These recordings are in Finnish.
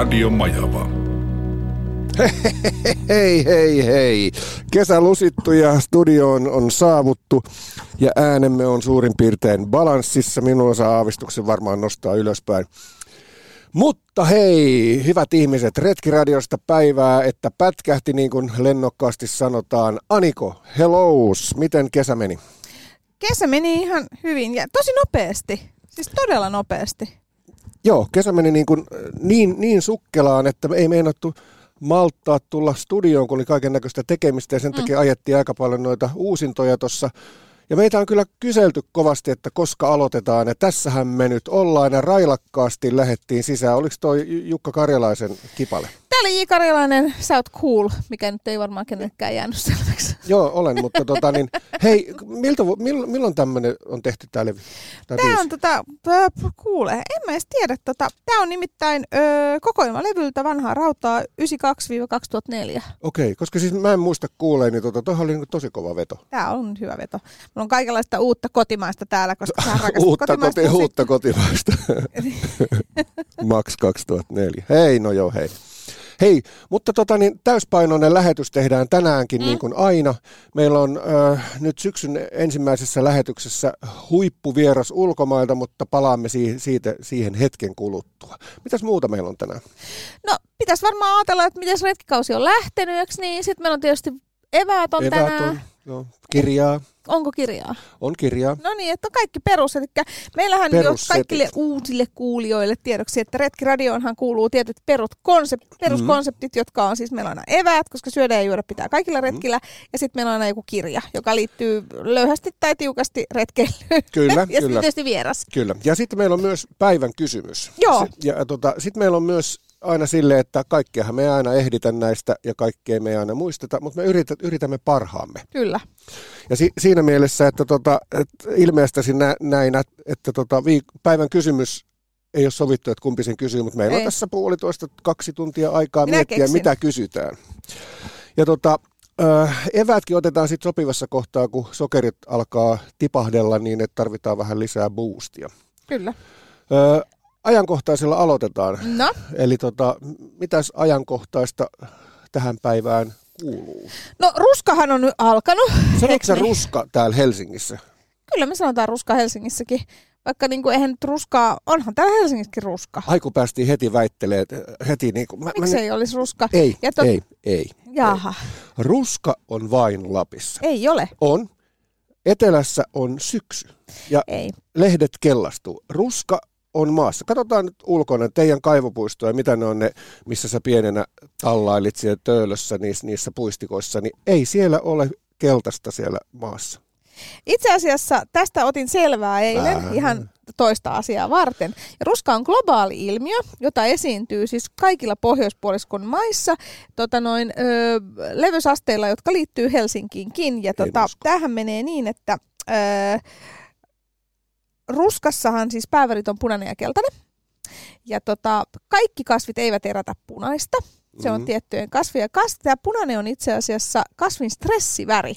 Radio Majava. Hei, hei, hei. Kesä lusittu ja studioon on saavuttu ja äänemme on suurin piirtein balanssissa. Minulla saa aavistuksen varmaan nostaa ylöspäin. Mutta hei, hyvät ihmiset, Retkiradiosta päivää, että pätkähti niin kuin lennokkaasti sanotaan. Aniko, hellos, miten kesä meni? Kesä meni ihan hyvin ja tosi nopeasti. Siis todella nopeasti. Joo, kesä meni niin, kuin, niin, niin sukkelaan, että ei meinattu malttaa tulla studioon, kun oli kaiken näköistä tekemistä ja sen takia mm. ajettiin aika paljon noita uusintoja tuossa ja meitä on kyllä kyselty kovasti, että koska aloitetaan. Ja tässähän me nyt ollaan ja railakkaasti lähettiin sisään. Oliko toi Jukka Karjalaisen kipale? Oli J. Karjalainen, sä oot cool, mikä nyt ei varmaan kenellekään jäänyt selväksi. Joo, olen, mutta tota niin, hei, miltä, milloin, milloin tämmöinen on tehty tämä levy? Tämä on tota, kuule, en mä edes tiedä. Tota, tämä on nimittäin ö, kokoelmalevyltä vanhaa rautaa 92-2004. Okei, koska siis mä en muista kuuleen, niin tota, oli niin tosi kova veto. Tämä on hyvä veto. Mulla on kaikenlaista uutta kotimaista täällä, koska sä uutta, kotimaista koti, uutta kotimaista. Max 2004. Hei, no joo, hei. Hei, mutta tota, niin, täyspainoinen lähetys tehdään tänäänkin mm. niin kuin aina. Meillä on äh, nyt syksyn ensimmäisessä lähetyksessä huippuvieras ulkomailta, mutta palaamme si- siitä, siihen hetken kuluttua. Mitäs muuta meillä on tänään? No, pitäisi varmaan ajatella, että miten retkikausi on lähtenyt, niin sitten meillä on tietysti eväät on eväät tänään. On, joo, kirjaa. Onko kirjaa? On kirjaa. No niin, että on kaikki perus. Eli meillähän jo kaikille uusille kuulijoille tiedoksi, että Retkiradioonhan kuuluu tietyt perut konsept, peruskonseptit, mm. jotka on siis meillä on aina eväät, koska syödä ja juoda pitää kaikilla retkillä. Mm. Ja sitten meillä on aina joku kirja, joka liittyy löyhästi tai tiukasti retkeilyyn. Kyllä, ja kyllä. tietysti vieras. Kyllä. Ja sitten meillä on myös päivän kysymys. Joo. Ja tota, sitten meillä on myös aina sille, että kaikkeahan me aina ehditä näistä ja kaikkea me ei aina muisteta, mutta me yritämme, yritämme parhaamme. Kyllä. Ja si, siinä mielessä, että, tota, että ilmeistäisin nä, näin, että tota, viik- päivän kysymys ei ole sovittu, että kumpi sen kysyy, mutta meillä ei. on tässä puolitoista, kaksi tuntia aikaa Minä miettiä, keksin. mitä kysytään. Ja tota, eväätkin otetaan sitten sopivassa kohtaa, kun sokerit alkaa tipahdella, niin että tarvitaan vähän lisää boostia. Kyllä. Ajankohtaisella aloitetaan. No. Eli tota, mitäs ajankohtaista tähän päivään kuuluu? No ruskahan on nyt alkanut. Sanoitko sä ruska täällä Helsingissä? Kyllä me sanotaan ruska Helsingissäkin. Vaikka niin kuin, eihän nyt ruskaa, onhan täällä Helsingissäkin ruska. Ai kun päästiin heti väittelemään, heti niin kuin, mä, Miksi mä, ei olisi ruska? Ei, ja tot... ei, ei. Jaha. Ei. Ruska on vain Lapissa. Ei ole. On. Etelässä on syksy ja ei. lehdet kellastuu. Ruska on maassa. Katsotaan nyt ulkona teidän kaivopuistoja, mitä ne on ne, missä sä pienenä tallailit siellä töölössä niissä, niissä puistikoissa, niin ei siellä ole keltaista siellä maassa. Itse asiassa tästä otin selvää eilen äh. ihan toista asiaa varten. Ja ruska on globaali ilmiö, jota esiintyy siis kaikilla pohjoispuoliskon maissa tota noin, ö, levysasteilla, jotka liittyy Helsinkiinkin. Ja tota, tämähän menee niin, että... Ö, ruskassahan siis päävärit on punainen ja keltainen. Ja tota, kaikki kasvit eivät erätä punaista. Se on mm-hmm. tiettyjen kasvien kasvi. Tämä punainen on itse asiassa kasvin stressiväri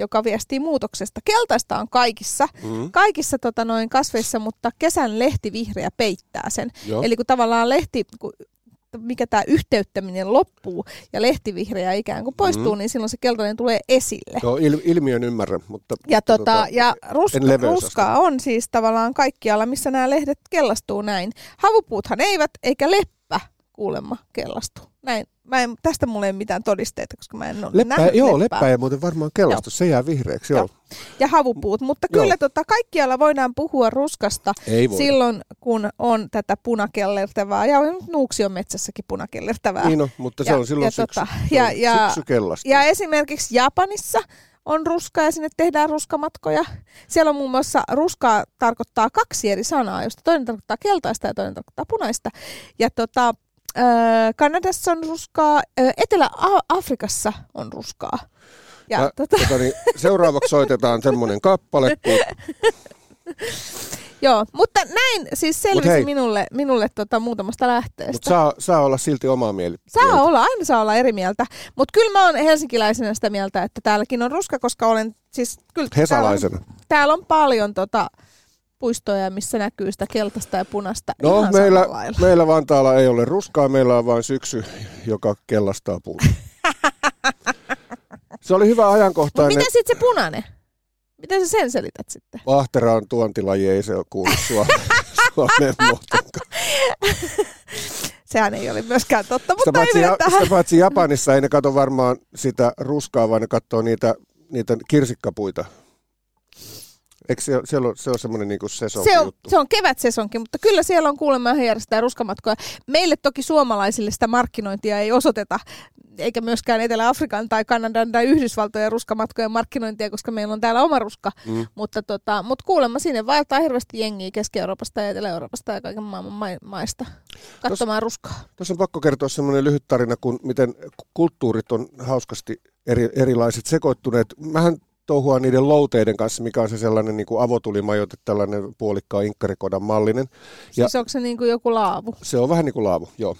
joka viestii muutoksesta. Keltaista on kaikissa, mm-hmm. kaikissa tota, noin kasveissa, mutta kesän lehti vihreä peittää sen. Joo. Eli kun tavallaan lehti, kun mikä tämä yhteyttäminen loppuu ja lehtivihreä ikään kuin poistuu, mm. niin silloin se keltainen tulee esille. Joo, il- ilmiön ymmärrän, mutta... Ja, tota, tota, ja ruska, ruskaa on siis tavallaan kaikkialla, missä nämä lehdet kellastuu näin. Havupuuthan eivät, eikä leppä kuulemma kellastu. Näin Mä en, tästä mulla ei mitään todisteita, koska mä en ole leppä, nähnyt Joo, leppää. leppä ei muuten varmaan kellastu, joo. se jää vihreäksi. Joo. joo. Ja havupuut, mutta joo. kyllä tota, kaikkialla voidaan puhua ruskasta ei silloin, kun on tätä punakellertävää, ja nuuksi on metsässäkin punakellertävää. Niin on, mutta se ja, on silloin ja, syksy, tota, ja, ja, ja esimerkiksi Japanissa on ruska ja sinne tehdään ruskamatkoja. Siellä on muun muassa ruskaa tarkoittaa kaksi eri sanaa, josta toinen tarkoittaa keltaista ja toinen tarkoittaa punaista. Ja tota, Kanadassa on ruskaa, Etelä-Afrikassa on ruskaa. Ja, ja tota... Tota, niin, seuraavaksi soitetaan semmoinen kappale. Kun... Joo, mutta näin siis selvisi minulle, minulle tota, muutamasta lähteestä. Mutta saa, saa olla silti omaa mieli. Saa olla, aina saa olla eri mieltä. Mutta kyllä mä oon helsinkiläisenä sitä mieltä, että täälläkin on ruska, koska olen siis... Kyllä, Hesalaisena. Täällä on, täällä on paljon tota, puistoja, missä näkyy sitä keltaista ja punasta No ihan meillä, meillä Vantaalla ei ole ruskaa, meillä on vain syksy, joka kellastaa puuta. Se oli hyvä Mutta ajankohtainen. miten sitten se punainen? Miten sä sen selität sitten? Vahtera on tuontilaji, ei se ole kuulu Suomeen, Suomeen muutenkaan. Sehän ei ole myöskään totta, Sitä mutta paitsi, ei mennä ja, tähän. sitä paitsi Japanissa ei ne kato varmaan sitä ruskaa, vaan ne katsoo niitä, niitä kirsikkapuita. Eikö se, se, ole, se on semmoinen niinku sesonkin Se on, juttu? se on kevätsesonki, mutta kyllä siellä on kuulemma järjestää ruskamatkoja. Meille toki suomalaisille sitä markkinointia ei osoiteta, eikä myöskään Etelä-Afrikan tai Kanadan tai Yhdysvaltojen ruskamatkojen markkinointia, koska meillä on täällä oma ruska. Mm. Mutta, tota, mutta kuulemma sinne vaeltaa hirveästi jengiä Keski-Euroopasta ja Etelä-Euroopasta ja kaiken maailman ma- maista katsomaan ruskaa. Tuossa on pakko kertoa semmoinen lyhyt tarina, kun miten kulttuurit on hauskasti eri, erilaiset sekoittuneet. Mähän touhuaan niiden louteiden kanssa, mikä on se sellainen niin kuin avotulimajoite, tällainen puolikkaan inkkarikodan mallinen. Ja- Siis onko se niin kuin joku laavu? Se on vähän niin kuin laavu, joo.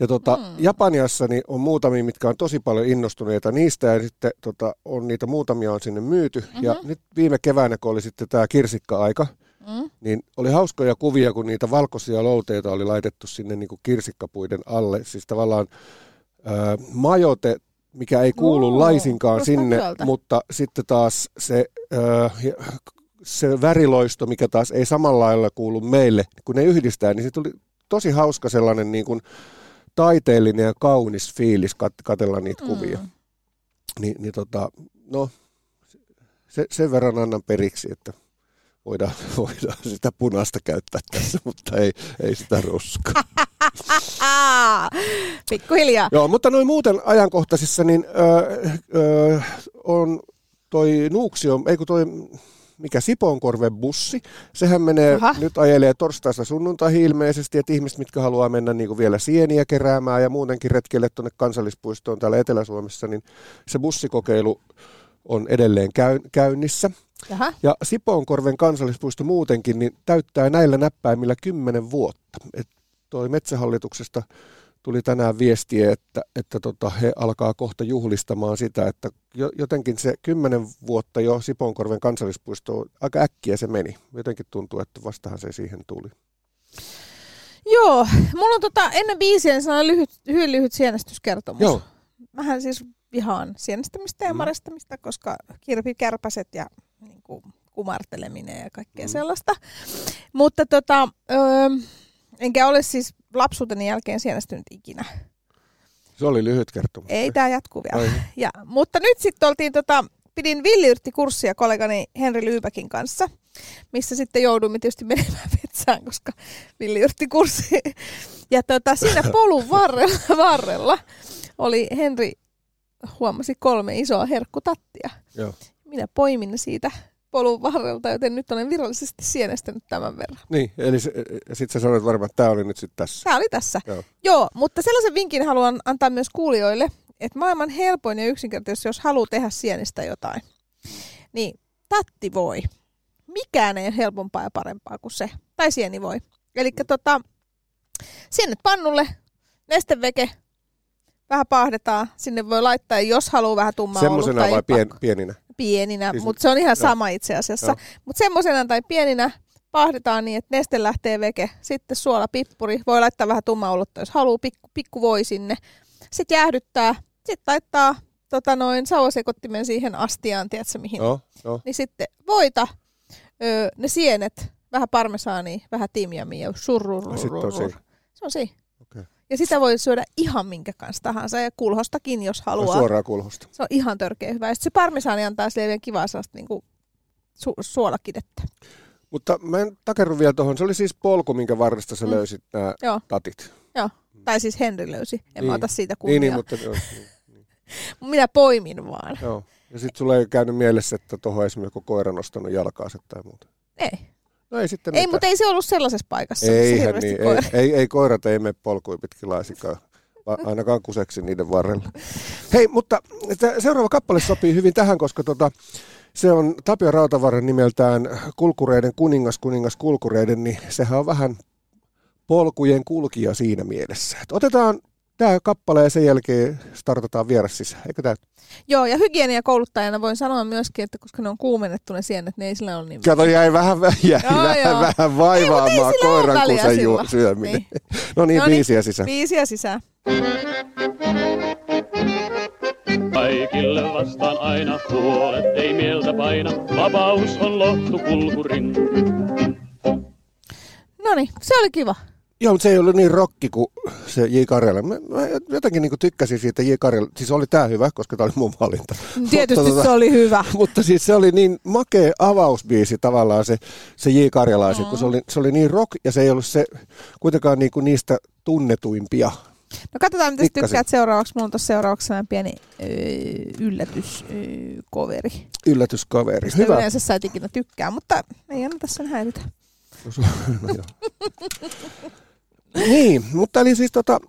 Ja tota, Hmm. Japaniassa niin on muutamia, mitkä on tosi paljon innostuneita niistä, ja sitten tota, on niitä muutamia on sinne myyty. Mm-hmm. Ja Mhm. nyt viime keväänä, kun oli sitten tämä kirsikka-aika, Mm? niin oli hauskoja kuvia, kun niitä valkoisia louteita oli laitettu sinne niin kuin kirsikkapuiden alle. Siis tavallaan ää, majote, mikä ei kuulu Oo, laisinkaan sinne, hyvältä. mutta sitten taas se, ää, se väriloisto, mikä taas ei samalla lailla kuulu meille, kun ne yhdistää, niin se tuli tosi hauska sellainen niin kuin taiteellinen ja kaunis fiilis kat- katella niitä kuvia. Mm. Ni, niin tota, no, se, sen verran annan periksi, että voidaan, voidaan sitä punaista käyttää tässä, mutta ei, ei sitä ruskaa. Aa, pikkuhiljaa. Joo, mutta noin muuten ajankohtaisissa, niin öö, öö, on toi Nuuksio, ei kun toi, mikä Sipoonkorven bussi, sehän menee, Aha. nyt ajelee torstaista sunnuntaihin ilmeisesti, että ihmiset, mitkä haluaa mennä niin kuin vielä sieniä keräämään ja muutenkin retkelle tuonne kansallispuistoon täällä Etelä-Suomessa, niin se bussikokeilu on edelleen käy, käynnissä. Jaha. Ja Sipoonkorven kansallispuisto muutenkin niin täyttää näillä näppäimillä kymmenen vuotta. Et toi Metsähallituksesta tuli tänään viestiä, että, että tota, he alkaa kohta juhlistamaan sitä, että jo, jotenkin se kymmenen vuotta jo Sipoonkorven kansallispuisto, aika äkkiä se meni. Jotenkin tuntuu, että vastahan se siihen tuli. Joo, mulla on tota, ennen biisiä sellainen lyhyt, hyvin lyhyt sienestyskertomus. Joo. Mähän siis vihaan sienestämistä ja Mm. marestamista, koska kirpikärpäset ja niin kuin, kumarteleminen ja kaikkea mm. sellaista. Mutta tota, öö, enkä ole siis lapsuuteni jälkeen sienestynyt ikinä. Se oli lyhyt kertomus. Ei tämä jatku vielä. Ai, Ja, mutta nyt sitten oltiin, tota, pidin villiyrttikurssia kollegani Henri Lyypäkin kanssa, missä sitten jouduimme tietysti menemään metsään, koska villiyrttikurssi. Ja tota, siinä polun varrella, varrella oli Henri huomasi kolme isoa herkkutattia. Joo. Minä poimin siitä polun varrelta, joten nyt olen virallisesti sienestänyt tämän verran. Niin, eli sitten sä sanoit varmaan, että tämä oli nyt sitten tässä. Tämä oli tässä. Joo. Joo, mutta sellaisen vinkin haluan antaa myös kuulijoille, että maailman helpoin ja yksinkertaisesti, jos haluaa tehdä sienistä jotain, niin tatti voi. Mikään ei ole helpompaa ja parempaa kuin se. Tai sieni voi. Eli tota, sienet pannulle, nesteveke, vähän paahdetaan. Sinne voi laittaa, jos haluaa vähän tummaa Semmoisena olutta, vai pien, pieninä? Pieninä, Siis- mutta se on ihan sama itse asiassa. Mutta semmoisena tai pieninä paahdetaan niin, että neste lähtee veke. Sitten suola pippuri. Voi laittaa vähän tummaa olutta, jos haluaa. Pikku, pikku voi sinne. Sitten jäähdyttää. Sitten laittaa tota noin sauvasekottimen siihen astiaan, tiedätkö mihin. Joo, joo. Niin sitten voita, öö, ne sienet, vähän parmesaania, vähän timjamia on siinä. Se on siinä. Ja sitä voi syödä ihan minkä kanssa tahansa ja kulhostakin, jos haluaa. Suoraan kulhosta. Se on ihan törkeä hyvä. Ja se parmesaani antaa sille vielä kivaa sellaista niinku su- suolakidettä. Mutta mä en takerru vielä tuohon. Se oli siis polku, minkä varresta sä Mm. löysit nämä Joo. tatit. Tai siis Henri löysi. En Niin. mä ota siitä kunniaa. Niin, niin, mutta joo, niin, Minä poimin vaan. joo. Ja sitten sulla ei käynyt mielessä, että tuohon esimerkiksi joku koira nostanut jalkaansa tai muuta. Ei. No ei sitten Ei, mitään. mutta ei se ollut sellaisessa paikassa, missä Eihän hirveästi niin, koira. ei, ei, ei, koirat ei mene polkuin pitkin laisikaan. Ainakaan kuseksi niiden varrella. Hei, mutta seuraava kappale sopii hyvin tähän, koska tota, se on Tapio Rautavaran nimeltään Kulkureiden kuningas, kuningas Kulkureiden, niin sehän on vähän polkujen kulkija siinä mielessä. Et otetaan tämä kappale ja sen jälkeen startataan vieras sisään, eikö tämä? Joo, ja hygieniakouluttajana voin sanoa myöskin, että koska ne on kuumennettu ne sienet, niin ei sillä ole niin... Kato, jäi vähän, jäi Joo, vähän, joo. vähän vaivaamaan Ei, koiran väliä kusen ju- silloin. syöminen. Niin. No niin, No niin. biisiä sisään. Viisiä sisään. Kaikille vastaan aina huolet ei mieltä paina. Vapaus on lohtu kulkurin. No niin, se oli kiva. Joo, mutta se ei ollut niin rokki kuin se J. Karjala. Mä, mä jotenkin niin tykkäsin siitä J. Karjala. Siis oli tämä hyvä, koska tämä oli mun valinta. Tietysti Mutta se oli hyvä. Mutta siis se oli niin makea avausbiisi tavallaan se, se J. Karjalaisen, Mm. kun se oli, se oli niin rock ja se ei ollut se kuitenkaan niin kuin niistä tunnetuimpia. No katsotaan, mitä tykkäät seuraavaksi. Mulla on tuossa seuraavaksi pieni öö, yllätyskoveri. Yllätyskaveri. Mistä Hyvä. yleensä sä et ikinä tykkää, mutta ei anneta sen häiritä. No, joo. niin, mutta eli siis tota,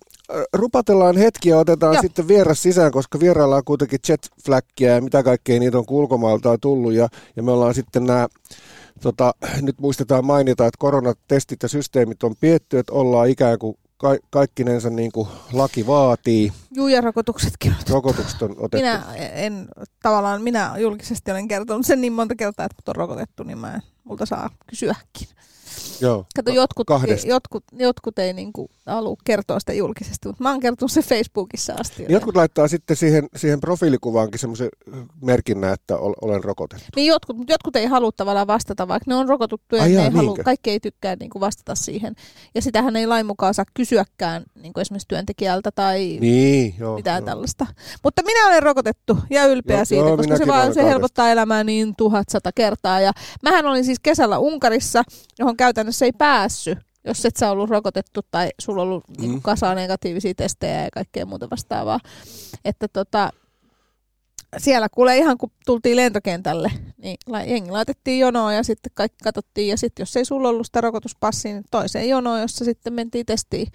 rupatellaan hetki ja otetaan Joo. sitten vieras sisään, koska vierailla on kuitenkin jetflaggia ja mitä kaikkea niitä on kun ulkomailta on tullut ja, ja me ollaan sitten nämä Tota, nyt muistetaan mainita, että koronatestit ja systeemit on pietty, että ollaan ikään kuin ka- kaikkinensa niin kuin laki vaatii. Juu, ja rokotuksetkin on. Rokotukset on otettu. Minä en, tavallaan minä julkisesti olen kertonut sen niin monta kertaa, että mut on rokotettu, niin mä en, multa saa kysyäkin. Joo. Kato, Ka- jotkut, kahdesta. jotkut, jotkut ei niinku halua kertoa sitä julkisesti, mutta mä oon kertonut sen Facebookissa asti. jo. Niin Jotkut laittaa sitten siihen, siihen profiilikuvaankin semmoisen merkinnän, että ol- olen rokotettu. Niin jotkut, mutta jotkut ei halua tavallaan vastata, vaikka ne on rokotettu ja Ai ne jaa, ei halua, kaikki ei tykkää niin kuin vastata siihen. Ja sitähän ei lain mukaan saa kysyäkään niin kuin esimerkiksi työntekijältä tai Niin, joo. mitään joo. tällaista. Mutta minä olen rokotettu ja ylpeä Joo, siitä, joo, koska se, vaan, se helpottaa elämää niin tuhat sata kertaa. Ja mähän olin siis kesällä Unkarissa, johon käytännössä ei päässyt, jos et sä ollut rokotettu tai sulla ollut mm. niin kasaa negatiivisia testejä ja kaikkea muuta vastaavaa. Että tota, siellä kuule ihan kun tultiin lentokentälle, niin jengi laitettiin jonoon ja sitten kaikki katsottiin. Ja sitten jos ei sulla ollut sitä rokotuspassia, niin toiseen jonoon, jossa sitten mentiin testiin.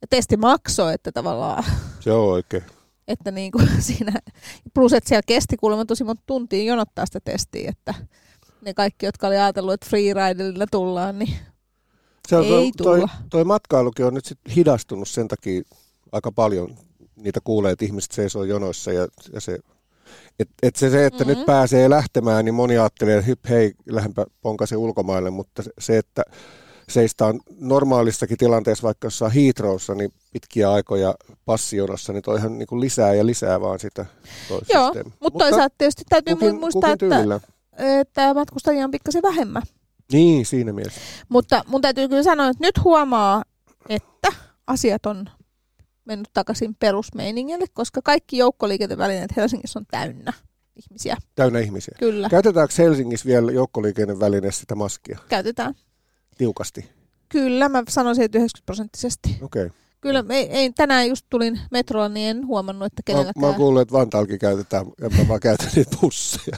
Ja testi maksoi, että tavallaan Se on oikein. että niin kuin siinä, plus että siellä kesti kuulemma tosi monta tuntia jonottaa sitä testiä, että ne kaikki, jotka oli ajatellut, että freeridella tullaan, niin Se on Ei toi, toi, tulla. toi matkailukin on nyt sit hidastunut sen takia aika paljon. Niitä kuulee, että ihmiset seisoo jonoissa ja, ja se, et, et se, se, että Mhm. nyt pääsee lähtemään, niin moni ajattelee, että hyp, hei, lähdenpä ponkasen ulkomaille, mutta se- että seistaan normaalissakin tilanteessa, vaikka jossain Heathrowssa, niin pitkiä aikoja passijonossa, niin toihan niin kuin lisää ja lisää vaan sitä toi joo, mutta toisaalta tietysti täytyy kukin, muistaa, kukin tyylillä. että matkustajia on pikkasen vähemmän. Niin, siinä mielessä. Mutta mun täytyy kyllä sanoa, että nyt huomaa, että asiat on mennyt takaisin perusmeiningille, koska kaikki joukkoliikennevälineet Helsingissä on täynnä ihmisiä. Täynnä ihmisiä. Kyllä, Käytetäänkö Helsingissä vielä joukkoliikennevälineessä sitä maskia käytetään. tiukasti? Kyllä, mä sanoisin, että 90 prosenttisesti. Okei. Okay. Kyllä, ei, ei, tänään just tulin metrolla, niin en huomannut, että Mä, mä kenelläkään. oon kuullut, että Vantaalkin käytetään, ja mä vaan käytän niitä busseja.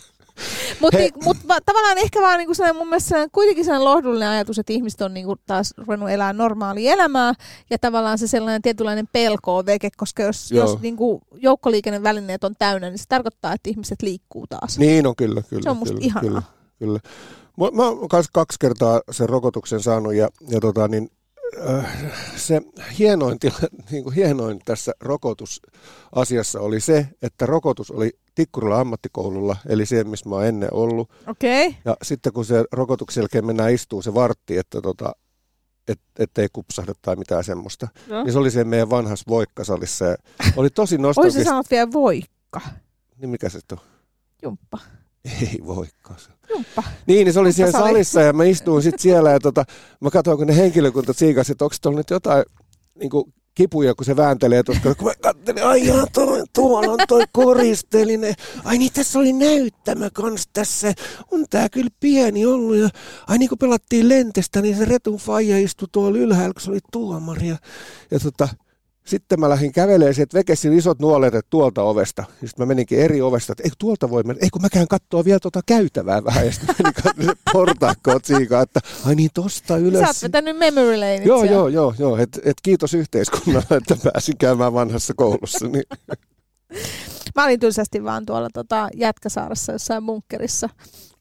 Mutta He- mut, va, tavallaan ehkä vaan niinku sellainen, mun mielestä sellainen, kuitenkin sellainen lohdullinen ajatus, että ihmiset on niinku taas ruvennut elämään normaalia elämää ja tavallaan se sellainen tietynlainen pelko on veke, koska jos, Joo. jos niinku joukkoliikennevälineet on täynnä, niin se tarkoittaa, että ihmiset liikkuu taas. Niin on kyllä, kyllä. Se on musta kyllä, ihanaa. Kyllä, kyllä. Mä, mä oon kaksi kertaa sen rokotuksen saanut ja, ja tota, niin, se hienoin, tila, niin kuin hienoin tässä rokotusasiassa oli se, että rokotus oli Tikkurilla ammattikoululla, eli siellä, missä mä oon ennen ollut. Okei. Okay. Ja sitten kun se rokotuksen jälkeen mennään istuu se vartti, että tota, et, ettei kupsahda tai mitään semmoista. No. Niin se oli se meidän vanhassa voikkasalissa ja oli tosi nostalgista. sanot vielä voikka. Niin mikä se on? Jumppa. Ei voikkas. Jumppa. Niin, niin se oli siellä Sali. salissa ja mä istuin sitten siellä ja tota, mä katsoin, kun ne henkilökunta tsiikasi, että onko tuolla nyt jotain niin kuin kipuja, kun se vääntelee tuossa. Kun mä katselin, ai jaa, toi, tuolla on toi koristelinen. Ai niin, tässä oli näyttämä kans tässä. On tää kyllä pieni ollut. Ja, ai niin kun pelattiin lentestä, niin se Retun faija istui tuolla ylhäällä, kun se oli tuomari. Ja, ja tota, sitten mä lähdin kävelemään sieltä vekesin isot nuolet, että tuolta ovesta. Sitten mä meninkin eri ovesta, että ei tuolta voi mennä. Ei kun mä käyn katsoa vielä tuota käytävää vähän. Ja sitten menin portaakkoon tsiikaa, että ai niin tosta ylös. Sä oot vetänyt memory lane Joo, joo, joo, joo. Et, et kiitos yhteiskunnalle, että pääsin käymään vanhassa koulussa. Niin. Mä olin tylsästi vaan tuolla tota, Jätkäsaarassa jossain bunkkerissa,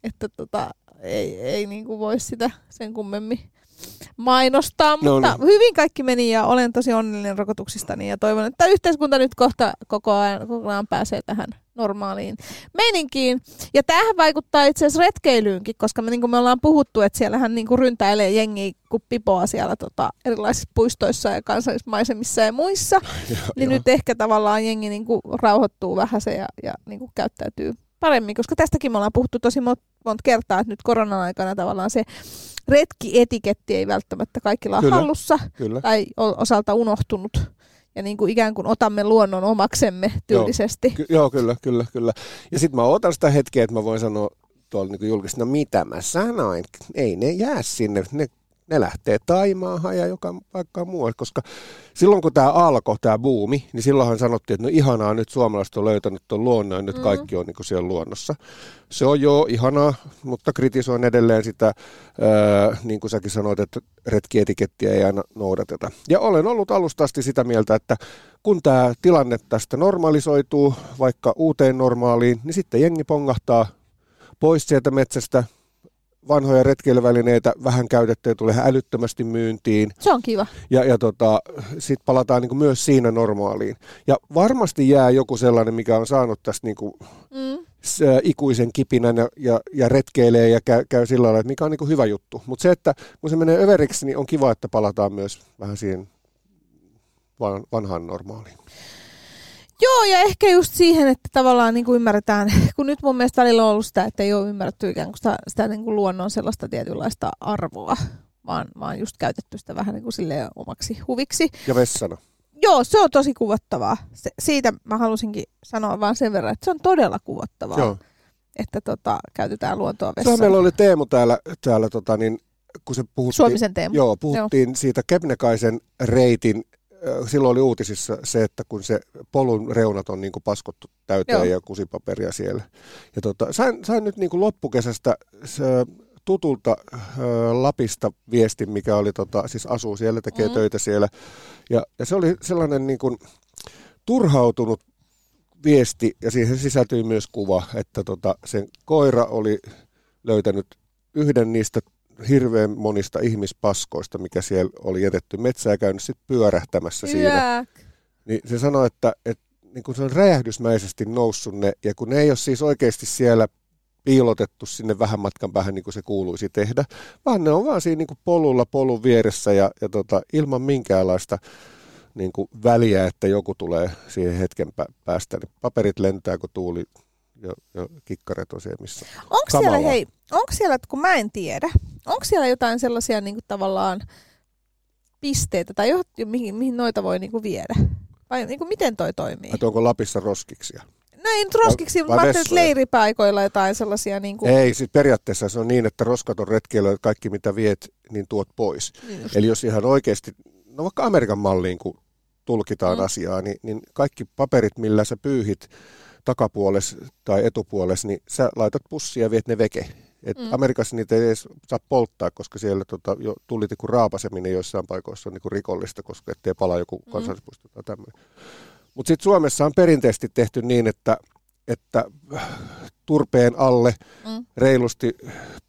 että tota, ei, ei niinku voi sitä sen kummemmin mainostaa, No mutta niin. hyvin kaikki meni ja olen tosi onnellinen rokotuksistani ja toivon, että yhteiskunta nyt kohta koko ajan, kokonaan pääsee tähän normaaliin meininkiin. Ja tämähän vaikuttaa itse asiassa retkeilyynkin, koska me, niin kuin me ollaan puhuttu, että siellähän niin kuin ryntäilee jengi kuin pipoa siellä tota, erilaisissa puistoissa ja kansallismaisemissa ja muissa. niin nyt ehkä tavallaan jengi niin kuin rauhoittuu vähän se ja, ja niin kuin käyttäytyy paremmin, koska tästäkin me ollaan puhuttu tosi monta mont kertaa, että nyt koronan aikana tavallaan se retkietiketti ei välttämättä kaikilla ole Kyllä. hallussa Kyllä. tai osalta unohtunut. Ja niin kuin ikään kuin otamme luonnon omaksemme tyylisesti. Ky- joo, kyllä, kyllä, kyllä. Ja sitten mä otan sitä hetkeä, että mä voin sanoa tuolla niin julkisesti, no mitä mä sanoin, ei ne jää sinne, ne, ne lähtee Taimaahan ja joka paikkaan muualle, koska silloin kun tämä alkoi, tämä buumi, niin silloinhan sanottiin, että no ihanaa, nyt suomalaiset on löytänyt tuon luonnon ja nyt Mm. kaikki on niin kuin siellä luonnossa. Se on jo ihanaa, mutta kritisoin edelleen sitä, ää, niin kuin säkin sanoit, että retkietikettiä ei aina noudateta. Ja olen ollut alusta asti sitä mieltä, että kun tämä tilanne tästä normalisoituu vaikka uuteen normaaliin, niin sitten jengi pongahtaa pois sieltä metsästä, vanhoja retkeilyvälineitä, vähän käytettyjä tulee ihan älyttömästi myyntiin Se on kiva. ja, ja tota, sitten palataan niin myös siinä normaaliin. Ja varmasti jää joku sellainen, mikä on saanut tästä niin kuin Mm. s- ä, ikuisen kipinän ja, ja, ja retkeilee ja käy, käy sillä lailla, että mikä on niin kuin hyvä juttu. Mutta se, että kun se menee överiksi, niin on kiva, että palataan myös vähän siihen van, vanhaan normaaliin. Joo, ja ehkä just siihen, että tavallaan niin kuin ymmärretään, kun nyt mun mielestä välillä on ollut sitä, että ei ole ymmärretty ikään kuin sitä, sitä niin kuin luonnon sellaista tietynlaista arvoa, vaan, vaan just käytetty sitä vähän niin kuin silleen omaksi huviksi. Ja vessana. Joo, se on tosi kuvottavaa. Se, siitä mä halusinkin sanoa vaan sen verran, että se on todella kuvottavaa, Joo. että tota, käytetään luontoa Sehän vessana. meillä oli Teemu täällä, täällä tota, niin, kun se puhuttiin, Suomisen teema. Joo, puhuttiin siitä Kebnekaisen reitin. Silloin oli uutisissa se, että kun se polun reunat on niin kuin paskottu täyteen Joo. ja kusipaperia siellä. Ja tota, sain, sain nyt niin kuin loppukesästä se, tutulta ö, Lapista viestin, mikä oli, tota, siis asuu siellä, tekee mm. töitä siellä. Ja, ja se oli sellainen niin kuin turhautunut viesti, ja siihen sisältyi myös kuva, että tota, sen koira oli löytänyt yhden niistä hirveän monista ihmispaskoista, mikä siellä oli jätetty metsää käynyt sitten pyörähtämässä siinä. Hyvä. Niin se sanoi, että, että niin kun se on räjähdysmäisesti noussut ne, ja kun ne ei ole siis oikeasti siellä piilotettu sinne vähän matkan päähän, niin kuin se kuuluisi tehdä, vaan ne on vaan siinä niin kuin polulla polun vieressä ja, ja tota, ilman minkäänlaista niin kuin väliä, että joku tulee siihen hetken pä- päästä. Niin paperit lentää, kun tuuli ja, ja kikkaret on siellä, missä. Onko siellä, hei, onko siellä, kun mä en tiedä, onko siellä jotain sellaisia niin kuin tavallaan pisteitä tai jo, mihin, mihin noita voi niin kuin viedä? Vai niin kuin miten toi toimii? Että onko Lapissa roskiksia? No ei nyt roskiksi, mutta mä ajattelin, että vessoja? leiripaikoilla jotain sellaisia niin kuin... Ei, siis periaatteessa se on niin, että roskat on retkeillä, että kaikki mitä viet, niin tuot pois. Just. Eli jos ihan oikeasti, no vaikka Amerikan malliin, kun tulkitaan mm. asiaa, niin, niin kaikki paperit, millä sä pyyhit takapuoles tai etupuoles, niin sä laitat pussia ja viet ne veke. Et Mm. Amerikassa niitä ei edes saa polttaa, koska siellä tota, jo tulitikun raapaseminen joissain paikoissa on niinku rikollista, koska ettei pala joku Mm. kansallispuisto tai tämmöinen. Mutta sitten Suomessa on perinteisesti tehty niin, että, että turpeen alle Mm. reilusti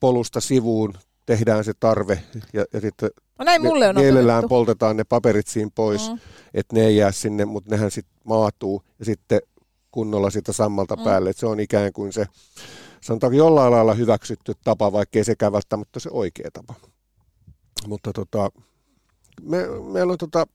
polusta sivuun tehdään se tarve ja, ja sitten No näin mulle on mielellään opetettu. poltetaan ne paperit siinä pois, mm. että ne ei jää sinne, mutta nehän sitten maatuu ja sitten kunnolla sitä sammalta Mm. päälle. Et se on ikään kuin se, sanotaanko jollain lailla hyväksytty tapa, vaikkei sekään välttämättä se oikea tapa. Mutta tota, me, meillä on tota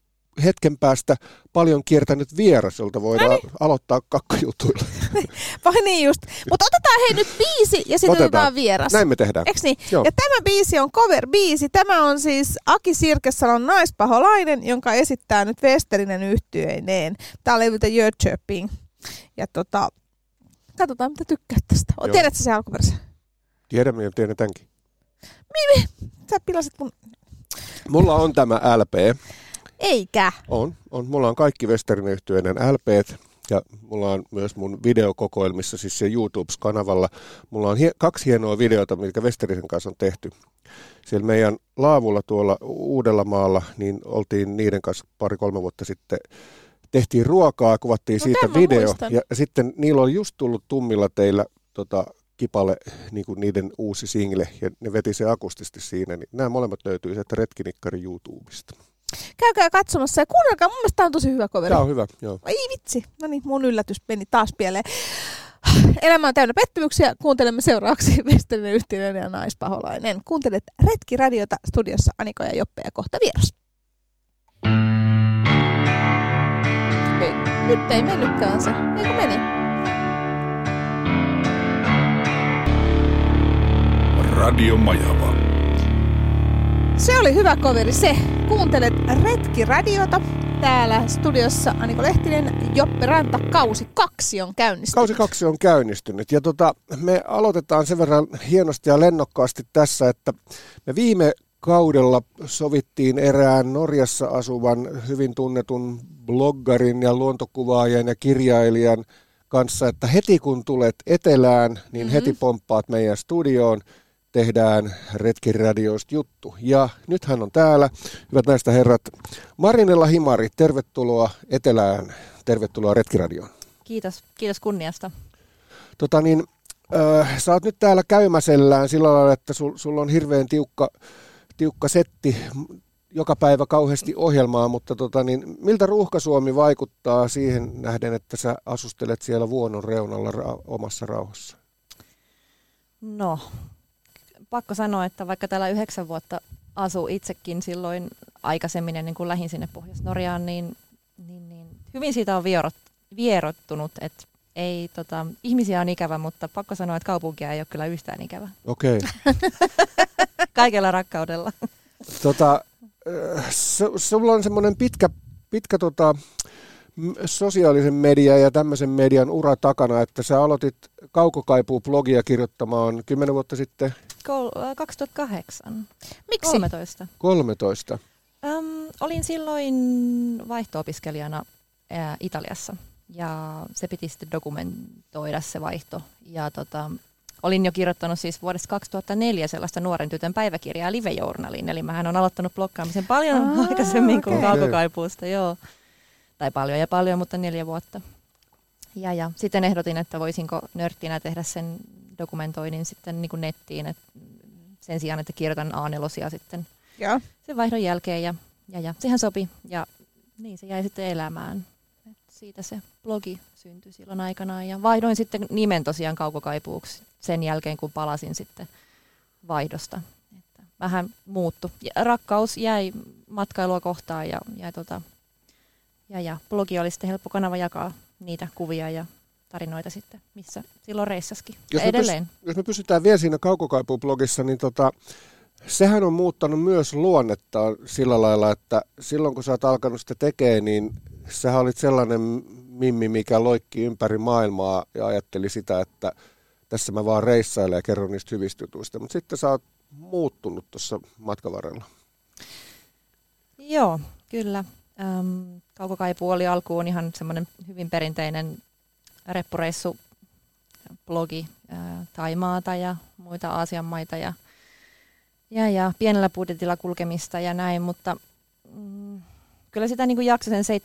hetken päästä paljon kiertänyt vieras, jolta voidaan Noniin. aloittaa kakkajutuilla. Vai niin just. Mutta otetaan hei nyt biisi ja sitten otetaan. Otetaan. vieras. Näin me tehdään. Eks niin? Joo. Ja tämä biisi on cover-biisi. Tämä on siis Aki Sirkesalon naispaholainen, jonka esittää nyt Westerinen yhtyeineen. Tämä on levyltä Jönköping. Ja tota, katsotaan mitä tykkäät tästä. Joo. Tiedätkö se alkuperäisen? Tiedämme ja tiedätäänkin. Sä pilasit mun... Mulla on tämä LP. Eikä. On, on. Mulla on kaikki Westernin yhtyeiden LPt ja mulla on myös mun videokokoelmissa, siis se YouTubes-kanavalla. Mulla on hie- kaksi hienoa videota, mitkä Westerisen kanssa on tehty. Siellä meidän laavulla tuolla Uudellamaalla, niin oltiin niiden kanssa pari-kolme vuotta sitten tehtiin ruokaa, kuvattiin No siitä video. muistan. Ja sitten niillä oli just tullut tummilla teillä tota, Kipale niin kuin niiden uusi single ja ne veti se akustisesti siinä, niin nämä molemmat löytyy sieltä Retkinikkari YouTubesta. Käykää katsomassa ja kuunnelkaa, mun mielestä tämä on tosi hyvä coveri. Tämä on hyvä, joo. Ei vitsi, no niin, mun yllätys meni taas pieleen. Elämä on täynnä pettymyksiä. Kuuntelemme seuraavaksi Vesterinen Yhtiöinen ja Naispaholainen. Kuuntelet Retki-radiota studiossa Aniko ja Joppe ja kohta vieras. Nyt ei mennytkään se. Eikö meni? Radio Majava. Se oli hyvä coveri se. Kuuntelet Retki-radiota. Täällä studiossa Aniko Lehtinen, Joppe Ranta, kausi kaksi on käynnistynyt. Kausi kaksi on käynnistynyt ja tota, me aloitetaan sen verran hienosti ja lennokkaasti tässä, että me viime kaudella sovittiin erään Norjassa asuvan hyvin tunnetun bloggarin ja luontokuvaajan ja kirjailijan kanssa, että heti kun tulet etelään, niin mm-hmm. heti pomppaat meidän studioon tehdään Retkiradioista juttu. Ja nyt hän on täällä. Hyvät näistä herrat. Marinella Himari, tervetuloa Etelään. Tervetuloa Retkiradioon. Kiitos, kiitos kunniasta. Tota niin, äh, sä oot nyt täällä käymäsellään sillä lailla, että sul, sulla on hirveän tiukka, tiukka setti joka päivä kauheasti ohjelmaa, mutta tota niin, miltä Ruuhka-Suomi vaikuttaa siihen nähden, että sä asustelet siellä vuonon reunalla ra- omassa rauhassa? No, pakko sanoa, että vaikka täällä yhdeksän vuotta asuu itsekin silloin aikaisemmin ennen kuin lähin sinne Pohjois-Norjaan, niin, niin, niin hyvin siitä on vierot, vierottunut, että ei, tota, ihmisiä on ikävä, mutta pakko sanoa, että kaupunkia ei ole kyllä yhtään ikävä. Okei. Kaikella rakkaudella. Tota, äh, su- sulla on semmoinen pitkä, pitkä tota, sosiaalisen median ja tämmöisen median ura takana, että sä aloitit Kaukokaipuu-blogia kirjoittamaan kymmenen vuotta sitten Kol- äh, 2008. Miksi? 13. 13. Öm, olin silloin vaihto-opiskelijana ää, Italiassa ja se piti sitten dokumentoida se vaihto. Ja tota, olin jo kirjoittanut siis vuodesta 2004 sellaista nuoren tytön päiväkirjaa Live Journaliin, eli mähän on aloittanut blokkaamisen paljon Aa, aikaisemmin kuin okei. kaukokaipuusta, joo. Tai paljon ja paljon, mutta neljä vuotta. Ja, ja sitten ehdotin, että voisinko nörttinä tehdä sen dokumentoinnin sitten niin kuin nettiin, että sen sijaan, että kirjoitan A4 sitten Joo. sen vaihdon jälkeen ja, ja, ja sehän sopi ja niin se jäi sitten elämään. Siitä se blogi syntyi silloin aikanaan ja vaihdoin sitten nimen tosiaan kaukokaipuuksi sen jälkeen, kun palasin sitten vaihdosta. Että vähän muuttu. Ja rakkaus jäi matkailua kohtaan ja, ja, tota, ja, ja blogi oli sitten helppo kanava jakaa niitä kuvia ja tarinoita sitten, missä silloin reissaskin. Ja Jos me edelleen. Jos me pysytään vielä siinä Kaukokaipu-blogissa, niin tota, sehän on muuttanut myös luonnettaan sillä lailla, että silloin kun sä oot alkanut sitä tekemään, niin sähän olit sellainen mimmi, mikä loikki ympäri maailmaa ja ajatteli sitä, että tässä mä vaan reissailen ja kerron niistä hyvistä jutuista. Mutta sitten sä oot muuttunut tuossa matkan varrella. Joo, kyllä. Öm, Kaukokaipuu oli alkuun ihan semmoinen hyvin perinteinen reppureissu blogi ää, Taimaata ja muita Aasian maita ja, ja, ja pienellä budjetilla kulkemista ja näin, mutta mm, kyllä sitä niin kuin jaksoi sen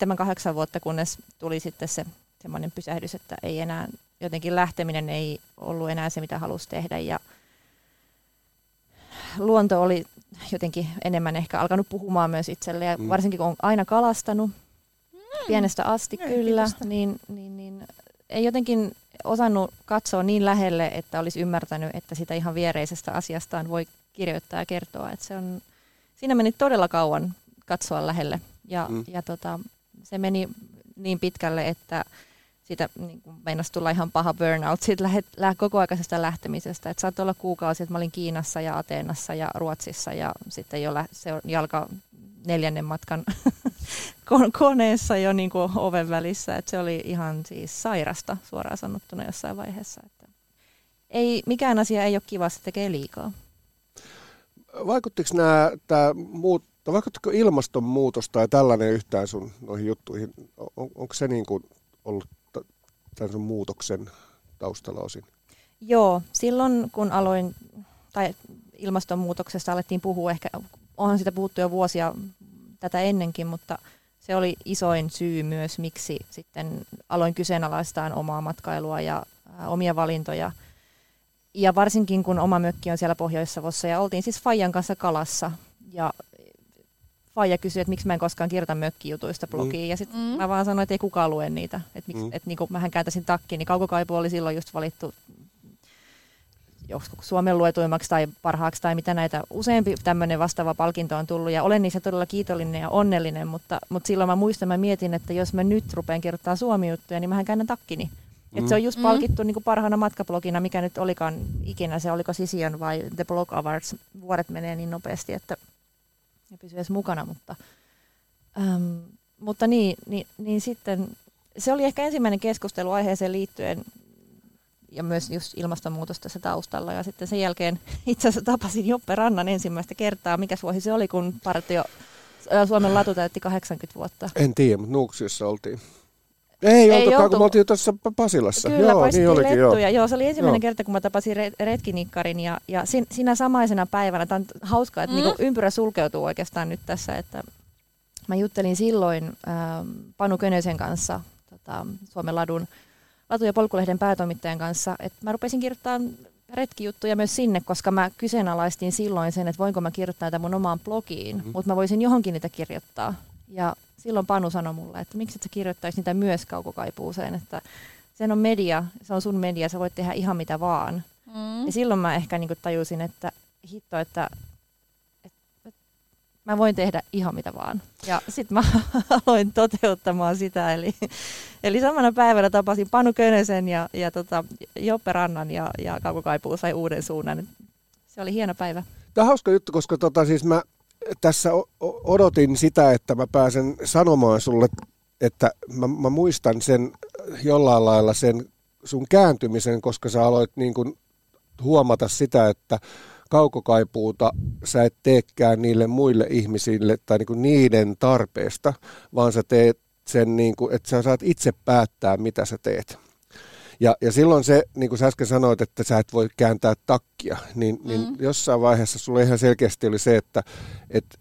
7-8 vuotta, kunnes tuli sitten se semmoinen pysähdys, että ei enää, jotenkin lähteminen ei ollut enää se, mitä halusi tehdä ja luonto oli jotenkin enemmän ehkä alkanut puhumaan myös itselle ja Mm. varsinkin kun on aina kalastanut pienestä asti kyllä, Mielenkiintoista. niin, niin, niin ei jotenkin osannut katsoa niin lähelle, että olisi ymmärtänyt, että sitä ihan viereisestä asiastaan voi kirjoittaa ja kertoa. Että se on, siinä meni todella kauan katsoa lähelle ja, Mm. ja tota, se meni niin pitkälle, että siitä niin kuin meinasi tulla ihan paha burnout siitä lähe, lä, kokoaikaisesta lähtemisestä. Että saattoi olla kuukausi, että mä olin Kiinassa ja Ateenassa ja Ruotsissa ja sitten jo lä, se jalka neljännen matkan kon- koneessa jo niin kuin oven välissä. Että se oli ihan siis sairasta suoraan sanottuna jossain vaiheessa. Että ei, mikään asia ei ole kiva, se tekee liikaa. Vaikuttiko nämä, tämä muut, tai vaikuttiko ilmastonmuutos tai tällainen yhtään sun noihin juttuihin? On, onko se niin kuin ollut tämän sun muutoksen taustalla osin? Joo, silloin kun aloin, tai ilmastonmuutoksesta alettiin puhua, ehkä onhan sitä puhuttu jo vuosia tätä ennenkin, mutta se oli isoin syy myös, miksi sitten aloin kyseenalaistaan omaa matkailua ja ää, omia valintoja. ja varsinkin kun oma mökki on siellä Pohjois-Savossa ja oltiin siis Fajan kanssa kalassa ja Faija kysyi, että miksi mä en koskaan kirjoita mökkijutuista blogiin. Mm. Ja sitten mm. mä vaan sanoin, että ei kukaan lue niitä. Että mm. et niinku, mähän kääntäisin takkiin, niin kaukokaipu oli silloin just valittu joskus Suomen luetuimmaksi tai parhaaksi tai mitä näitä. Useampi tämmöinen vastaava palkinto on tullut ja olen niissä todella kiitollinen ja onnellinen, mutta, mutta silloin mä muistan, mä mietin, että jos mä nyt rupean kirjoittamaan suomi-juttuja, niin mähän käännän takkini. Mm. Et se on just mm. palkittu niin kuin parhaana matkablogina, mikä nyt olikaan ikinä, se oliko Sision vai The Blog Awards. Vuodet menee niin nopeasti, että ne pysyy edes mukana, mutta, äm, mutta niin, niin, niin sitten se oli ehkä ensimmäinen keskustelu aiheeseen liittyen ja myös just ilmastonmuutos tässä taustalla. Ja sitten sen jälkeen itse asiassa tapasin Joppe Rannan ensimmäistä kertaa. Mikä vuosi se oli, kun partio Suomen latu täytti 80 vuotta? En tiedä, mutta Nuuksiossa oltiin. Ei, ei oltukaan, kun me oltiin tuossa Pasilassa. Kyllä, joo, niin olikin, joo. joo. se oli ensimmäinen joo. kerta, kun mä tapasin retkinikkarin ja, ja sin, siinä samaisena päivänä, tämä on hauskaa, että mm. niin ympyrä sulkeutuu oikeastaan nyt tässä, että mä juttelin silloin äh, Panu Könösen kanssa tota, Suomen ladun Latu- ja Polkulehden päätoimittajan kanssa, että mä rupesin kirjoittamaan retkijuttuja myös sinne, koska mä kyseenalaistin silloin sen, että voinko mä kirjoittaa tätä mun omaan blogiin, mm-hmm. mutta mä voisin johonkin niitä kirjoittaa. Ja silloin Panu sanoi mulle, että miksi et sä kirjoittaisi niitä myös kaukokaipuuseen, että sen on media, se on sun media, sä voit tehdä ihan mitä vaan. Mm. Ja silloin mä ehkä niin tajusin, että hitto, että, että, että mä voin tehdä ihan mitä vaan. Ja sitten mä aloin toteuttamaan sitä, eli, eli samana päivänä tapasin Panu Könösen ja, ja tota, Joppe Rannan ja, ja Kaukokaipuu sai uuden suunnan. Se oli hieno päivä. Tämä on hauska juttu, koska tota, siis mä tässä odotin sitä, että mä pääsen sanomaan sulle, että mä, mä muistan sen jollain lailla sen sun kääntymisen, koska sä aloit niin kuin huomata sitä, että kaukokaipuuta sä et teekään niille muille ihmisille tai niin kuin niiden tarpeesta, vaan sä teet sen, niin kuin, että sä saat itse päättää, mitä sä teet. Ja, ja silloin se, niin kuin sä äsken sanoit, että sä et voi kääntää takkia, niin, niin mm. jossain vaiheessa sulle ihan selkeästi oli se, että, että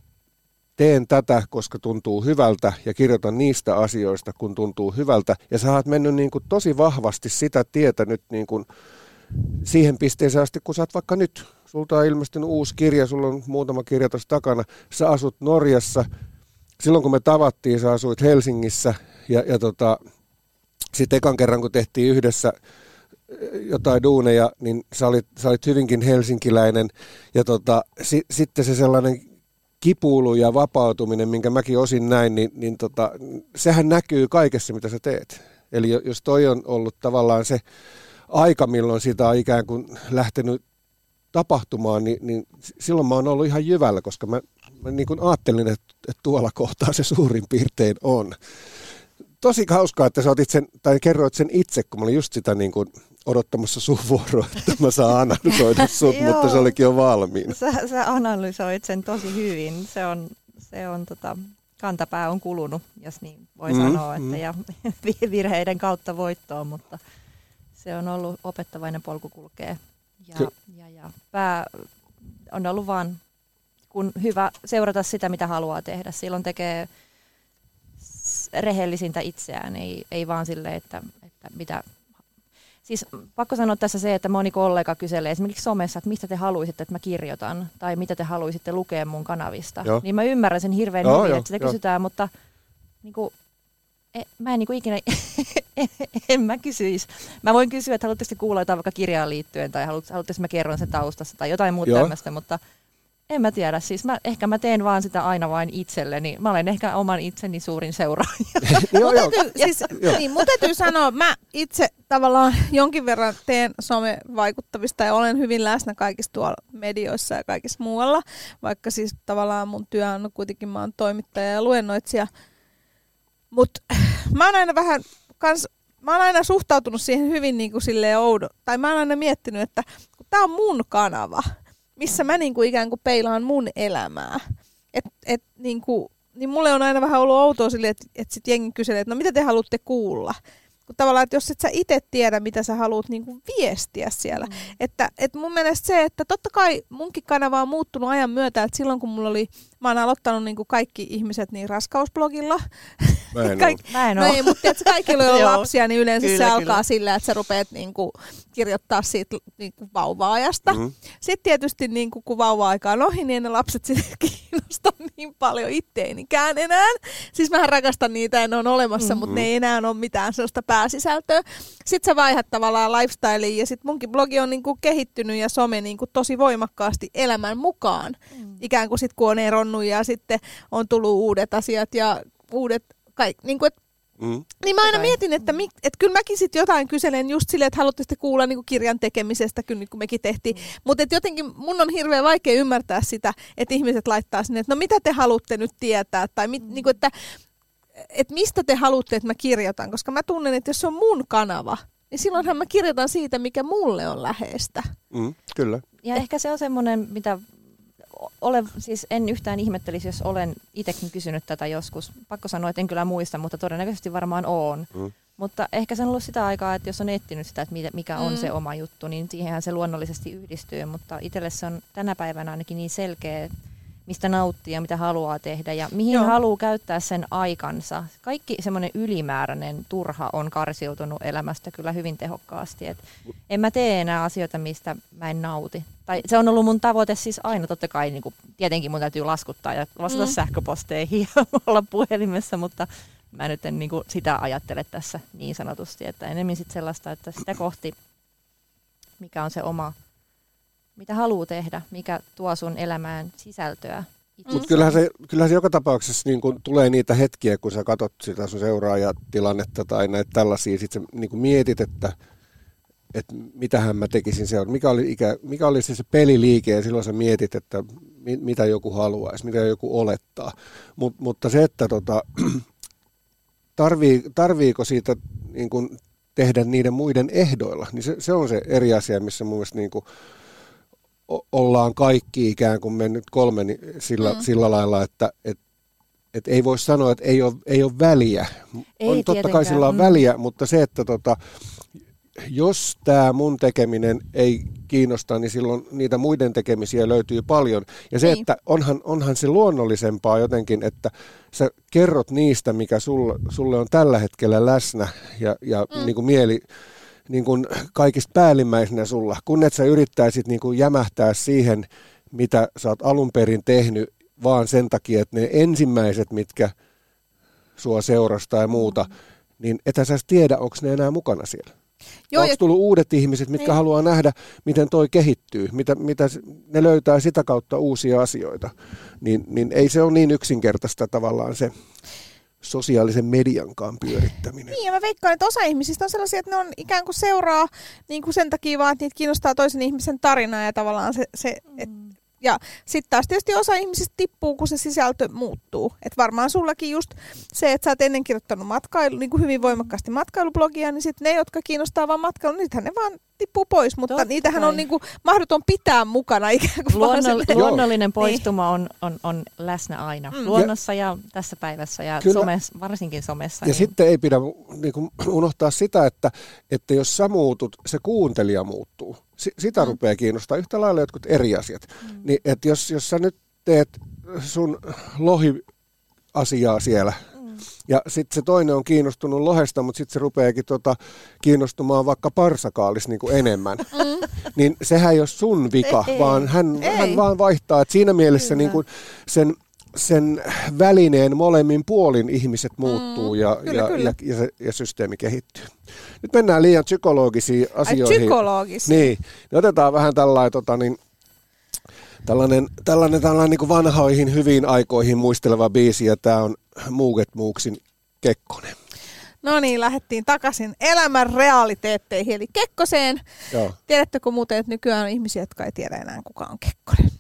teen tätä, koska tuntuu hyvältä ja kirjoitan niistä asioista, kun tuntuu hyvältä. Ja sä oot mennyt niin kuin tosi vahvasti sitä tietä nyt niin kuin siihen pisteeseen asti, kun sä oot vaikka nyt. Sulta on ilmestynyt uusi kirja, sulla on muutama kirja tuossa takana. Sä asut Norjassa. Silloin kun me tavattiin, sä asuit Helsingissä ja, ja tota, sitten ekan kerran, kun tehtiin yhdessä eh, jotain duuneja, niin sä olit, sä olit hyvinkin helsinkiläinen. Ja tota, si, sitten se sellainen kipuilu ja vapautuminen, minkä mäkin osin näin, niin, niin tota, sehän näkyy kaikessa, mitä sä teet. Eli jos toi on ollut tavallaan se aika, milloin sitä on ikään kuin lähtenyt tapahtumaan, niin, niin silloin mä oon ollut ihan jyvällä, koska mä, mä niin kuin ajattelin, että, että tuolla kohtaa se suurin piirtein on tosi hauskaa, että sä sen, tai kerroit sen itse, kun mä olin just sitä niin kuin odottamassa sun vuoroa, että mä saan analysoida sut, mutta se olikin jo valmiina. Sä, sä analysoit sen tosi hyvin. Se on, se on tota, kantapää on kulunut, jos niin voi mm, sanoa, että mm. ja virheiden kautta voittoon, mutta se on ollut opettavainen polku kulkee. Ja, ja, ja pää on ollut vaan kun hyvä seurata sitä, mitä haluaa tehdä. Silloin tekee rehellisintä itseään, ei, ei vaan sille, että, että mitä... Siis pakko sanoa tässä se, että moni kollega kyselee esimerkiksi somessa, että mistä te haluaisitte, että mä kirjoitan, tai mitä te haluaisitte lukea mun kanavista. Joo. Niin mä ymmärrän sen hirveän joo, hyvin, että sitä jo. kysytään, mutta niin kuin, e, mä en niin kuin ikinä, en mä kysyisi. Mä voin kysyä, että haluatteko kuulla jotain vaikka kirjaan liittyen, tai haluatteko mä kerron sen taustassa, tai jotain muuta tämmöistä, mutta en mä tiedä, siis mä, ehkä mä teen vaan sitä aina vain itselleni. Mä olen ehkä oman itseni suurin seuraaja. joo, joo. Täytyy, siis, niin, mun täytyy sanoa, mä itse tavallaan jonkin verran teen somevaikuttamista ja olen hyvin läsnä kaikissa tuolla medioissa ja kaikissa muualla, vaikka siis tavallaan mun työ on kuitenkin, mä oon toimittaja ja luennoitsija. Mutta mä oon aina vähän kans, mä oon aina suhtautunut siihen hyvin niin kuin silleen oudo, tai mä oon aina miettinyt, että tämä on mun kanava, missä mä niinku ikään kuin peilaan mun elämää. Et, et niinku, niin mulle on aina vähän ollut outoa sille, että et sit jengi kyselee, että no mitä te haluatte kuulla. Kun tavallaan, että jos et sä itse tiedä, mitä sä haluat niinku viestiä siellä. Mm. Että et mun mielestä se, että totta kai munkin kanava on muuttunut ajan myötä, että silloin kun mulla oli, mä oon aloittanut niinku kaikki ihmiset niin raskausblogilla, Mä en Kaik- ollut. Mä en No oo. ei, mutta tiedätkö, kaikilla on lapsia, niin yleensä Kyllä, se kyllä. alkaa sillä, että sä rupeat niinku kirjoittaa siitä niinku vauva-ajasta. Mhm. Sitten tietysti niinku, kun vauva-aika on ohi, niin ne lapset sitten kiinnostaa niin paljon itteinikään enää. Siis mähän rakastan niitä ja ne on olemassa, Mm. mutta ne ei enää ole mitään sellaista pääsisältöä. Sitten sä vaihdat tavallaan lifestylea ja sitten munkin blogi on niinku kehittynyt ja some niinku tosi voimakkaasti elämän mukaan. Mm. Ikään kuin sitten kun on eronnut ja sitten on tullut uudet asiat ja uudet kaikki. Niinku, et Mm. niin mä aina mietin, että, mik, että kyllä mäkin sitten jotain kyselen just silleen, että haluatte sitten kuulla niin kirjan tekemisestä, kyllä nyt kun mekin tehtiin. Mm. Mutta jotenkin mun on hirveän vaikea ymmärtää sitä, että ihmiset laittaa sinne, että no mitä te haluatte nyt tietää, tai mit, mm. niin kuin, että, että mistä te haluatte, että mä kirjoitan, koska mä tunnen, että jos se on mun kanava, niin silloinhan mä kirjoitan siitä, mikä mulle on läheistä. Mm. Kyllä. Ja ehkä se on semmoinen, mitä ole, siis en yhtään ihmettelisi, jos olen itsekin kysynyt tätä joskus. Pakko sanoa, että en kyllä muista, mutta todennäköisesti varmaan on. Mm. Mutta ehkä se on ollut sitä aikaa, että jos on etsinyt sitä, että mikä on Mm. se oma juttu, niin siihenhän se luonnollisesti yhdistyy. Mutta itselle se on tänä päivänä ainakin niin selkeä, mistä nauttii ja mitä haluaa tehdä ja mihin Joo. Haluaa käyttää sen aikansa. Kaikki semmoinen ylimääräinen turha on karsiutunut elämästä kyllä hyvin tehokkaasti. Et en mä tee enää asioita, mistä mä en nauti. Tai se on ollut mun tavoite siis aina, totta kai niin kuin, tietenkin mun täytyy laskuttaa ja vastata Mm. sähköposteihin ja olla puhelimessa, mutta mä nyt en niin kuin, sitä ajattele tässä niin sanotusti, että enemmän sit sellaista, että sitä kohti, mikä on se oma, mitä haluaa tehdä, mikä tuo sun elämään sisältöä. Mutta kyllähän se, kyllähän se joka tapauksessa niin kun tulee niitä hetkiä, kun sä katot sitä sun seuraajatilannetta tai näitä tällaisia, sit sä niin kun mietit, että, että mitähän mä tekisin seuraavaksi, mikä oli, ikä, mikä oli se, se peliliike ja silloin sä mietit, että mi, mitä joku haluaisi, mitä joku olettaa. Mut, mutta se, että tota, tarvii, tarviiko siitä niin kun tehdä niiden muiden ehdoilla, niin se, se on se eri asia, missä mun mielestä niin kun, ollaan kaikki ikään kuin mennyt kolme ni- sillä, Mm. sillä lailla, että et, et ei voi sanoa, että ei ole, ei ole väliä. Ei on totta kai sillä on mm. väliä, mutta se, että tota, jos tämä mun tekeminen ei kiinnosta, niin silloin niitä muiden tekemisiä löytyy paljon. Ja se, Niin. että onhan, onhan se luonnollisempaa jotenkin, että sä kerrot niistä, mikä sulle, sulle on tällä hetkellä läsnä ja, ja mm. niin kuin mieli niin kuin kaikista päällimmäisenä sulla, kun et sä yrittäisit niin kuin jämähtää siihen, mitä sä oot alun perin tehnyt, vaan sen takia, että ne ensimmäiset, mitkä sua seurastaa ja muuta, Mm. niin etä sä tiedä, onko ne enää mukana siellä. Joo, Onko tullut uudet ihmiset, mitkä Niin. haluaa nähdä, miten toi kehittyy, mitä, mitä ne löytää sitä kautta uusia asioita. Niin, niin ei se ole niin yksinkertaista tavallaan se sosiaalisen mediankaan pyörittäminen. niin, ja mä veikkaan, että osa ihmisistä on sellaisia, että ne on ikään kuin seuraa niin kuin sen takia vaan, että niitä kiinnostaa toisen ihmisen tarinaa ja tavallaan se, se et, Mm. ja sitten taas tietysti osa ihmisistä tippuu, kun se sisältö muuttuu. Et varmaan sullakin just se, että sä oot ennen kirjoittanut matkailu, niin kuin hyvin voimakkaasti matkailublogia, niin sitten ne, jotka kiinnostaa vaan matkailu, nythän ne vaan tippuu pois, mutta Totta niitähän kai. on niin kuin mahdoton pitää mukana ikään kuin vaan Luonnol- silleen- luonnollinen poistuma on, on, on läsnä aina. Mm. Luonnossa ja tässä päivässä ja Kyllä. somes, varsinkin somessa. Ja niin sitten ei pidä niin kuin, unohtaa sitä, että, että jos sä muutut, se kuuntelija muuttuu. Si- sitä Mm. rupeaa kiinnostaa yhtä lailla jotkut eri asiat. Mm. Niin, että jos, jos sä nyt teet sun lohi-asiaa siellä, Mm. Ja sitten se toinen on kiinnostunut lohesta, mutta sitten se rupeakin tota, kiinnostumaan vaikka parsakaalis niin kuin enemmän, Mm. niin sehän ei ole sun vika, Ei, vaan hän, Ei. hän vaan vaihtaa. Et siinä mielessä Kyllä. niin kuin sen, sen välineen molemmin puolin ihmiset muuttuu Mm, ja, kyllä, ja, kyllä. ja, ja, se, ja systeemi kehittyy. Nyt mennään liian psykologisiin Ai asioihin. psykologisia. Niin, niin otetaan vähän tällainen, tota, niin, tällainen, tällainen, tällainen niin kuin vanhoihin hyviin aikoihin muisteleva biisi, ja tämä on Muuget Muuksin Kekkonen. No niin, lähdettiin takaisin elämän realiteetteihin, eli Kekkoseen. Joo, Tiedättekö muuten, että nykyään on ihmisiä, jotka ei tiedä enää kuka on Kekkonen?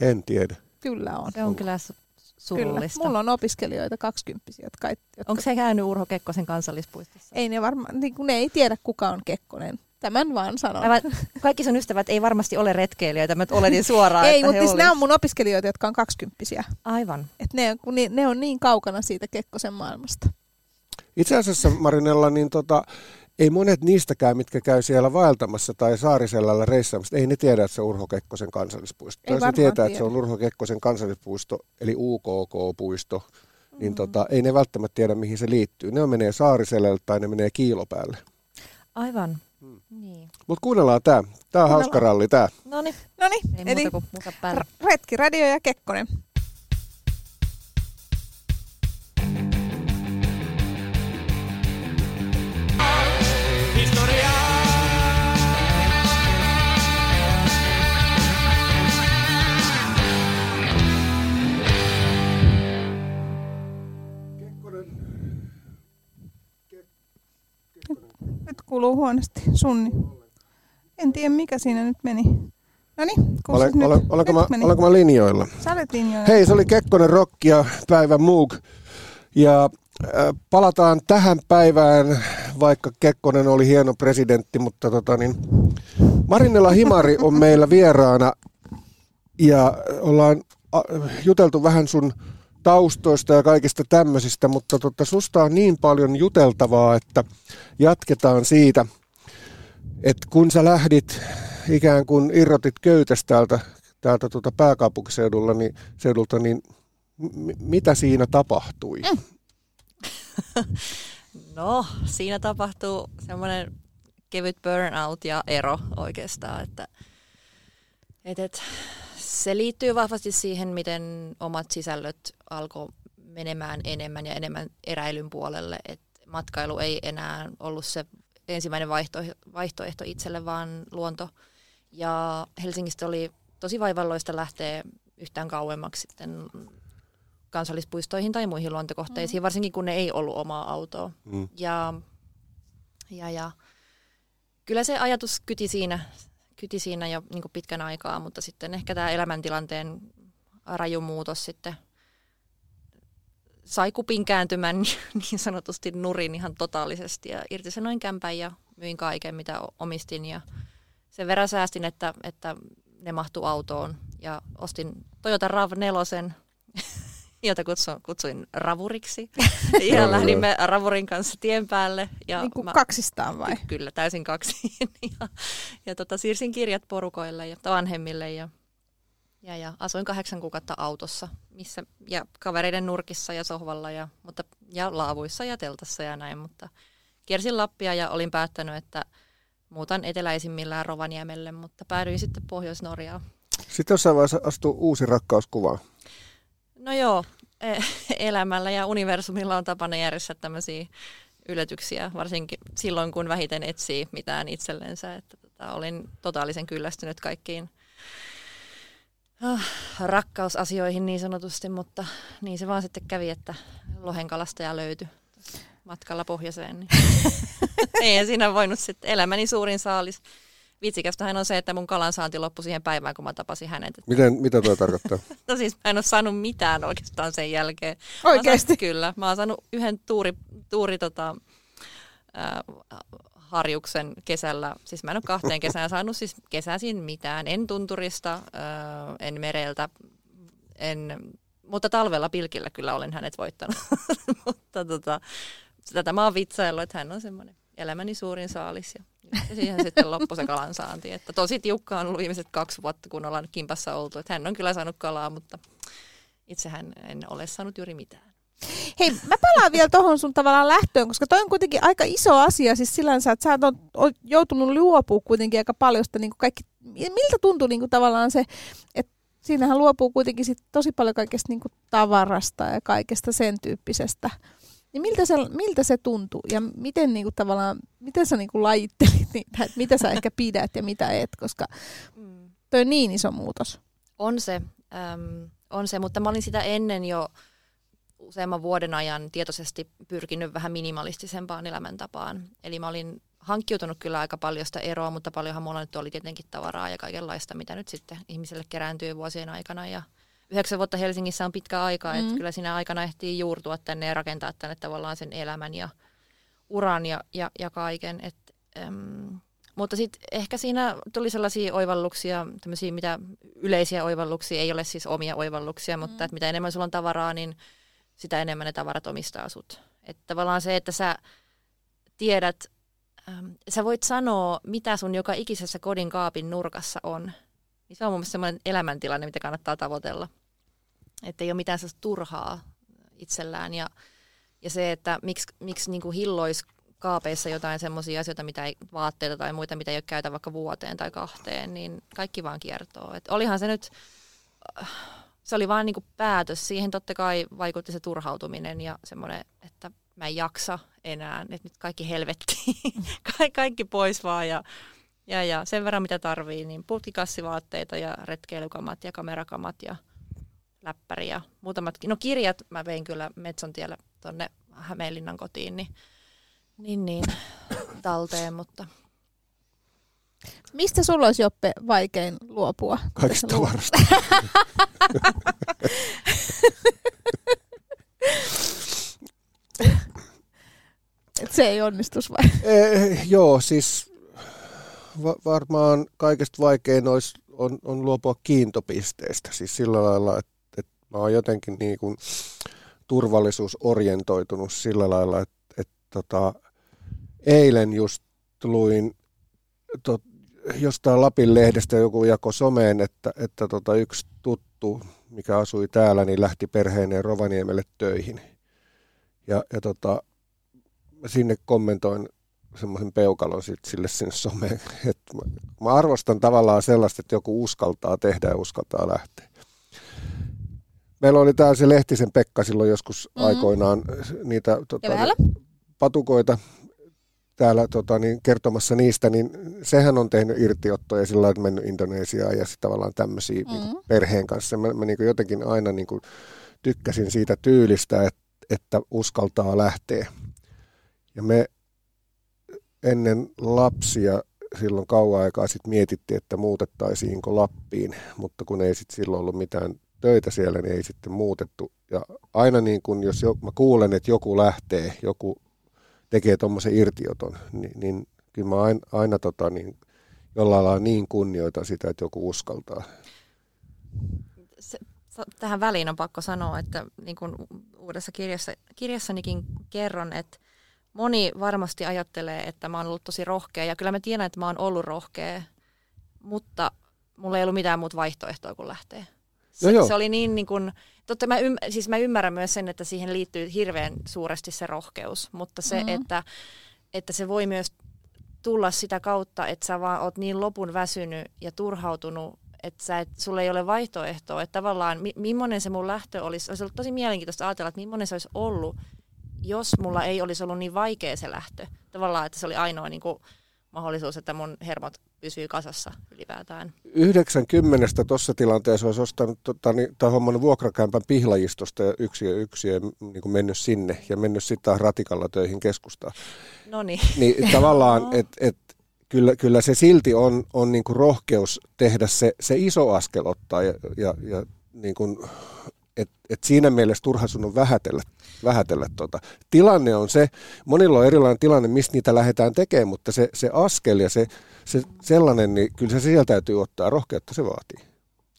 en tiedä. Kyllä on. Se on kyllä su- Kyllä. surullista. Mulla on opiskelijoita, kaksikymppisiä, jotka, jotka Onko se käynyt Urho Kekkosen kansallispuistossa? ei ne varmaan, niin kuin ne ei tiedä kuka on Kekkonen. Tämän vaan sanon. Aivan, kaikki sun ystävät ei varmasti ole retkeilijöitä, mä oletin suoraan, ei, että mutta siis nämä on mun opiskelijoita, jotka on kaksikymppisiä. Aivan. Et ne, kun ni, ne on niin kaukana siitä Kekkosen maailmasta. Itse asiassa Marinella, niin tota, ei monet niistäkään, mitkä käy siellä vaeltamassa tai Saariselällä reissaamassa, ei ne tiedä, että se on Urho Kekkosen kansallispuisto. Ei Tai se tietää, että tiedä. se on Urho Kekkosen kansallispuisto, eli UKK-puisto, niin tota, ei ne välttämättä tiedä, mihin se liittyy. Ne menee Saariselälle tai ne menee Kiilopäälle. Aivan. Hmm. Niin. Mutta kuunnellaan tämä. Tämä on hauska ralli tämä. No niin, ei eli muuta kuin musa päälle. R- Retki, Radio ja Kekkonen. Kuuluu huonosti sunni. En tiedä mikä siinä nyt meni. No niin, Olen, nyt. olen, olenko, nyt mä, meni. olenko mä linjoilla? Sä olet linjoilla. Hei, se oli Kekkonen Rock ja päivän Moog. Ja äh, palataan tähän päivään, vaikka Kekkonen oli hieno presidentti, mutta tota niin, Marinella Himari on meillä vieraana ja ollaan äh, juteltu vähän sun taustoista ja kaikista tämmöisistä, mutta tota, susta on niin paljon juteltavaa, että jatketaan siitä, että kun sä lähdit ikään kuin irrotit köytästä täältä, täältä tota pääkaupunkiseudulla, niin, seudulta, niin m- mitä siinä tapahtui? Mm. No, siinä tapahtuu semmoinen kevyt burnout ja ero oikeastaan, että et, et, se liittyy vahvasti siihen, miten omat sisällöt alkoi menemään enemmän ja enemmän eräilyn puolelle, että matkailu ei enää ollut se ensimmäinen vaihtoehto, vaihtoehto itselle, vaan luonto. Ja Helsingistä oli tosi vaivalloista lähteä yhtään kauemmaksi sitten kansallispuistoihin tai muihin luontokohteisiin, mm. varsinkin kun ne ei ollut omaa autoa. Mm. Ja, ja, ja kyllä se ajatus kyti siinä, kyti siinä jo niin pitkän aikaa, mutta sitten ehkä tämä elämäntilanteen raju muutos sitten sai kupin kääntymään niin sanotusti nurin ihan totaalisesti ja irtisanoin kämpän ja myin kaiken, mitä omistin ja sen verran säästin, että, että ne mahtuu autoon. Ja ostin Toyota RAV4, jota kutsuin, kutsuin ravuriksi. Ja lähdimme ravurin kanssa tien päälle. Ja niin kuin mä, kaksistaan vai? Ky- kyllä, täysin kaksi. ja ja tota, siirsin kirjat porukoille ja vanhemmille ja, ja, ja asuin kahdeksan kuukautta autossa missä, ja kavereiden nurkissa ja sohvalla ja, mutta, ja laavuissa ja teltassa ja näin. Mutta kiersin Lappia ja olin päättänyt, että muutan eteläisimmillään Rovaniemelle, mutta päädyin sitten Pohjois-Norjaan. Sitten jossain vaiheessa astuu uusi rakkauskuva. No joo, e- elämällä ja universumilla on tapana järjestää tämmöisiä yllätyksiä, varsinkin silloin kun vähiten etsii mitään itsellensä. Että tota, olin totaalisen kyllästynyt kaikkiin ah, rakkausasioihin niin sanotusti, mutta niin se vaan sitten kävi, että lohenkalastaja löytyi matkalla pohjoiseen. Niin. Ei siinä voinut sitten, elämäni suurin saalis. Vitsikästähän on se, että mun kalansaanti loppui siihen päivään, kun mä tapasin hänet. Miten, mitä tuo tarkoittaa? no siis mä en ole saanut mitään oikeastaan sen jälkeen. Oikeasti? Saanut, kyllä. Mä oon saanut yhden tuuri, tuuri tota, äh, harjuksen kesällä. Siis mä en ole kahteen kesään saanut siis kesäsin mitään. En tunturista, äh, en mereltä, en, mutta talvella pilkillä kyllä olen hänet voittanut. mutta tota, tätä mä oon vitsaillut, että hän on semmoinen elämäni suurin saalis. Ja, ja siihen sitten loppui se kalan saanti. Että tosi tiukka on ollut viimeiset kaksi vuotta, kun ollaan kimpassa oltu. Että hän on kyllä saanut kalaa, mutta itsehän en ole saanut juuri mitään. Hei, mä palaan vielä tuohon sun tavallaan lähtöön, koska toi on kuitenkin aika iso asia, siis sillä että sä oot joutunut luopua kuitenkin aika paljon sitä, niin kuin kaikki, miltä tuntuu niin kuin tavallaan se, että siinähän luopuu kuitenkin sit tosi paljon kaikesta niin kuin tavarasta ja kaikesta sen tyyppisestä. Niin miltä se, miltä se tuntuu ja miten, niin kuin, tavallaan, miten sä niin kuin, lajittelit niitä, että mitä sä ehkä pidät ja mitä et, koska toi on niin iso muutos. On se, äm, on se, mutta mä olin sitä ennen jo useamman vuoden ajan tietoisesti pyrkinyt vähän minimalistisempaan elämäntapaan. Eli mä olin hankkiutunut kyllä aika paljon sitä eroa, mutta paljonhan mulla nyt oli tietenkin tavaraa ja kaikenlaista, mitä nyt sitten ihmiselle kerääntyy vuosien aikana. Ja yhdeksän vuotta Helsingissä on pitkä aika, mm. että kyllä siinä aikana ehtii juurtua tänne ja rakentaa tänne tavallaan sen elämän ja uran ja, ja, ja kaiken. Et, äm, mutta sitten ehkä siinä tuli sellaisia oivalluksia, tämmöisiä mitä yleisiä oivalluksia, ei ole siis omia oivalluksia, mm. mutta että mitä enemmän sulla on tavaraa, niin sitä enemmän ne tavarat omistaa sut. Että tavallaan se, että sä tiedät, äm, sä voit sanoa, mitä sun joka ikisessä kodin kaapin nurkassa on. Niin se on mun mielestä sellainen elämäntilanne, mitä kannattaa tavoitella. Että ei ole mitään turhaa itsellään. Ja, ja se, että miksi, miksi niin kuin hillois kaapeissa jotain semmoisia asioita, mitä ei, vaatteita tai muita, mitä ei ole käytä vaikka vuoteen tai kahteen, niin kaikki vaan kiertoo. Et olihan se nyt, se oli vaan niinku päätös. Siihen totta kai vaikutti se turhautuminen ja semmoinen, että mä en jaksa enää, että nyt kaikki helvetti, Ka- kaikki pois vaan ja, ja, ja sen verran mitä tarvii, niin putkikassivaatteita ja retkeilykamat ja kamerakamat ja läppäri ja muutamatkin. No kirjat mä vein kyllä Metson tiellä tonne Hämeenlinnan kotiin, niin, niin, niin talteen, mutta Mistä sulla olisi Joppe vaikein luopua? Kaikista tavarasta. Et se ei onnistus vai? Eh, joo, siis va- varmaan kaikesta vaikein olisi, on, on luopua kiintopisteistä. Siis sillä lailla, että mä oon jotenkin niin kuin turvallisuusorientoitunut sillä lailla, että, että tota, eilen just luin tot, jostain Lapin lehdestä joku jako someen, että, että tota, yksi tuttu, mikä asui täällä, niin lähti perheineen Rovaniemelle töihin. Ja, ja tota, sinne kommentoin semmoisen peukalon sit sille sinne someen. Et mä, mä arvostan tavallaan sellaista, että joku uskaltaa tehdä ja uskaltaa lähteä. Meillä oli täällä se Lehtisen Pekka silloin joskus mm-hmm. aikoinaan niitä tota, Keväällä. patukoita täällä tota, niin, kertomassa niistä, niin sehän on tehnyt irtiottoja sillä lailla, että mennyt Indonesiaan ja sitten tavallaan tämmöisiä mm. niin perheen kanssa. Mä, mä niin jotenkin aina niin kuin, tykkäsin siitä tyylistä, että, että uskaltaa lähteä. Ja me ennen lapsia silloin kauan aikaa sitten mietittiin, että muutettaisiinko Lappiin, mutta kun ei sitten silloin ollut mitään töitä siellä, niin ei sitten muutettu. Ja aina niin kun, jos jo, mä kuulen, että joku lähtee, joku tekee tuommoisen irtioton, niin, niin kyllä mä aina, aina tota, niin, jollain lailla niin kunnioitan sitä, että joku uskaltaa. se, tähän väliin on pakko sanoa, että niin kuin uudessa kirjassa, kirjassanikin kerron, että moni varmasti ajattelee, että mä oon ollut tosi rohkea ja kyllä mä tiedän, että mä oon ollut rohkea, mutta mulla ei ollut mitään muuta vaihtoehtoa kuin lähteä. Se, No se oli niin, niin kuin, totta mä, ym, siis mä ymmärrän myös sen, että siihen liittyy hirveän suuresti se rohkeus, mutta se, Mhm. mm-hmm. että, että se voi myös tulla sitä kautta, että sä vaan oot niin lopun väsynyt ja turhautunut, että sä et, sulla ei ole vaihtoehtoa. Että tavallaan mi, millainen se mun lähtö olisi, olisi ollut tosi mielenkiintoista ajatella, että millainen se olisi ollut, jos mulla ei olisi ollut niin vaikea se lähtö. Tavallaan, että se oli ainoa niin kuin, mahdollisuus, että mun hermot pysyy kasassa ylipäätään. 90 tuossa tilanteessa olisi ostanut tota, niin, tai hommannut vuokrakämpän pihlajistosta ja yksi ja yksi ja niin kuin mennyt sinne ja mennyt sitten taas ratikalla töihin keskustaan. No niin. Niin tavallaan, että et, kyllä, kyllä se silti on, on niin kuin rohkeus tehdä se, se iso askel ottaa ja, ja, ja niin kuin, et, et siinä mielessä turha sun on vähätellä, vähätellä tota. Tilanne on se, monilla on erilainen tilanne, mistä niitä lähdetään tekemään, mutta se, se askel ja se, se sellainen, niin kyllä se sieltä täytyy ottaa, rohkeutta se vaatii.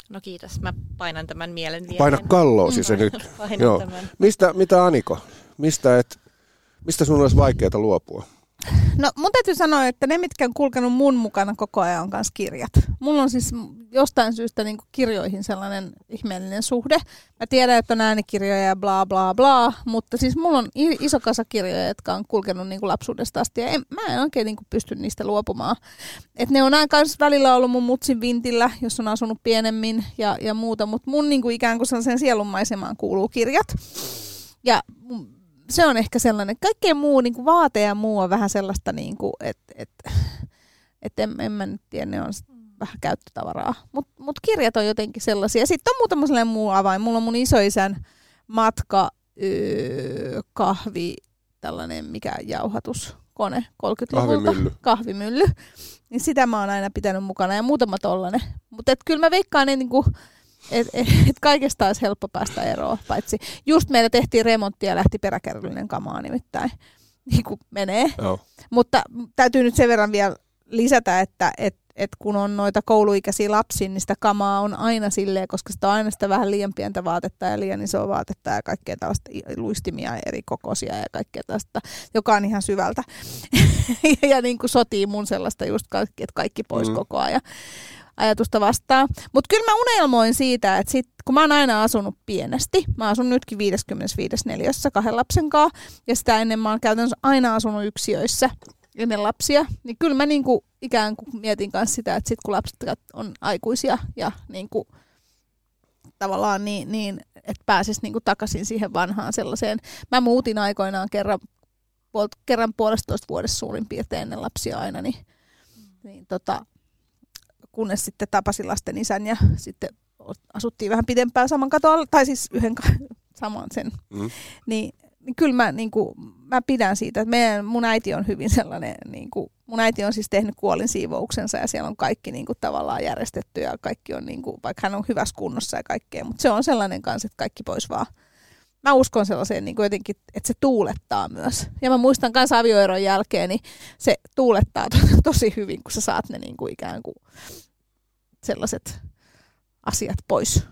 No kiitos, mä painan tämän mielen vielä. Paina kalloosi se nyt. Joo. tämän. Mistä, mitä Aniko, mistä, et, mistä sun olisi vaikeaa luopua? No mun täytyy sanoa, että ne, mitkä on kulkenut mun mukana koko ajan, on myös kirjat. Mulla on siis jostain syystä niin kirjoihin sellainen ihmeellinen suhde. Mä tiedän, että on äänikirjoja ja bla bla bla, mutta siis mulla on iso kasa kirjoja, jotka on kulkenut niin lapsuudesta asti ja en, mä en oikein niin pysty niistä luopumaan. Et ne on aina kans välillä ollut mun mutsin vintillä, jos on asunut pienemmin ja, ja muuta, mutta mun niin kuin ikään kuin sellaiseen sielunmaisemaan kuuluu kirjat. Ja se on ehkä sellainen, kaikkea muu, niin kuin vaate ja muu on vähän sellaista, niin kuin, että et, et en, en mä nyt tiedä, ne on vähän käyttötavaraa. Mutta mut kirjat on jotenkin sellaisia. Sitten on muutama sellainen muu avain. Mulla on mun isoisän matka, öö, kahvi, tällainen mikä jauhatuskone 30-luvulta. Kahvimylly. Kahvimylly. Niin sitä mä oon aina pitänyt mukana ja muutama tollanen. Mutta kyllä mä veikkaan, että niinku, et, et, et kaikesta olisi helppo päästä eroon. Paitsi just meillä tehtiin remonttia ja lähti peräkärryllinen kamaa nimittäin. Niin kuin menee. Joo. Mutta täytyy nyt sen verran vielä lisätä, että et, et kun on noita kouluikäisiä lapsia, niin sitä kamaa on aina silleen, koska sitä on aina sitä vähän liian pientä vaatetta ja liian isoa vaatetta ja kaikkea tällaista luistimia ja eri kokoisia ja kaikkea tällaista, joka on ihan syvältä. ja, niin kuin sotii mun sellaista just kaikki, että kaikki pois mm. koko ajan. Ajatusta vastaan. Mutta kyllä mä unelmoin siitä, että sit, kun mä oon aina asunut pienesti, mä asun nytkin 55.4. kahden lapsen kanssa, ja sitä ennen mä oon käytännössä aina asunut yksiöissä ennen lapsia, niin kyllä mä niinku ikään kuin mietin kanssa sitä, että sit kun lapset on aikuisia ja niinku, tavallaan niin, niin että pääsisi niinku takaisin siihen vanhaan sellaiseen. Mä muutin aikoinaan kerran, puol, kerran puolestoista vuodessa suurin piirtein ennen lapsia aina, niin, niin tota, kunnes sitten tapasin lasten isän ja sitten asuttiin vähän pidempään saman katolla, tai siis yhden saman sen. Mm. Niin niin kyllä mä, niin kuin, mä pidän siitä, että meidän, mun äiti on hyvin sellainen, niin kuin, mun äiti on siis tehnyt kuolinsiivouksensa ja siellä on kaikki niin kuin, tavallaan järjestetty ja kaikki on, niin kuin, vaikka hän on hyvässä kunnossa ja kaikkea, mutta se on sellainen kanssa, että kaikki pois vaan. Mä uskon sellaiseen niin kuin jotenkin, että se tuulettaa myös. Ja mä muistan myös avioeron jälkeen, niin se tuulettaa to, tosi hyvin, kun sä saat ne niin kuin ikään kuin sellaiset asiat pois.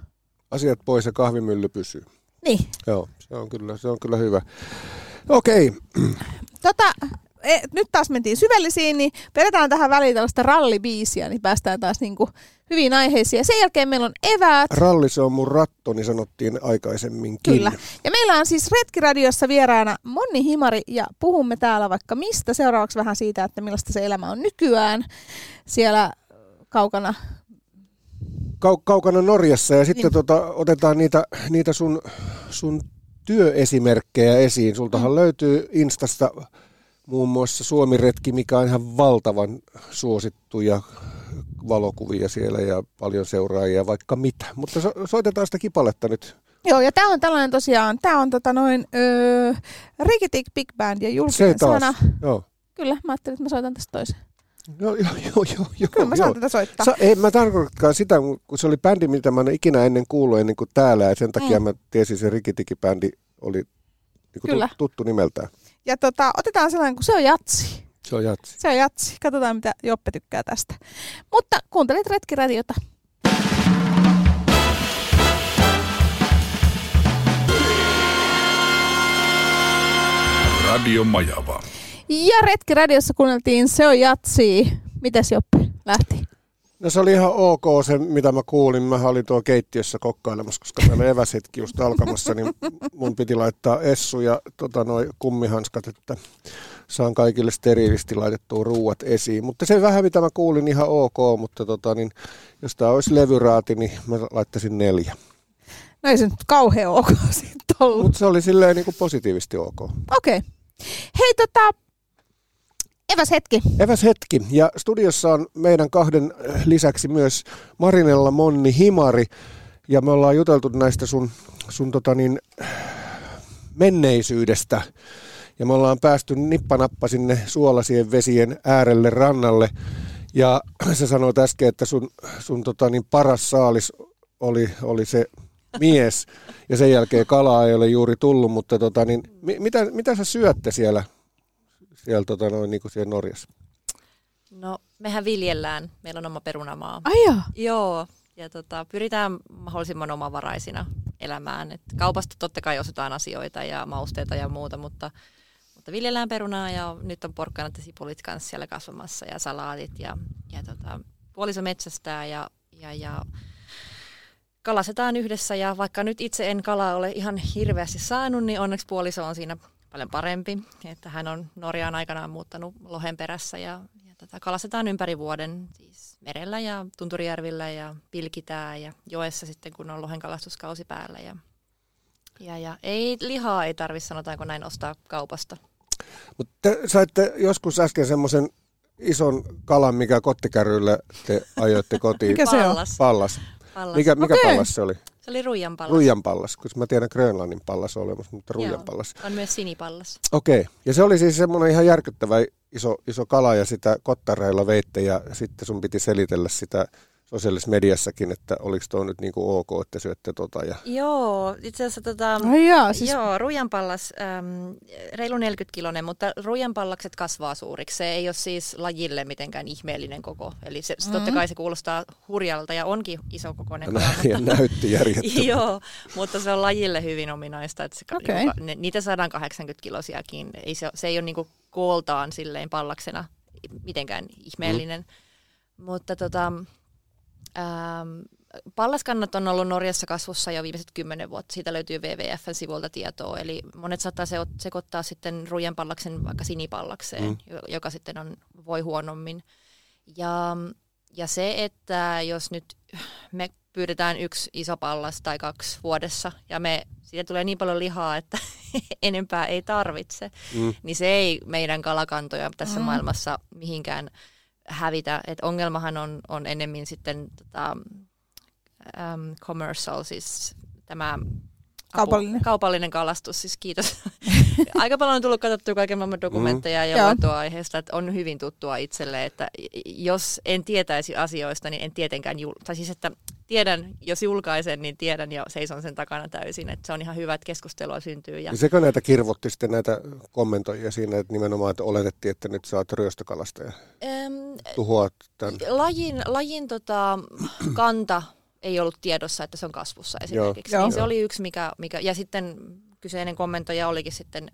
Asiat pois ja kahvimylly pysyy. Niin. Joo, se on kyllä, se on kyllä hyvä. Okei. Tota, e, nyt taas mentiin syvällisiin, niin vedetään tähän väliin tällaista rallibiisiä, niin päästään taas niinku hyvin aiheisiin. Ja sen jälkeen meillä on eväät. Ralli se on mun ratto, niin sanottiin aikaisemminkin. Kyllä. Ja meillä on siis Retkiradiossa vieraana Monni Himari ja puhumme täällä vaikka mistä. Seuraavaksi vähän siitä, että millaista se elämä on nykyään siellä kaukana kau- kaukana Norjassa ja sitten niin. tota, otetaan niitä, niitä sun, sun työesimerkkejä esiin. Sultahan mm. löytyy Instasta muun muassa Suomiretki, mikä on ihan valtavan suosittu ja valokuvia siellä ja paljon seuraajia, vaikka mitä. Mutta so- soitetaan sitä kipaletta nyt. Joo, ja tämä on tällainen tosiaan, tämä on tota noin öö, Rikitik Big Band ja julkinen Se taas, sana. Joo. Kyllä, mä ajattelin, että mä soitan tästä toisen. Joo, joo, joo, joo. joo Kyllä mä saan tätä soittaa. Sa, ei, mä tarkoitatkaan sitä, kun se oli bändi, mitä mä en ikinä ennen kuullut ennen kuin täällä, ja sen takia mm. mä tiesin, se Rikitiki-bändi oli niin Kyllä. tuttu nimeltään. Ja tota, otetaan sellainen, kun se on jatsi. Se on jatsi. Se on jatsi. Katsotaan, mitä Joppe tykkää tästä. Mutta kuuntelet Retkiradiota. Radio Majava. Ja Retkiradiossa kuunneltiin Se on jatsi. Mitäs Joppe lähti? No se oli ihan ok se, mitä mä kuulin. Mä olin tuo keittiössä kokkailemassa, koska meillä eväshetki just alkamassa, niin mun piti laittaa Essu ja tota, noi kummihanskat, että saan kaikille steriilisti laitettua ruuat esiin. Mutta se vähän, mitä mä kuulin, ihan ok, mutta tota, niin, jos tämä olisi levyraati, niin mä laittaisin neljä. No ei se nyt kauhean ok siitä ollut. Mutta se oli silleen niin kuin positiivisesti ok. Okei. Okay. Hei tota, Eväs hetki. Eväs hetki. Ja studiossa on meidän kahden lisäksi myös Marinella Monni Himari. Ja me ollaan juteltu näistä sun, sun tota niin, menneisyydestä. Ja me ollaan päästy nippanappa sinne suolasien vesien äärelle rannalle. Ja sä sanoit äsken, että sun, sun tota niin, paras saalis oli, oli se mies. Ja sen jälkeen kalaa ei ole juuri tullut, mutta tota niin, mitä, mitä sä syötte siellä siellä, tota, noin, niin kuin siellä Norjassa? No, mehän viljellään. Meillä on oma perunamaa. Ai joo? Joo, ja tota, pyritään mahdollisimman omavaraisina elämään. Et kaupasta totta kai ostetaan asioita ja mausteita ja muuta, mutta, mutta viljellään perunaa ja nyt on porkkanat ja sipulit kanssa siellä kasvamassa ja salaatit ja, ja tota, puoliso metsästää ja, ja, ja kalastetaan yhdessä ja vaikka nyt itse en kalaa ole ihan hirveästi saanut, niin onneksi puoliso on siinä paljon parempi. Että hän on Norjaan aikanaan muuttanut lohen perässä ja, ja tätä kalastetaan ympäri vuoden siis merellä ja Tunturijärvillä ja pilkitään ja joessa sitten kun on lohen kalastuskausi päällä. Ja, ja, ja ei lihaa ei tarvitse sanotaanko näin ostaa kaupasta. Mutta te saitte joskus äsken semmoisen ison kalan, mikä kottikärryllä te ajoitte kotiin. mikä se on? Pallas. Pallas. Mikä, mikä okay. pallas se oli? Se oli ruijan pallas. Ruijan pallas, koska mä tiedän Grönlannin pallas on olemassa, mutta ruijan Joo, pallas. on myös sinipallas. Okei, okay. ja se oli siis semmoinen ihan järkyttävä iso, iso kala ja sitä kottareilla veitte ja sitten sun piti selitellä sitä sosiaalisessa mediassakin, että oliko tuo nyt niinku ok, että syötte tota. Ja... Joo, itse asiassa tota, Ai jaa, siis... joo, ruijanpallas, äm, reilu 40 kilonen, mutta ruijanpallakset kasvaa suuriksi. Se ei ole siis lajille mitenkään ihmeellinen koko. Eli se, mm-hmm. totta kai se kuulostaa hurjalta ja onkin iso kokoinen. Ja, mutta... ja näytti järjettömän. joo, mutta se on lajille hyvin ominaista. Että se, okay. joka, ne, niitä saadaan 80 kilosiakin. Ei se, se ei ole niinku kooltaan silleen pallaksena mitenkään ihmeellinen. Mm. Mutta tota, Ähm, Pallaskannat on ollut Norjassa kasvussa jo viimeiset kymmenen vuotta. Siitä löytyy WWFn sivulta tietoa. Eli monet saattaa sekoittaa sitten ruijan pallaksen vaikka sinipallakseen, mm. joka sitten on, voi huonommin. Ja, ja se, että jos nyt me pyydetään yksi iso pallas tai kaksi vuodessa ja me, siitä tulee niin paljon lihaa, että enempää ei tarvitse, mm. niin se ei meidän kalakantoja tässä mm. maailmassa mihinkään hävitä. Et ongelmahan on, on enemmän sitten tota, um, commercial, siis tämä Kaupallinen. kaupallinen kalastus, siis kiitos. Aika paljon on tullut katsottua kaiken maailman dokumentteja mm. ja luettua aiheesta, että on hyvin tuttua itselle, että jos en tietäisi asioista, niin en tietenkään, jul- tai siis että tiedän, jos julkaisen, niin tiedän ja seison sen takana täysin, että se on ihan hyvä, että keskustelua syntyy. Ja... sekö näitä kirvotti sitten näitä kommentoijia siinä, että nimenomaan, että oletettiin, että nyt saat ryöstökalasta ja ähm, tuhoat tämän? Lajin, lajin tota, kanta ei ollut tiedossa, että se on kasvussa esimerkiksi. Joo. Niin se oli yksi, mikä, mikä, ja sitten kyseinen kommentoija olikin sitten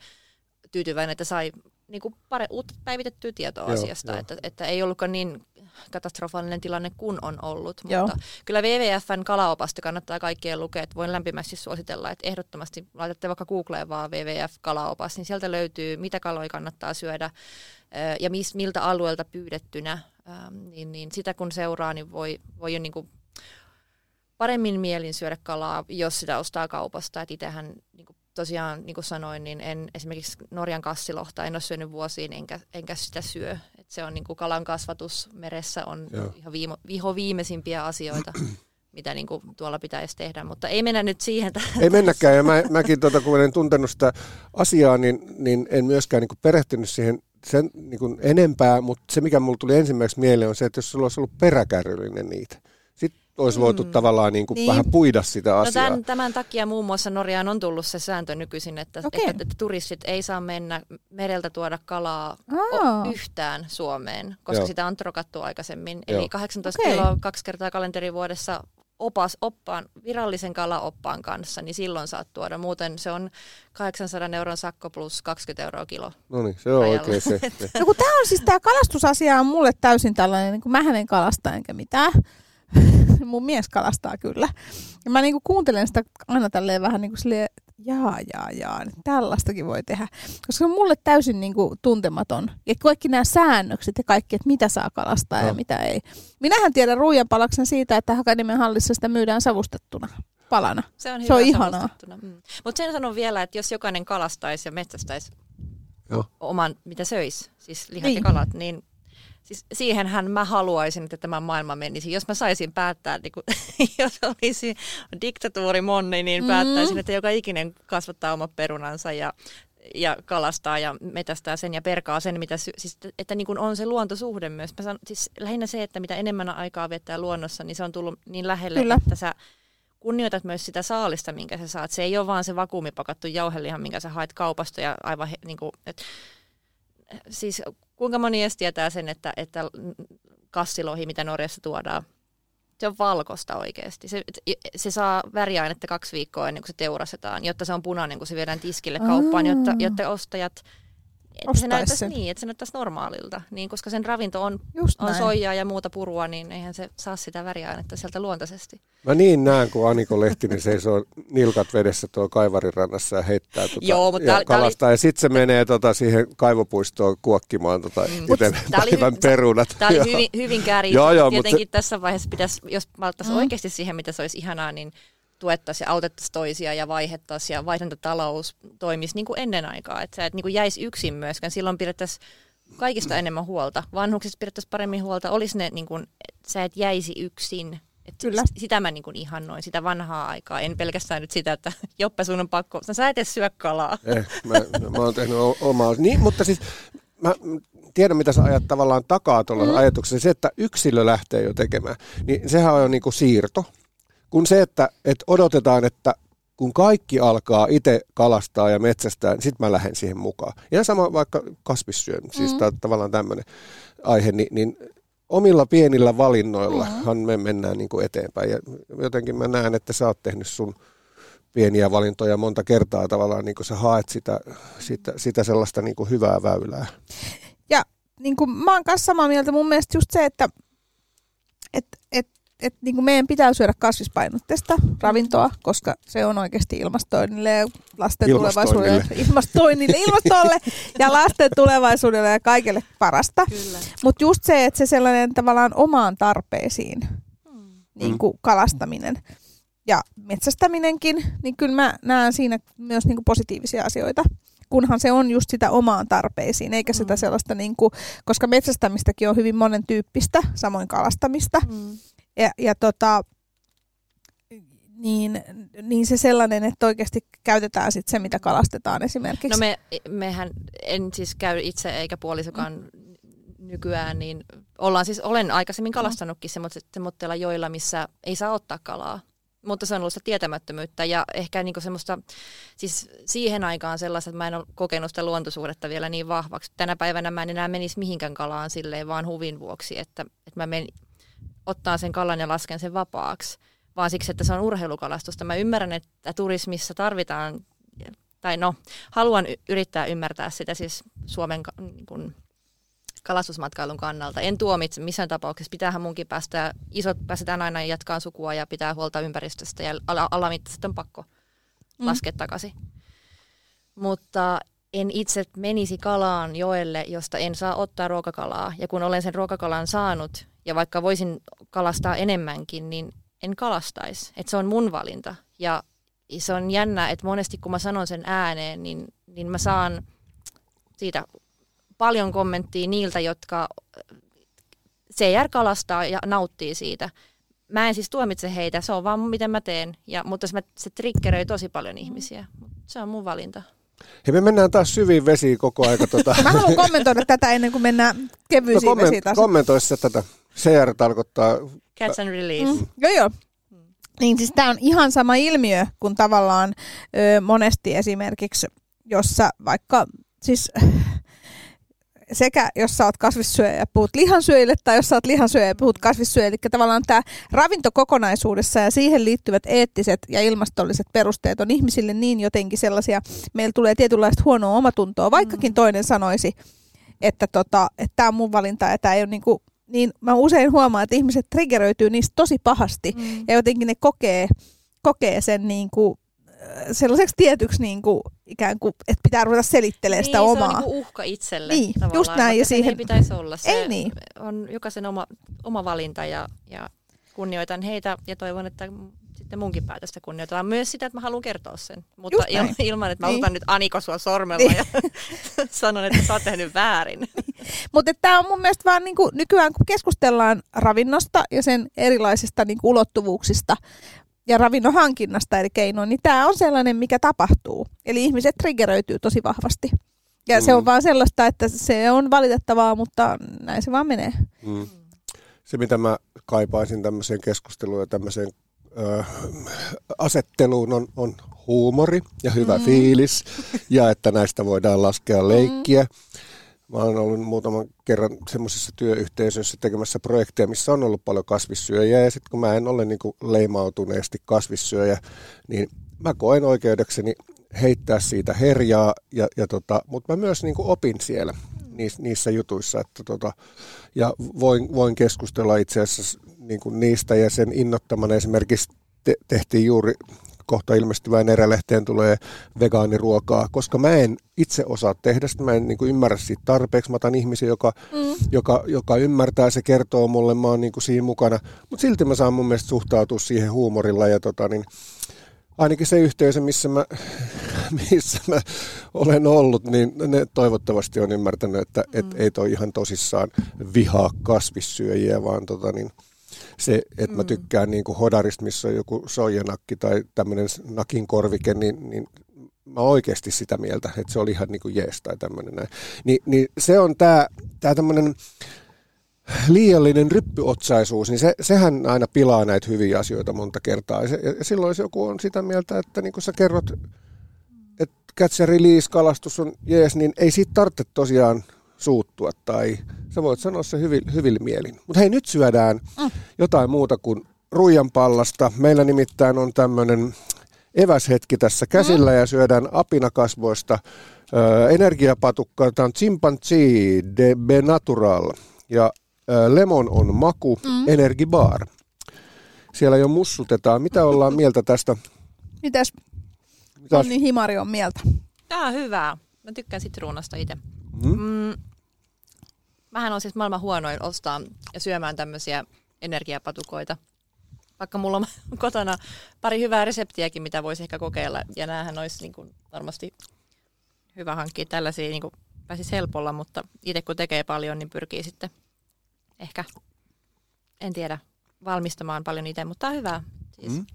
tyytyväinen, että sai niin kuin pare, uutta päivitettyä tietoa Joo, asiasta, jo. Että, että ei ollutkaan niin katastrofaalinen tilanne kuin on ollut. Joo. Mutta kyllä WWFn kalaopasta kannattaa kaikkien lukea, että voin lämpimästi suositella, että ehdottomasti laitatte vaikka Googleen vaan WWF-kalaopas, niin sieltä löytyy, mitä kaloja kannattaa syödä ja mis, miltä alueelta pyydettynä, niin, niin sitä kun seuraa, niin voi, voi jo niin kuin paremmin mielin syödä kalaa, jos sitä ostaa kaupasta. Et itsehän niin kuin tosiaan, niin kuin sanoin, niin en esimerkiksi Norjan kassilohta en ole syönyt vuosiin, enkä, enkä sitä syö. Et se on niin kuin kalan kasvatus meressä on Joo. ihan viimo, viho viimeisimpiä asioita. mitä niin kuin tuolla pitäisi tehdä, mutta ei mennä nyt siihen. Ei mennäkään, ja mä, mäkin tuota, kun en tuntenut sitä asiaa, niin, niin en myöskään niin kuin perehtynyt siihen sen niin kuin enempää, mutta se mikä mulle tuli ensimmäiseksi mieleen on se, että jos sulla olisi ollut peräkärryllinen niitä, olisi voitu mm. tavallaan niin kuin niin. vähän puida sitä no asiaa. No tämän, tämän takia muun muassa Norjaan on tullut se sääntö nykyisin, että, okay. että, että turistit ei saa mennä mereltä tuoda kalaa oh. yhtään Suomeen, koska Joo. sitä on trokattu aikaisemmin. Joo. Eli 18 okay. kiloa kaksi kertaa kalenterivuodessa opas, oppaan, virallisen kalaoppaan kanssa, niin silloin saat tuoda. Muuten se on 800 euron sakko plus 20 euroa kilo. No niin, se on oikein se. no kun tämä on siis, tämä kalastusasia on mulle täysin tällainen, niin kuin mähän en kalasta enkä mitään. mun mies kalastaa kyllä. Ja mä niinku kuuntelen sitä aina tälleen vähän niin kuin silleen, jaa, jaa, jaa, niin tällaistakin voi tehdä. Koska se on mulle täysin niinku tuntematon. Ja kaikki nämä säännökset ja kaikki, että mitä saa kalastaa no. ja mitä ei. Minähän tiedän ruijanpalaksen siitä, että Hakaniemen hallissa sitä myydään savustettuna palana. Se on, se on ihanaa. Mm. Mutta sen sanon vielä, että jos jokainen kalastaisi ja metsästäisi Joo. oman, mitä söisi, siis lihat niin. ja kalat, niin Siis siihenhän mä haluaisin, että tämä maailma menisi. Jos mä saisin päättää, niin kun, jos olisi diktatuuri monni, niin mm. päättäisin, että joka ikinen kasvattaa omat perunansa ja, ja kalastaa ja metästää sen ja perkaa sen, mitä sy- siis, että niin kuin on se luontosuhde myös. Mä sanon, siis lähinnä se, että mitä enemmän aikaa viettää luonnossa, niin se on tullut niin lähelle, Kyllä. että sä kunnioitat myös sitä saalista, minkä sä saat. Se ei ole vaan se vakuumipakattu jauhelihan, minkä sä haet kaupasta ja aivan he, niin kuin, että siis kuinka moni edes tietää sen, että, että kassilohi, mitä Norjassa tuodaan, se on valkosta oikeasti. Se, se saa väriainetta kaksi viikkoa ennen kuin se teurasetaan, jotta se on punainen, kun se viedään tiskille kauppaan, jotta, jotta ostajat että se näyttäisi niin, että se näyttäisi normaalilta, niin koska sen ravinto on, on soijaa ja muuta purua, niin eihän se saa sitä väriainetta sieltä luontaisesti. Mä niin näen, kun Aniko Lehtinen seisoo nilkat vedessä tuo kaivarin rannassa ja heittää tuota, Joo, mutta ja kalastaa. Oli... Ja sitten se menee tota, siihen kaivopuistoon kuokkimaan tota, mm. itse päivän perunat. Tämä oli hyvin, hyvin joo, Tietenkin mutta... tässä vaiheessa pitäisi, jos maltaisi mm. oikeasti siihen, mitä se olisi ihanaa, niin tuettaisiin ja autettaisiin toisia ja vaihettaisiin ja vaihdantatalous toimisi niin kuin ennen aikaa. Että sä et niin kuin jäisi yksin myöskään. Silloin pidettäisiin kaikista enemmän huolta. Vanhuksista pidettäisiin paremmin huolta. Olisi ne, niin kuin, että sä et jäisi yksin. Et Kyllä. Sitä mä niin kuin ihannoin, sitä vanhaa aikaa. En pelkästään nyt sitä, että Joppe sun on pakko. Sä et edes syö kalaa. Eh, mä, mä oon tehnyt omaa. Niin, mutta siis mä tiedän, mitä sä ajat tavallaan takaa tuolla mm. ajatuksessa. Se, että yksilö lähtee jo tekemään, niin sehän on jo niin kuin siirto kun se, että, että odotetaan, että kun kaikki alkaa itse kalastaa ja metsästää, niin sitten mä lähden siihen mukaan. Ja sama vaikka kasvissyön, siis mm. tavallaan tämmöinen aihe, niin, niin omilla pienillä valinnoillahan mm. me mennään niin kuin eteenpäin. Ja jotenkin mä näen, että sä oot tehnyt sun pieniä valintoja monta kertaa tavallaan, niin kuin sä haet sitä, sitä, sitä sellaista niin kuin hyvää väylää. Ja niin kuin mä oon kanssa samaa mieltä, mun mielestä just se, että et, et et niin kuin meidän pitää syödä kasvispainotteista ravintoa, koska se on oikeasti ilmastoinnille ja lasten tulevaisuudelle, ilmastoinnille, ilmastolle ja lasten tulevaisuudelle ja kaikille parasta. Mutta just se, että se sellainen tavallaan omaan tarpeisiin niin kuin kalastaminen ja metsästäminenkin, niin kyllä mä näen siinä myös niin kuin positiivisia asioita kunhan se on just sitä omaan tarpeisiin, eikä mm. sitä sellaista, niin kuin, koska metsästämistäkin on hyvin monen tyyppistä, samoin kalastamista. Mm. Ja, ja tota, niin, niin se sellainen, että oikeasti käytetään sit se, mitä kalastetaan esimerkiksi. No me, mehän, en siis käy itse eikä puolisokaan mm. nykyään, niin ollaan siis, olen aikaisemmin mm. kalastanutkin mm. semmoisella joilla, missä ei saa ottaa kalaa mutta se on ollut sitä tietämättömyyttä ja ehkä niinku semmoista, siis siihen aikaan sellaista, että mä en ole kokenut sitä luontosuhdetta vielä niin vahvaksi. Tänä päivänä mä en enää menisi mihinkään kalaan silleen vaan huvin vuoksi, että, että mä menen ottaa sen kalan ja lasken sen vapaaksi, vaan siksi, että se on urheilukalastusta. Mä ymmärrän, että turismissa tarvitaan, tai no, haluan yrittää ymmärtää sitä siis Suomen niin kun, kalastusmatkailun kannalta. En tuomitse missään tapauksessa. Pitäähän munkin päästä, isot päästetään aina jatkaa sukua ja pitää huolta ympäristöstä ja alamittaiset on pakko mm. laskea takaisin. Mutta en itse menisi kalaan joelle, josta en saa ottaa ruokakalaa. Ja kun olen sen ruokakalan saanut, ja vaikka voisin kalastaa enemmänkin, niin en kalastaisi. Että se on mun valinta. Ja se on jännä, että monesti kun mä sanon sen ääneen, niin, niin mä saan siitä paljon kommenttia niiltä, jotka CR kalastaa ja nauttii siitä. Mä en siis tuomitse heitä, se on vaan miten mä teen, ja, mutta se, se triggeröi tosi paljon ihmisiä. Se on mun valinta. Hei, me mennään taas syviin vesiin koko aika. Tuota. Mä haluan kommentoida tätä ennen kuin mennään kevyisiin no, komment- vesiin taas. Kommentoisi tätä. CR tarkoittaa... Catch and release. Mm. Joo, joo. Niin siis tämä on ihan sama ilmiö kuin tavallaan ö, monesti esimerkiksi, jossa vaikka siis sekä jos sä oot kasvissyöjä ja puhut lihansyöjille, tai jos sä oot lihansyöjä ja puhut kasvissyöjille. Eli tavallaan tämä ravinto kokonaisuudessa ja siihen liittyvät eettiset ja ilmastolliset perusteet on ihmisille niin jotenkin sellaisia, meillä tulee tietynlaista huonoa omatuntoa, vaikkakin mm. toinen sanoisi, että tota, tämä on mun valinta ja tämä ei ole niinku, niin mä usein huomaan, että ihmiset triggeröityy niistä tosi pahasti mm. ja jotenkin ne kokee, kokee sen niin kuin sellaiseksi tietyksi niin kuin, ikään kuin, että pitää ruveta selittelemään niin, sitä omaa. se on niin uhka itselle Niin, just näin. Ja siihen... ei pitäisi olla. Se ei niin. on jokaisen oma, oma valinta ja, ja kunnioitan heitä ja toivon, että sitten munkin päätöstä kunnioitetaan. Myös sitä, että mä haluan kertoa sen, mutta il, ilman, että mä niin. otan nyt Aniko sua sormella niin. ja sanon, että sä oot tehnyt väärin. mutta tämä on mun mielestä vaan niin kuin, nykyään, kun keskustellaan ravinnosta ja sen erilaisista niin kuin, ulottuvuuksista, ja ravinnon hankinnasta eli keinoin, niin tämä on sellainen, mikä tapahtuu. Eli ihmiset triggeröityy tosi vahvasti. Ja mm. se on mm. vaan sellaista, että se on valitettavaa, mutta näin se vaan menee. Mm. Se, mitä mä kaipaisin tämmöiseen keskusteluun ja tämmöiseen ö, asetteluun, on, on huumori ja hyvä mm. fiilis, ja että näistä voidaan laskea leikkiä. Mm. Mä olen ollut muutaman kerran semmoisessa työyhteisössä tekemässä projekteja, missä on ollut paljon kasvissyöjiä. Ja sitten kun mä en ole niin kuin leimautuneesti kasvissyöjä, niin mä koen oikeudekseni heittää siitä herjaa, ja, ja tota, mutta mä myös niin kuin opin siellä niissä, niissä jutuissa. Että tota, ja voin, voin keskustella itse asiassa niin kuin niistä ja sen innottamana esimerkiksi te, tehtiin juuri kohta ilmestyvään erälehteen tulee vegaaniruokaa, koska mä en itse osaa tehdä sitä, mä en niin kuin ymmärrä siitä tarpeeksi. Mä otan ihmisiä, joka, mm. joka, joka ymmärtää, se kertoo mulle, mä oon niin kuin siinä mukana. Mutta silti mä saan mun mielestä suhtautua siihen huumorilla ja tota, niin, ainakin se yhteisö, missä mä, missä mä olen ollut, niin ne toivottavasti on ymmärtänyt, että mm. et ei toi ihan tosissaan vihaa kasvissyöjiä, vaan tota, niin, se, että mä mm. tykkään niin kuin hodarista, missä on joku soijanakki tai tämmöinen nakin korvike, niin, niin mä oikeasti sitä mieltä, että se oli ihan niin kuin jees tai tämmöinen näin. Ni, niin se on tämä tää tämmöinen liiallinen ryppyotsaisuus, niin se, sehän aina pilaa näitä hyviä asioita monta kertaa. Ja, se, ja silloin jos joku on sitä mieltä, että niin kuin sä kerrot, että catch and release kalastus on jees, niin ei siitä tarvitse tosiaan suuttua tai sä voit sanoa se hyvin, hyvin mielin. Mutta hei, nyt syödään mm. jotain muuta kuin ruijanpallasta. Meillä nimittäin on tämmöinen eväshetki tässä käsillä mm. ja syödään apinakasvoista ö, energiapatukkaa. Tämä on Chimpanzee de Natural ja lemon on maku, mm. Energy Bar. Siellä jo mussutetaan. Mitä ollaan mieltä tästä? Mitäs Mitäs? Onni Himari on mieltä? Tää on hyvää. Mä tykkään sitruunasta itse. Mm? Mm. Mähän on siis maailman huonoin ostaa ja syömään tämmöisiä energiapatukoita. Vaikka mulla on kotona pari hyvää reseptiäkin, mitä voisi ehkä kokeilla. Ja näähän olisi niin kuin varmasti hyvä hankkia tällaisia, niin kuin pääsisi helpolla, mutta itse kun tekee paljon, niin pyrkii sitten ehkä, en tiedä, valmistamaan paljon itse, mutta on hyvää. Siis. Mm.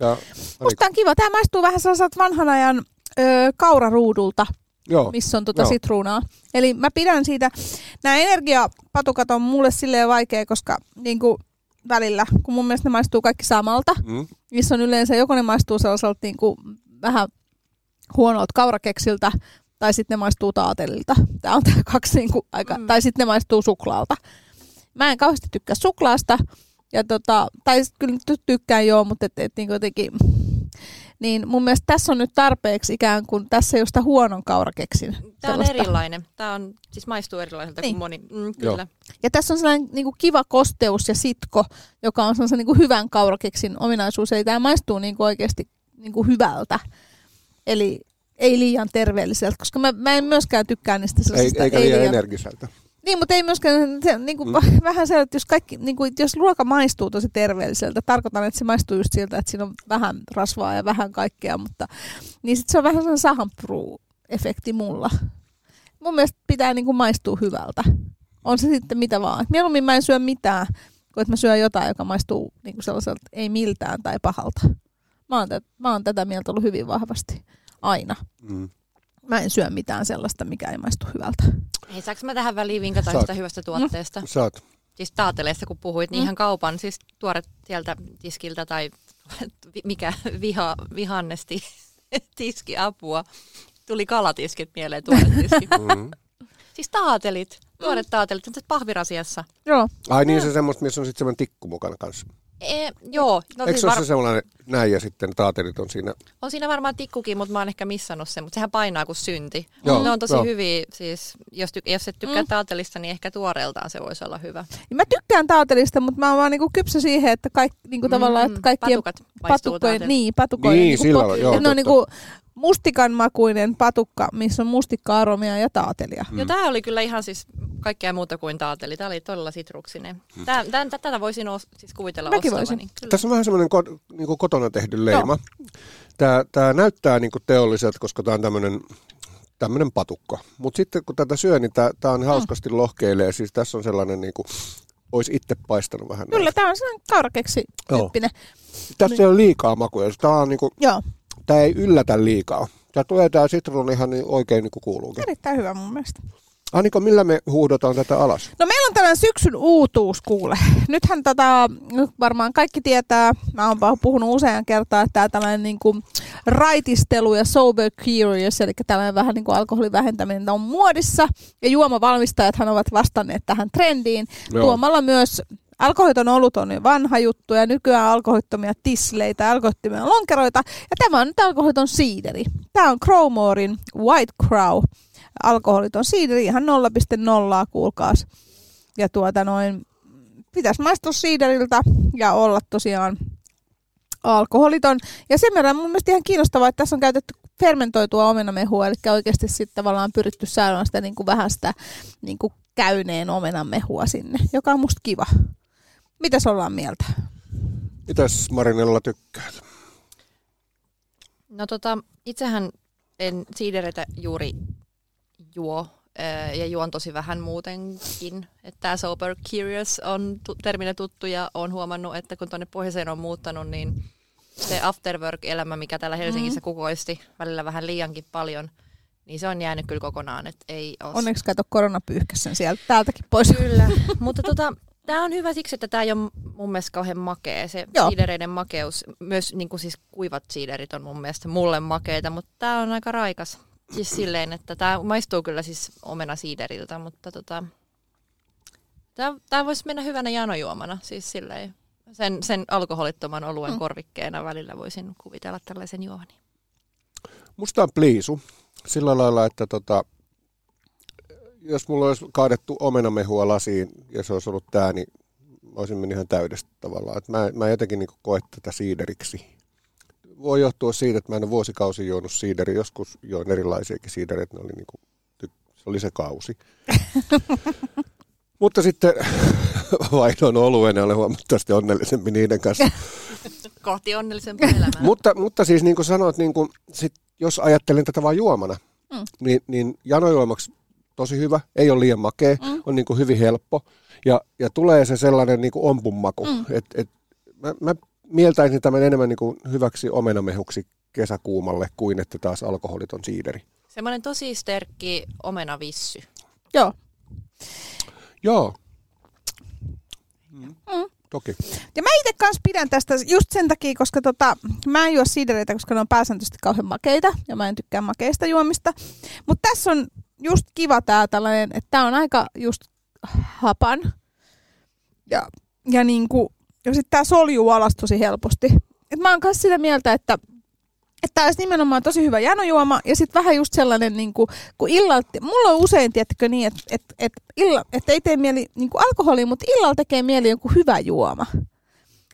Ja, Musta on kiva. Tämä maistuu vähän sellaiselta vanhan ajan ö, kauraruudulta, joo. missä on tota Joo. sitruunaa. Eli mä pidän siitä, nämä energiapatukat on mulle silleen vaikea, koska niin kuin välillä, kun mun mielestä ne maistuu kaikki samalta, Mm? missä on yleensä, joko ne maistuu sellaiselta niin kuin vähän huonolta kaurakeksiltä, tai sitten ne maistuu taatelilta. Tämä on tämä kaksi niin kuin aika, Mm. tai sitten ne maistuu suklaalta. Mä en kauheasti tykkää suklaasta, ja tota, tai sit kyllä nyt tykkään joo, mutta et, et, niin jotenkin, niin mun mielestä tässä on nyt tarpeeksi ikään kuin, tässä ei ole sitä huonon kaurakeksin. Tämä on sellaista. erilainen. Tämä on, siis maistuu erilaiselta Niin. kuin moni. Mm, Joo. kyllä. Ja tässä on sellainen niin kuin kiva kosteus ja sitko, joka on sellaisen niin kuin hyvän kaurakeksin ominaisuus. Eli tämä maistuu niin kuin oikeasti niin kuin hyvältä. Eli ei liian terveelliseltä, koska mä, mä en myöskään tykkää niistä Ei, sellaisista. eikä liian energiseltä. Niin, mutta ei myöskään, se, niin kuin, Mm. vähän se, että jos, kaikki, niin kuin, jos ruoka maistuu tosi terveelliseltä, tarkoitan, että se maistuu just siltä, että siinä on vähän rasvaa ja vähän kaikkea, mutta niin sit se on vähän sellainen sahanpruu-efekti mulla. Mun mielestä pitää niin kuin maistua hyvältä. On se sitten mitä vaan. Mieluummin mä en syö mitään, kuin että mä syön jotain, joka maistuu niin kuin sellaiselta ei miltään tai pahalta. Mä oon, tä- mä oon tätä mieltä ollut hyvin vahvasti. Aina. Mm. Mä en syö mitään sellaista, mikä ei maistu hyvältä. Hei, saanko mä tähän väliin vinkata Saat. yhdestä hyvästä tuotteesta? Saat. Siis taateleista kun puhuit, niin Mm. ihan kaupan, siis tuoret sieltä tiskiltä tai mikä viha, vihannesti tiski apua. Tuli kalatiskit mieleen, tuoret tiski. Mm. siis taatelit, tuoret taatelit, on tässä pahvirasiassa. Joo. Ai niin, se semmoista, missä on sitten semmoinen tikku mukana kanssa. E, joo, no Eikö siis se ole var- se sellainen näin ja sitten taatelit on siinä? on siinä varmaan tikkukin, mutta mä oon ehkä missannut sen, mutta sehän painaa kuin synti. Joo, ne on tosi joo. hyviä, siis jos, ty- jos et tykkää Mm. taatelista, niin ehkä tuoreeltaan se voisi olla hyvä. Niin mä tykkään taatelista, mutta mä oon vaan niinku kypsä siihen, että kaik, niinku tavallaan, että kaikkien Patukat maistuu patukkojen, niin, patukojen, Niin, niinku, sillä po- joo, ne on totta. niinku mustikan makuinen patukka, missä on mustikka-aromia ja taatelia. Mm. Joo, tämä oli kyllä ihan siis kaikkea muuta kuin taateli. Tämä oli todella sitruksinen. Tää, tän, tätä voisin os, siis kuvitella Mäkin ostavani. voisin. Kyllä. Tässä on vähän semmoinen ko, niin kotona tehty leima. Tämä, tämä näyttää niin kuin teolliselta, koska tämä on tämmöinen tämmöinen patukka. Mutta sitten kun tätä syö, niin tämä, tämä on hauskasti lohkeilee. Siis tässä on sellainen, niin kuin, olisi itse paistanut vähän. Kyllä, tämä on sellainen kaurakeksi tyyppinen. Tässä ei ole liikaa makuja. Tämä, on niin kuin, Joo, tämä ei yllätä liikaa. Tämä tulee tämä sitruuni ihan niin oikein niin kuin kuuluukin. erittäin hyvä mun mielestä. Aniko, millä me huudotaan tätä alas? No meillä on tällainen syksyn uutuus kuule. Nythän tota, varmaan kaikki tietää, mä oon puhunut usean kertaa, että tää tällainen niin kuin raitistelu ja sober curious, eli tällainen vähän niin kuin alkoholin vähentäminen on muodissa. Ja juomavalmistajathan ovat vastanneet tähän trendiin Joo. tuomalla myös Alkoholiton olut on vanha juttu ja nykyään alkoholittomia tisleitä, alkoholittomia lonkeroita. Ja tämä on nyt alkoholiton siideri. Tämä on Crowmorein White Crow alkoholiton siideri, ihan 0,0 kuulkaas. Ja tuota noin, pitäisi maistua siideriltä ja olla tosiaan alkoholiton. Ja sen verran mun mielestä ihan kiinnostavaa, että tässä on käytetty fermentoitua omenamehua, eli oikeasti sitten tavallaan pyritty saada sitä niin kuin vähän sitä niin kuin käyneen omenamehua sinne, joka on musta kiva. Mitäs ollaan mieltä? Mitäs Marinella tykkäät? No tota, itsehän en siidereitä juuri juo ja juon tosi vähän muutenkin. Että tämä Sober Curious on tu- terminä tuttu ja on huomannut, että kun tuonne pohjoiseen on muuttanut, niin se afterwork-elämä, mikä täällä Helsingissä Mm. kukoisti välillä vähän liiankin paljon, niin se on jäänyt kyllä kokonaan, että ei ole Onneksi kato koronapyyhkäs sen sieltä täältäkin pois. Kyllä, mutta tota, tämä on hyvä siksi, että tämä ei ole mun mielestä kauhean makea. Se Joo. siidereiden makeus, myös niin kuin siis kuivat siiderit on mun mielestä mulle makeita, mutta tämä on aika raikas. Siis silleen, että tämä maistuu kyllä siis omena siideriltä, mutta tota, tämä voisi mennä hyvänä janojuomana. Siis silleen, sen, sen alkoholittoman oluen Mm. korvikkeena välillä voisin kuvitella tällaisen juomani. Musta on pliisu sillä lailla, että tota, jos mulla olisi kaadettu omenamehua lasiin ja se olisi ollut tää, niin olisin mennyt ihan täydestä tavallaan. Et mä, mä jotenkin niin koe tätä siideriksi. Voi johtua siitä, että mä en ole vuosikausi juonut siideri. Joskus join erilaisiakin siidereitä. Ne oli niin kuin, se oli se kausi. Mutta sitten vaihdoin oluen ja olen huomattavasti onnellisempi niiden kanssa. Kohti onnellisempaa elämää. mutta, mutta siis niin kuin sanoit, niin kuin, sit, jos ajattelen tätä vain juomana, Mm. niin, niin janojuomaksi tosi hyvä, ei ole liian makea, Mm. on niin kuin hyvin helppo. Ja, ja tulee se sellainen niin kuin ompun maku. Mm. Et, et, mä, mä mieltäisin tämän enemmän niin kuin hyväksi omenamehuksi kesäkuumalle kuin että taas alkoholiton siideri. Semmoinen tosi sterkki omenavissy. Joo. Joo. Mm. Toki. Ja mä itse kanssa pidän tästä just sen takia, koska tota, mä en juo siidereitä, koska ne on pääsääntöisesti kauhean makeita ja mä en tykkää makeista juomista. Mutta tässä on just kiva tää tällainen, että tää on aika just hapan. Ja, ja, niinku, ja sitten tää soljuu alas tosi helposti. Et mä oon kanssa sitä mieltä, että että tämä olisi nimenomaan tosi hyvä janojuoma ja sitten vähän just sellainen, niin kuin, kun illalla, mulla on usein, tiettäkö niin, että et, et illa, et ei tee mieli niin alkoholia, mutta illalla tekee mieli joku hyvä juoma.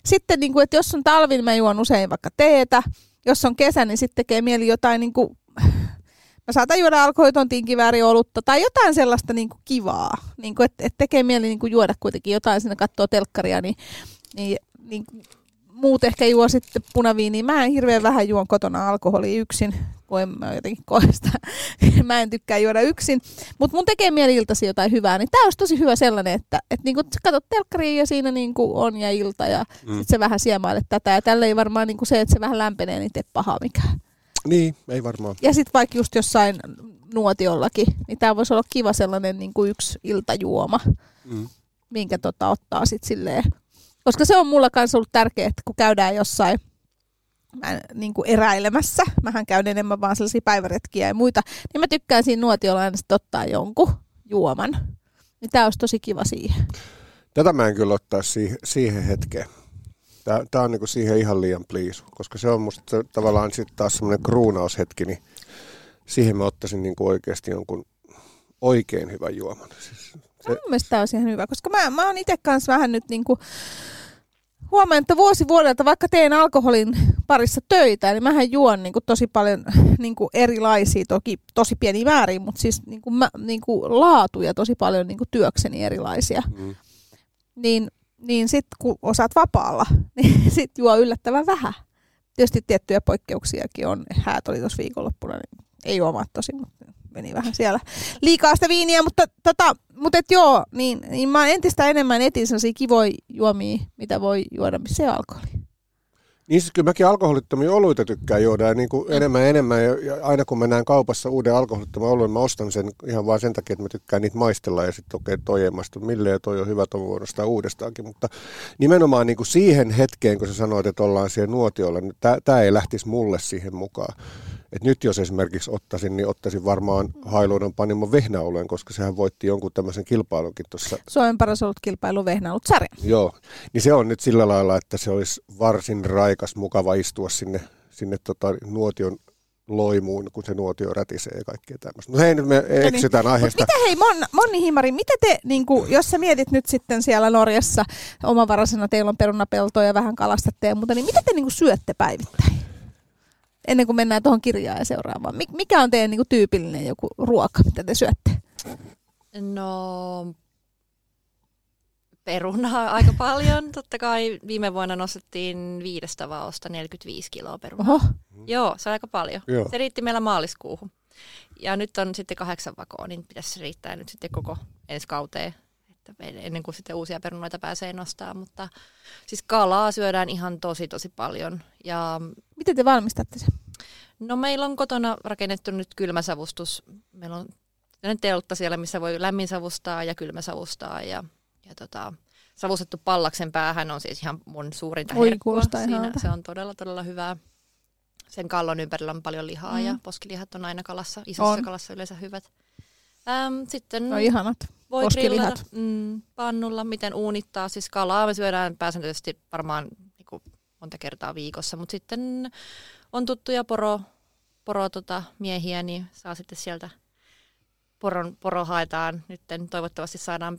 Sitten, niin kuin, että jos on talvin, mä juon usein vaikka teetä, jos on kesä, niin sitten tekee mieli jotain, niin kuin, mä saatan juoda alkoholiton tinkiväriolutta tai jotain sellaista niin kuin kivaa, niin kuin, että, että tekee mieli niin kuin juoda kuitenkin jotain, siinä katsoo telkkaria, niin, niin, niin muut ehkä juo sitten punaviiniä. Mä en hirveän vähän juon kotona alkoholia yksin, kun en mä jotenkin koe sitä. mä en tykkää juoda yksin. Mutta mun tekee mieli iltasi jotain hyvää, niin tää olisi tosi hyvä sellainen, että et niinku sä katsot telkkaria ja siinä niinku on ja ilta ja Mm. mm. sit sä vähän siemailet tätä. Ja tällä ei varmaan niinku se, että se vähän lämpenee, niin tee pahaa mikään. Niin, ei varmaan. Ja sitten vaikka just jossain nuotiollakin, niin tää voisi olla kiva sellainen niinku yksi iltajuoma Mm. minkä tota ottaa sit silleen. Koska se on mulla kanssa ollut tärkeää, että kun käydään jossain mä, niin kuin eräilemässä, mähän käyn enemmän vaan sellaisia päiväretkiä ja muita, niin mä tykkään siinä nuotiolla aina sit ottaa jonkun juoman. Niin tää olisi tosi kiva siihen. Tätä mä en kyllä ottaa siihen, siihen hetkeen. Tää on niinku siihen ihan liian pliisu, koska se on musta tavallaan sitten taas semmoinen kruunaushetki, niin siihen mä ottaisin niinku oikeasti jonkun oikein hyvän juoman. Siis, Se... Mun mielestä tää olisi ihan hyvä, koska mä, mä oon itse kanssa vähän nyt niinku, huomaan, että vuosi vuodelta, vaikka teen alkoholin parissa töitä, niin mähän juon niinku tosi paljon niinku erilaisia, toki tosi pieni määrin, mutta siis niinku, mä, niinku laatuja tosi paljon niinku työkseni erilaisia. mm. Niin, niin sitten kun osaat vapaalla, niin sit juo yllättävän vähän. Tietysti tiettyjä poikkeuksiakin on. Häät oli tuossa viikonloppuna, niin ei omat tosi, mutta meni vähän siellä liikaa sitä viiniä, mutta, tota, mutta et joo, niin, niin mä entistä enemmän etin sellaisia kivoja juomia, mitä voi juoda, missä ei alkoholi. Niin siis kyllä mäkin alkoholittomia oluita tykkään juoda ja niin kuin enemmän ja enemmän. Ja, ja aina kun mä näen kaupassa uuden alkoholittoman oluen, mä ostan sen ihan vain sen takia, että mä tykkään niitä maistella ja sitten okei, okay, toi ei maistu milleen ja toi on hyvä, toi voi ostaa uudestaankin. Mutta nimenomaan niin kuin siihen hetkeen, kun sä sanoit, että ollaan siellä nuotiolla, niin tämä ei lähtisi mulle siihen mukaan. Et nyt jos esimerkiksi ottaisin, niin ottaisin varmaan Hailuodon panimon vehnäoluen, koska sehän voitti jonkun tämmöisen kilpailunkin tuossa Suomen paras ollut kilpailu vehnäilut sarja. Joo, niin se on nyt sillä lailla, että se olisi varsin raikas, mukava istua sinne, sinne tota nuotion loimuun, kun se nuotio rätisee ja kaikkea tämmöistä. Mutta hei, nyt me eksytään Mut aiheesta. mitä hei, Mon, Monni Himari, mitä te, niin kuin, jos sä mietit nyt sitten siellä Norjassa omavaraisena, teillä on perunapeltoa ja vähän kalastatte ja muuta, niin mitä te niin kuin syötte päivittäin? Ennen kuin mennään tuohon kirjaan ja seuraavaan. Mik- Mikä on teidän niin kuin tyypillinen joku ruoka, mitä te syötte? No, perunaa aika paljon. Totta kai viime vuonna nostettiin viidestä vaosta 45 kiloa perunaa. Oho, Joo, se on aika paljon. Joo. Se riitti meillä maaliskuuhun. Ja nyt on sitten kahdeksan vakoa, niin pitäisi riittää nyt sitten koko ensi kauteen, että ennen kuin sitten uusia perunoita pääsee nostaa. Mutta siis kalaa syödään ihan tosi tosi paljon. Ja miten te valmistatte sen? no meillä on kotona rakennettu nyt kylmäsavustus. Meillä on teltta siellä, missä voi lämmin savustaa ja kylmä savustaa. Ja, ja tota, savustettu pallaksen päähän on siis ihan mun suurinta Oi, herkkua. Siinä, se on todella todella hyvää. Sen kallon ympärillä on paljon lihaa Mm. mm. ja poskilihat on aina kalassa, isossa On. kalassa yleensä hyvät. Ähm, sitten No ihanat. Voi grillata mm, pannulla, miten uunittaa. Siis kalaa me syödään pääsääntöisesti varmaan niin monta kertaa viikossa, mutta sitten on tuttuja poro, poro tota, miehiä, niin saa sitten sieltä poron, poro haetaan. Nyt toivottavasti saadaan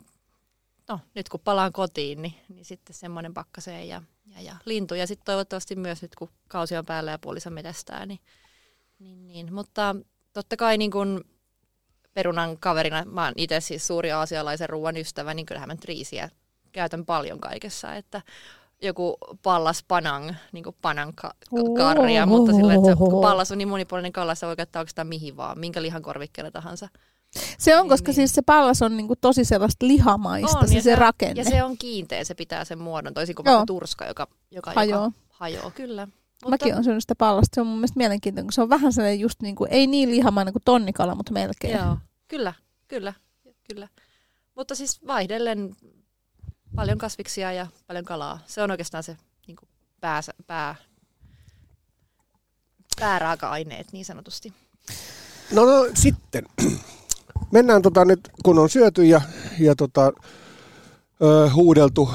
no nyt kun palaan kotiin, niin, niin sitten semmoinen pakkaseen ja, ja, ja lintu. Ja sitten toivottavasti myös nyt kun kausi on päällä ja puolisa metästää, niin, niin, niin. Mutta totta kai niin kun perunan kaverina, mä oon itse siis suuri aasialaisen ruoan ystävä, niin kyllähän mä triisiä käytän paljon kaikessa, että joku pallas panang, niin kuin panang ka- karja, mutta sillä, että se, kun pallas on niin monipuolinen kala, se voi käyttää oikeastaan mihin vaan, minkä lihan korvikkeelle tahansa. Se on, Niin, koska niin. siis se pallas on niinku tosi sellaista lihamaista, On, se, se rakenne. Ja se on kiinteä, se pitää sen muodon, toisin kuin Joo. vaikka turska, joka, joka, Hajoaa. joka hajoaa. Kyllä. Mäkin on syönyt sitä pallasta. Se on mun mielestä mielenkiintoinen, kun se on vähän sellainen just niin kuin, ei niin lihamainen kuin tonnikala, mutta melkein. Joo, kyllä, kyllä, kyllä. Mutta siis vaihdellen paljon kasviksia ja paljon kalaa. Se on oikeastaan se niin kuin pää, pää, pääraaka-aineet niin sanotusti. No, no sitten. Mennään tota nyt, kun on syöty ja, ja tota, ö, huudeltu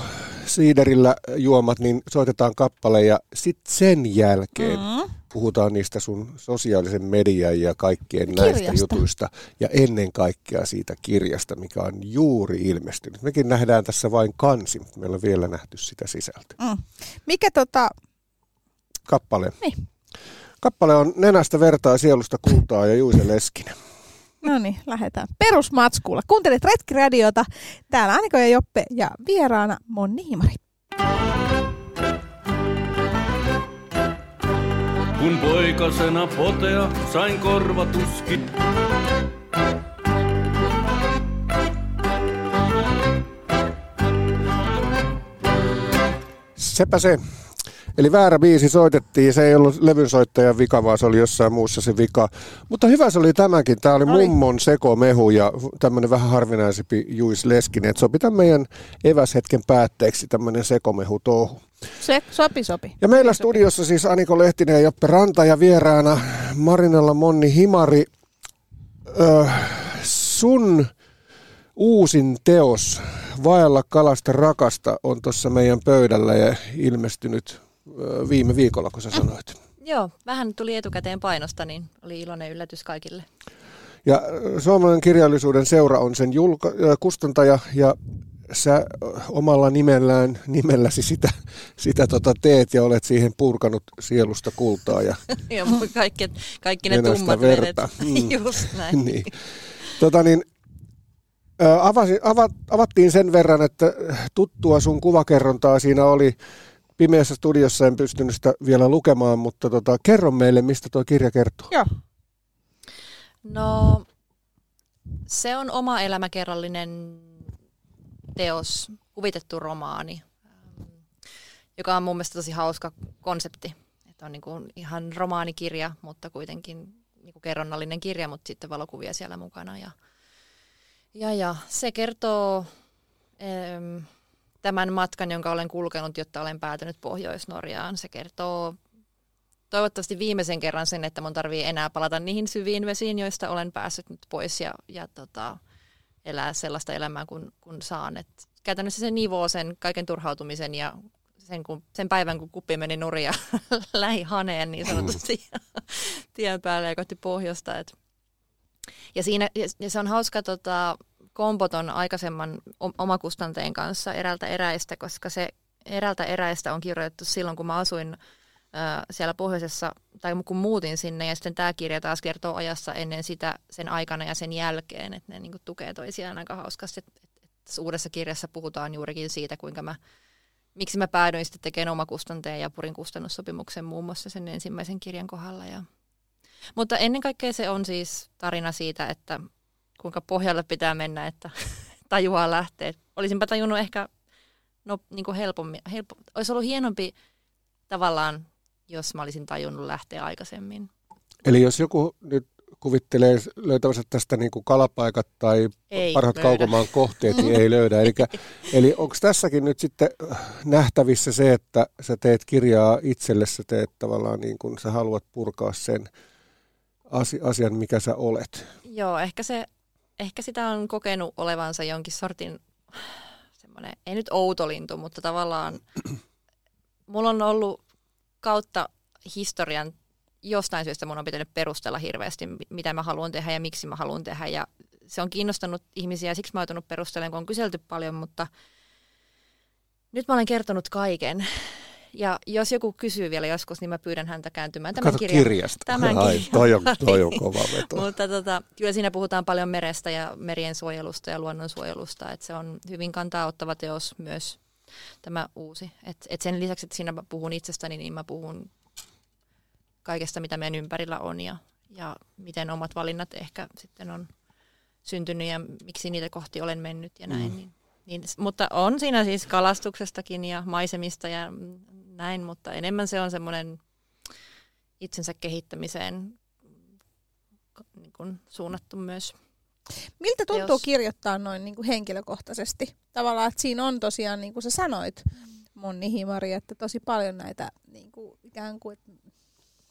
siiderillä juomat, niin soitetaan kappale ja sitten sen jälkeen Mm. puhutaan niistä sun sosiaalisen median ja kaikkien näistä Kirjasta. jutuista ja ennen kaikkea siitä kirjasta, mikä on juuri ilmestynyt. Mekin nähdään tässä vain kansi, mutta meillä on vielä nähty sitä sisältöä. Mm. Mikä tota, Kappale. Niin. Kappale on Nenästä vertaa sielusta kultaa ja Juise Leskinen. No niin, lähdetään perusmatskuulla. Kuuntelet Retkiradiota, täällä Aniko ja Joppe ja vieraana Monni Himari. Kun poikasena potea sain korvatuski. Sepä se. Eli väärä biisi soitettiin, se ei ollut levynsoittajan vika, vaan se oli jossain muussa se vika. Mutta hyvä se oli tämäkin. Tämä oli Oli. mummon sekomehu ja tämmöinen vähän harvinaisempi Juis Leskinen. Et sopi tämän meidän eväshetken päätteeksi tämmöinen sekomehu touhu. Se sopi sopi. Ja meillä studiossa siis Aniko Lehtinen ja Joppe Ranta ja vieraana Marinella Monni Himari. Ö, sun uusin teos Vaella kalasta rakasta on tuossa meidän pöydällä ja ilmestynyt viime viikolla, kun sä sanoit. Joo, vähän tuli etukäteen painosta, niin oli iloinen yllätys kaikille. Ja ö, Suomalainen kirjallisuuden seura on sen julka- kustantaja ja sä omalla nimellään, nimelläsi sitä, sitä tota teet ja olet siihen purkanut sielusta kultaa ja Ja kaikki, kaikki ne tummat verta. Mm. Just näin. niin. Tota niin, avasi, ava, avattiin sen verran, että tuttua sun kuvakerrontaa siinä oli. Pimeässä studiossa en pystynyt sitä vielä lukemaan, mutta tota, kerro meille, mistä tuo kirja kertoo. Joo. No, se on oma elämäkerrallinen teos, kuvitettu romaani, ähm, joka on mun mielestä tosi hauska konsepti. Että on niin kuin ihan romaanikirja, mutta kuitenkin niin kuin kerronnallinen kirja, mutta sitten valokuvia siellä mukana. Ja, ja, ja se kertoo em, tämän matkan, jonka olen kulkenut, jotta olen päätynyt Pohjois-Norjaan. Se kertoo toivottavasti viimeisen kerran sen, että mun tarvii enää palata niihin syviin vesiin, joista olen päässyt nyt pois ja, ja tota, elää sellaista elämää, kun, kun saan. Et käytännössä se nivoo sen kaiken turhautumisen ja sen, kun, sen päivän, kun kuppi meni nurin ja lähi haneen niin sanotusti tien päälle ja kohti pohjoista. Et. Ja, siinä, ja- ja se on hauska tota, kompoton aikaisemman omakustanteen kanssa erältä eräistä, koska se erältä eräistä on kirjoitettu silloin, kun mä asuin siellä pohjoisessa, tai kun muutin sinne, ja sitten tämä kirja taas kertoo ajassa ennen sitä, sen aikana ja sen jälkeen, että ne niin tukee toisiaan aika hauskasti. Uudessa kirjassa puhutaan juurikin siitä, kuinka mä, miksi mä päädyin sitten tekemään omakustanteen ja purin kustannussopimuksen muun muassa sen ensimmäisen kirjan kohdalla. Ja... Mutta ennen kaikkea se on siis tarina siitä, että kuinka pohjalle pitää mennä, että tajuaa lähteä. Olisinpa tajunnut ehkä no, niin kuin helpommin, helppo, olisi ollut hienompi tavallaan, jos mä olisin tajunnut lähteä aikaisemmin. Eli jos joku nyt kuvittelee löytävänsä tästä niin kuin kalapaikat tai Ei parhaat löydä. kaukomaan kohteet, niin ei löydä. Eli, eli onko tässäkin nyt sitten nähtävissä se, että sä teet kirjaa itselle, sä teet tavallaan niin kuin sä haluat purkaa sen asi- asian, mikä sä olet. Joo, ehkä, se, ehkä sitä on kokenut olevansa jonkin sortin semmoinen, ei nyt outolintu, mutta tavallaan mulla on ollut kautta historian jostain syystä mun on pitänyt perustella hirveästi, mi- mitä mä haluan tehdä ja miksi mä haluan tehdä. Ja se on kiinnostanut ihmisiä ja siksi mä oon joutunut perustelemaan, kun on kyselty paljon, mutta nyt mä olen kertonut kaiken. Ja jos joku kysyy vielä joskus, niin mä pyydän häntä kääntymään tämän Kato kirjan. kirjasta. Tämän Ai, kirjan toi, on, toi on kova veto. Mutta tota, kyllä siinä puhutaan paljon merestä ja merien suojelusta ja luonnonsuojelusta. Että se on hyvin kantaa ottava teos myös tämä uusi. Et, et sen lisäksi, että siinä mä puhun itsestäni, niin mä puhun kaikesta, mitä meidän ympärillä on ja, ja miten omat valinnat ehkä sitten on syntynyt ja miksi niitä kohti olen mennyt ja näin. Mm. Niin, niin, mutta on siinä siis kalastuksestakin ja maisemista ja näin, mutta enemmän se on semmoinen itsensä kehittämiseen niin kuin suunnattu myös. Miltä tuntuu Teos. kirjoittaa noin niin kuin henkilökohtaisesti? Tavallaan, että siinä on tosiaan, niin kuin sä sanoit, Monni Himari, että tosi paljon näitä niin kuin, ikään kuin, että,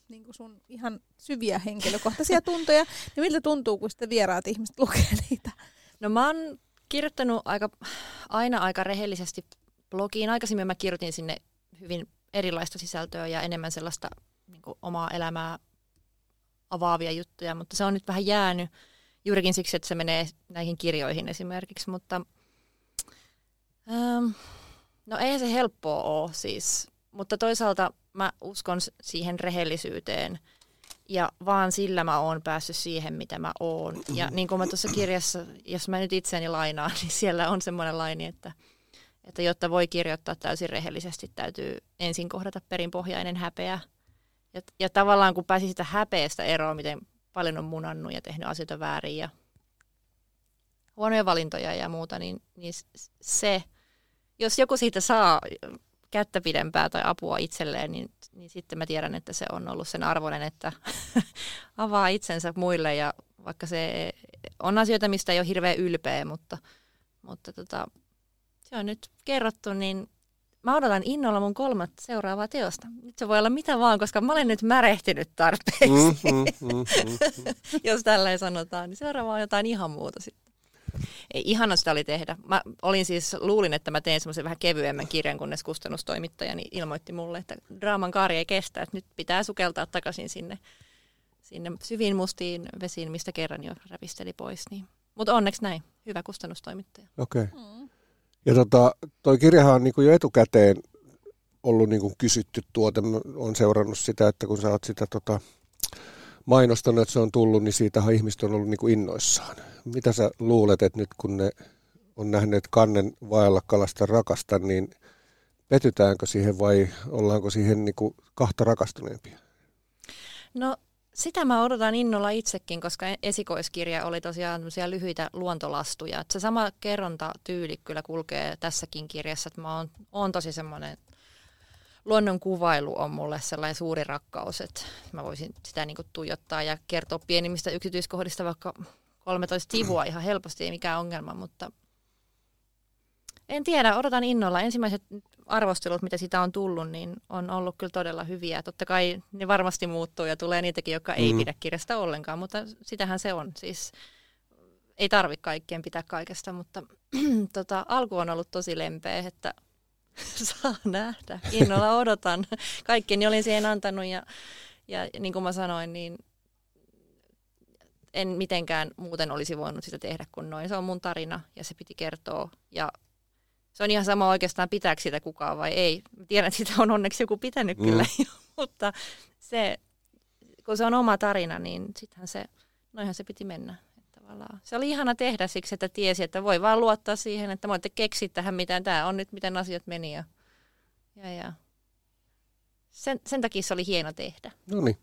niin kuin sun ihan syviä henkilökohtaisia tuntoja. Ja miltä tuntuu, kun sitten vieraat ihmiset lukee niitä? No mä oon kirjoittanut aika, aina aika rehellisesti blogiin. Aikaisemmin mä kirjoitin sinne hyvin erilaista sisältöä ja enemmän sellaista niin kuin omaa elämää avaavia juttuja, mutta se on nyt vähän jäänyt juurikin siksi, että se menee näihin kirjoihin esimerkiksi, mutta ähm, no ei se helppoa ole siis, mutta toisaalta mä uskon siihen rehellisyyteen ja vaan sillä mä oon päässyt siihen, mitä mä oon. Ja niin kuin mä tuossa kirjassa, jos mä nyt itseäni lainaan, niin siellä on semmoinen laini, että, että jotta voi kirjoittaa täysin rehellisesti, täytyy ensin kohdata perinpohjainen häpeä. Ja, ja tavallaan kun pääsi sitä häpeästä eroon, miten paljon on munannut ja tehnyt asioita väärin ja huonoja valintoja ja muuta, niin, niin se, jos joku siitä saa kättä pidempää tai apua itselleen, niin, niin sitten mä tiedän, että se on ollut sen arvoinen, että avaa itsensä muille ja vaikka se on asioita, mistä ei ole hirveän ylpeä, mutta, mutta tota, se on nyt kerrottu, niin mä odotan innolla mun kolmat seuraavaa teosta. Nyt se voi olla mitä vaan, koska mä olen nyt märehtynyt tarpeeksi, Mm, mm, mm, mm. jos tälleen sanotaan, niin seuraava on jotain ihan muuta sitten. Ei ihana sitä oli tehdä. Mä olin siis, luulin, että mä teen semmoisen vähän kevyemmän kirjan, kunnes kustannustoimittajani ilmoitti mulle, että draaman kaari ei kestä, että nyt pitää sukeltaa takaisin sinne, sinne syviin mustiin vesiin, mistä kerran jo räpisteli pois. Niin. Mutta onneksi näin. Hyvä kustannustoimittaja. Okei. Okay. Ja tota, toi kirjahan on niinku jo etukäteen ollut niinku kysytty tuote. Oon seurannut sitä, että kun sä oot sitä tota, mainostanut, että se on tullut, niin siitähän ihmiset on ollut niinku innoissaan. Mitä sä luulet, että nyt kun ne on nähneet kannen vaella kalasta rakasta, niin petytäänkö siihen vai ollaanko siihen niinku kahta rakastuneempia? No sitä mä odotan innolla itsekin, koska esikoiskirja oli tosiaan tämmöisiä lyhyitä luontolastuja. Et se sama kerrontatyyli kyllä kulkee tässäkin kirjassa, että mä oon, oon tosi semmoinen luonnon kuvailu on mulle sellainen suuri rakkaus, että mä voisin sitä niin tuijottaa ja kertoa pienimmistä yksityiskohdista vaikka 13 sivua ihan helposti, ei mikään ongelma, mutta en tiedä, odotan innolla. Ensimmäiset arvostelut, mitä siitä on tullut, niin on ollut kyllä todella hyviä. Totta kai ne varmasti muuttuu ja tulee niitäkin, jotka ei Mm. pidä kirjasta ollenkaan, mutta sitähän se on. Siis ei tarvi kaikkien pitää kaikesta, mutta tota, alku on ollut tosi lempeä, että saa nähdä. Innolla odotan. Kaikkeni olin siihen antanut ja, ja niin kuin mä sanoin, niin en mitenkään muuten olisi voinut sitä tehdä kuin noin. Se on mun tarina ja se piti kertoa. Ja se on ihan sama oikeastaan pitääkö sitä kukaan vai ei. Mä tiedän, että sitä on onneksi joku pitänyt Mm. kyllä jo, mutta se, kun se on oma tarina, niin sittenhän se, noinhan se piti mennä. Että tavallaan. Se oli ihana tehdä siksi, että tiesi, että voi vaan luottaa siihen, että voitte keksiä tähän mitään. Tämä on nyt, miten asiat meni. Ja, ja, ja. Sen, sen takia se oli hieno tehdä. No niin.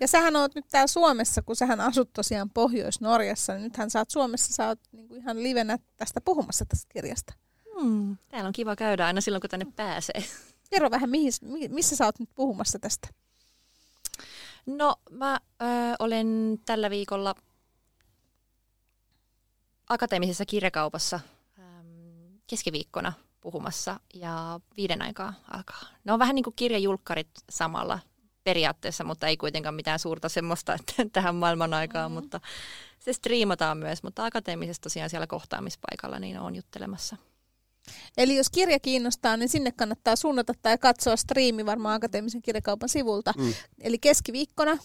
Ja sähän oot nyt täällä Suomessa, kun sähän asut tosiaan Pohjois-Norjassa, niin nythän sä oot Suomessa, sä oot niinku ihan livenä tästä puhumassa tästä kirjasta. Hmm. Täällä on kiva käydä aina silloin, kun tänne pääsee. Kerro vähän, mihin, mi- missä sä oot nyt puhumassa tästä? No, mä ö, olen tällä viikolla akateemisessa kirjakaupassa äm, keskiviikkona puhumassa ja viiden aikaa alkaa. Ne on vähän niin kuin kirjajulkkarit samalla periaatteessa, mutta ei kuitenkaan mitään suurta semmoista että tähän maailman aikaan, mm-hmm. mutta se striimataan myös, mutta akateemisessa tosiaan siellä kohtaamispaikalla niin on juttelemassa. Eli jos kirja kiinnostaa, niin sinne kannattaa suunnata tai katsoa striimi varmaan Akateemisen kirjakaupan sivulta. Mm. Eli keskiviikkona.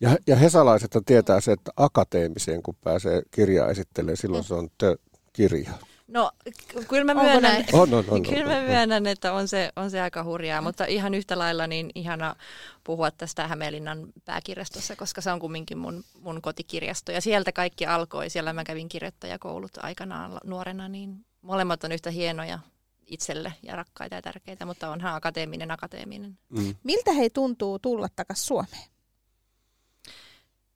Ja, ja hesalaiset tietää se, että akateemiseen kun pääsee kirjaa esittelemään, silloin mm. se on tö-kirja. No, kyllä mä myönnän, on, on, on, kyllä mä myönnän että on se, on se aika hurjaa, mutta ihan yhtä lailla niin ihana puhua tästä Hämeenlinnan pääkirjastossa, koska se on kumminkin mun, mun kotikirjasto. Ja sieltä kaikki alkoi, siellä mä kävin kirjoittajakoulut aikanaan nuorena, niin molemmat on yhtä hienoja itselle ja rakkaita ja tärkeitä, mutta onhan akateeminen akateeminen. Mm. Miltä hei tuntuu tulla takaisin Suomeen?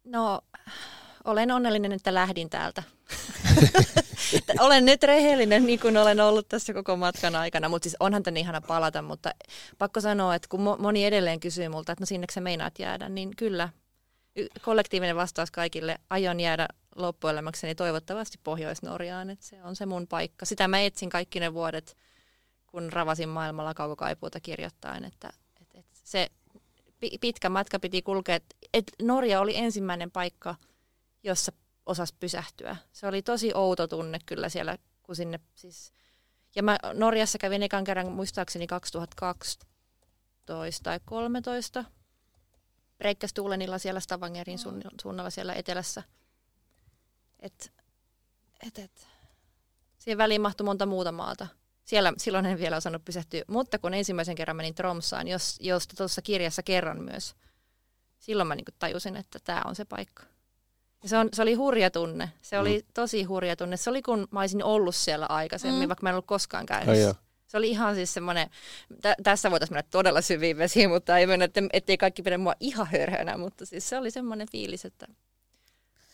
No, olen onnellinen, että lähdin täältä. olen nyt rehellinen, niin kuin olen ollut tässä koko matkan aikana, mutta siis onhan tänne ihana palata, mutta pakko sanoa, että kun moni edelleen kysyy multa, että no sinne sä meinaat jäädä, niin kyllä, kollektiivinen vastaus kaikille, aion jäädä loppuelämäkseni toivottavasti Pohjois-Norjaan, että se on se mun paikka. Sitä mä etsin kaikki ne vuodet, kun ravasin maailmalla kaukokaipuuta kirjoittain, että, että, että se pitkä matka piti kulkea, että, että Norja oli ensimmäinen paikka, jossa osas pysähtyä. Se oli tosi outo tunne kyllä siellä, kun sinne siis... Ja mä Norjassa kävin ekan kerran muistaakseni 2012 tai 13 Breikkästuulenilla siellä Stavangerin suunnalla siellä etelässä. Et, et, et. Siihen väliin mahtui monta muuta maata. Siellä, silloin en vielä osannut pysähtyä, mutta kun ensimmäisen kerran menin Tromsaan, jos, josta tuossa kirjassa kerran myös, silloin mä niin tajusin, että tämä on se paikka. Ja se, on, se oli hurja tunne. Se oli mm. tosi hurja tunne. Se oli kun mä olisin ollut siellä aikaisemmin, mm. vaikka mä en ollut koskaan käynyt. Ai se oli ihan siis semmoinen, tä, tässä voitaisiin mennä todella syviin vesiin, mutta ei mennä, että, ettei kaikki pidä mua ihan hörhönä, mutta siis se oli semmoinen fiilis, että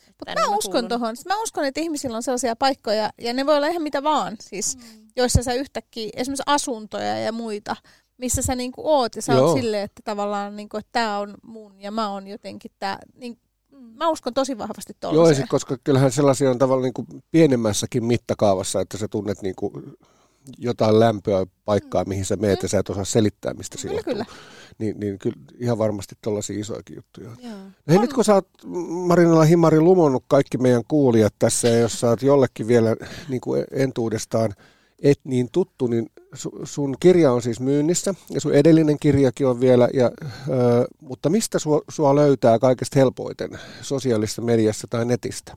mutta mä, mä uskon tuohon. Mä uskon, että ihmisillä on sellaisia paikkoja, ja ne voi olla ihan mitä vaan, siis, mm. joissa sä yhtäkkiä, esimerkiksi asuntoja ja muita, missä sä niinku oot, ja sä Joo. oot silleen, että tavallaan, niinku, että tämä on mun, ja mä oon jotenkin tää, niin, mä uskon tosi vahvasti tuollaiseen. Joo, koska kyllähän sellaisia on tavallaan niin kuin pienemmässäkin mittakaavassa, että sä tunnet niin kuin jotain lämpöä paikkaa, mihin sä meet mm. ja sä et osaa selittää, mistä kyllä, sillä kyllä. Niin, niin kyllä ihan varmasti tällaisia isojakin juttuja. Joo. Hei, nyt kun sä oot Marinalla Himari lumonnut kaikki meidän kuulijat tässä, ja jos sä oot jollekin vielä niin kuin entuudestaan et niin tuttu, niin sun kirja on siis myynnissä ja sun edellinen kirjakin on vielä, ja, ö, mutta mistä sua, sua löytää kaikista helpoiten, sosiaalisessa mediassa tai netistä?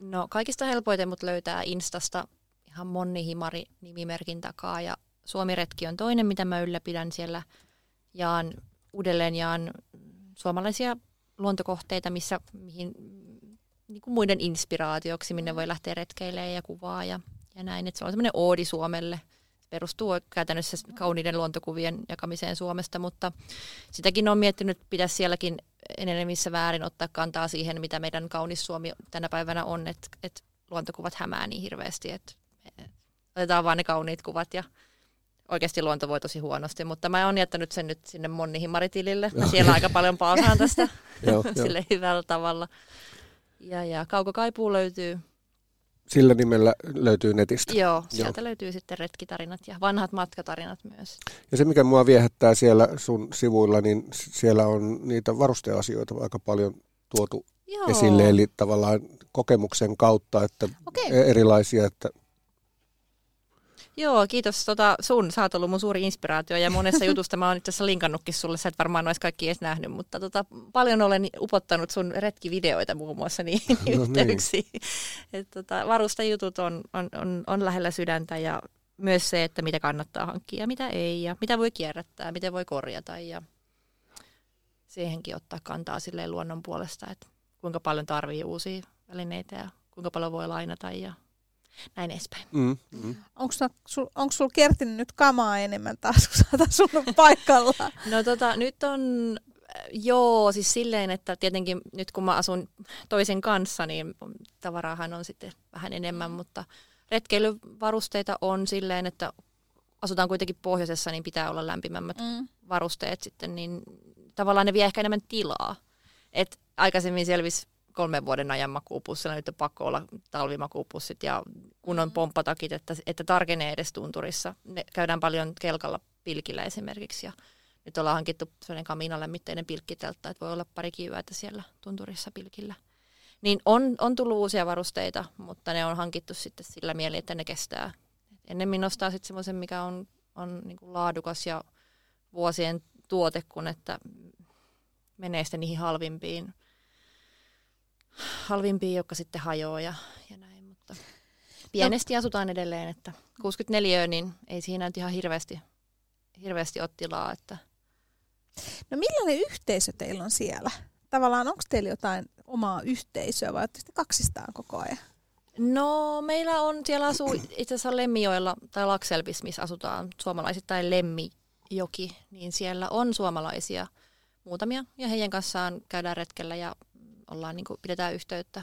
No kaikista helpoiten mut löytää Instasta ihan Monni Himari nimimerkin takaa ja Suomiretki on toinen, mitä mä ylläpidän siellä. Jaan uudelleen jaan suomalaisia luontokohteita, missä, mihin, niin kuin muiden inspiraatioksi, minne voi lähteä retkeilemään ja kuvaa ja, ja näin. Et se on semmoinen oodi Suomelle. Se perustuu käytännössä kauniiden luontokuvien jakamiseen Suomesta, mutta sitäkin on miettinyt, pitäisi sielläkin enemmissä väärin ottaa kantaa siihen, mitä meidän kaunis Suomi tänä päivänä on, että, että luontokuvat hämää niin hirveästi, että otetaan vaan ne kauniit kuvat ja oikeasti luonto voi tosi huonosti, mutta mä oon jättänyt sen nyt sinne Monni Maritilille. Mä siellä aika paljon paasaan tästä sille hyvällä tavalla. Ja, ja Kaukokaipuu löytyy. Sillä nimellä löytyy netistä. Joo, sieltä Joo. löytyy sitten retkitarinat ja vanhat matkatarinat myös. Ja se, mikä mua viehättää siellä sun sivuilla, niin siellä on niitä varusteasioita aika paljon tuotu Joo. esille, eli tavallaan kokemuksen kautta, että okay. erilaisia, että Joo, kiitos tota, sun. Sä oot ollut mun suuri inspiraatio ja monessa jutusta mä oon itse asiassa linkannutkin sulle. Sä et varmaan olisi kaikki edes nähnyt, mutta tota, paljon olen upottanut sun retkivideoita muun muassa niin no, niin. yhteyksiin. Et, tota, varustajutut on, on, on, on lähellä sydäntä ja myös se, että mitä kannattaa hankkia ja mitä ei ja mitä voi kierrättää, miten voi korjata ja siihenkin ottaa kantaa silleen luonnon puolesta, että kuinka paljon tarvii uusia välineitä ja kuinka paljon voi lainata ja näin edespäin. Mm, mm. Onko sul, sul kertinyt nyt kamaa enemmän taas, kun sä oot asunut paikalla? no tota, nyt on, joo, siis silleen, että tietenkin nyt kun mä asun toisen kanssa, niin tavaraahan on sitten vähän enemmän, mutta retkeilyvarusteita on silleen, että asutaan kuitenkin pohjoisessa, niin pitää olla lämpimämmät mm. varusteet sitten, niin tavallaan ne vie ehkä enemmän tilaa. Et aikaisemmin selvisi kolmen vuoden ajan makuupussilla, nyt on pakko olla talvimakuupussit ja kunnon mm. pomppatakit, että, että tarkenee edes tunturissa. Ne käydään paljon kelkalla pilkillä esimerkiksi ja nyt ollaan hankittu sellainen kaminalämmitteinen pilkkiteltta, että voi olla parikin yötä siellä tunturissa pilkillä. Niin on, on tullut uusia varusteita, mutta ne on hankittu sitten sillä mieli, että ne kestää, ennemmin nostaa sitten semmoisen, mikä on, on niin kuin laadukas ja vuosien tuote, kun että menee sitten niihin halvimpiin, halvimpiin jotka sitten hajoaa ja, ja näin. Mutta pienesti no. asutaan edelleen, että 64 niin ei siinä nyt ihan hirveästi, hirveästi ole tilaa. Että. No millainen yhteisö teillä on siellä? Tavallaan onko teillä jotain omaa yhteisöä vai olette kaksistaan koko ajan? No meillä on, siellä asuu itse asiassa Lemmijoella tai Lakselvis, missä asutaan suomalaisittain Lemmijoki, niin siellä on suomalaisia muutamia ja heidän kanssaan käydään retkellä ja ollaan, niin kuin, pidetään yhteyttä.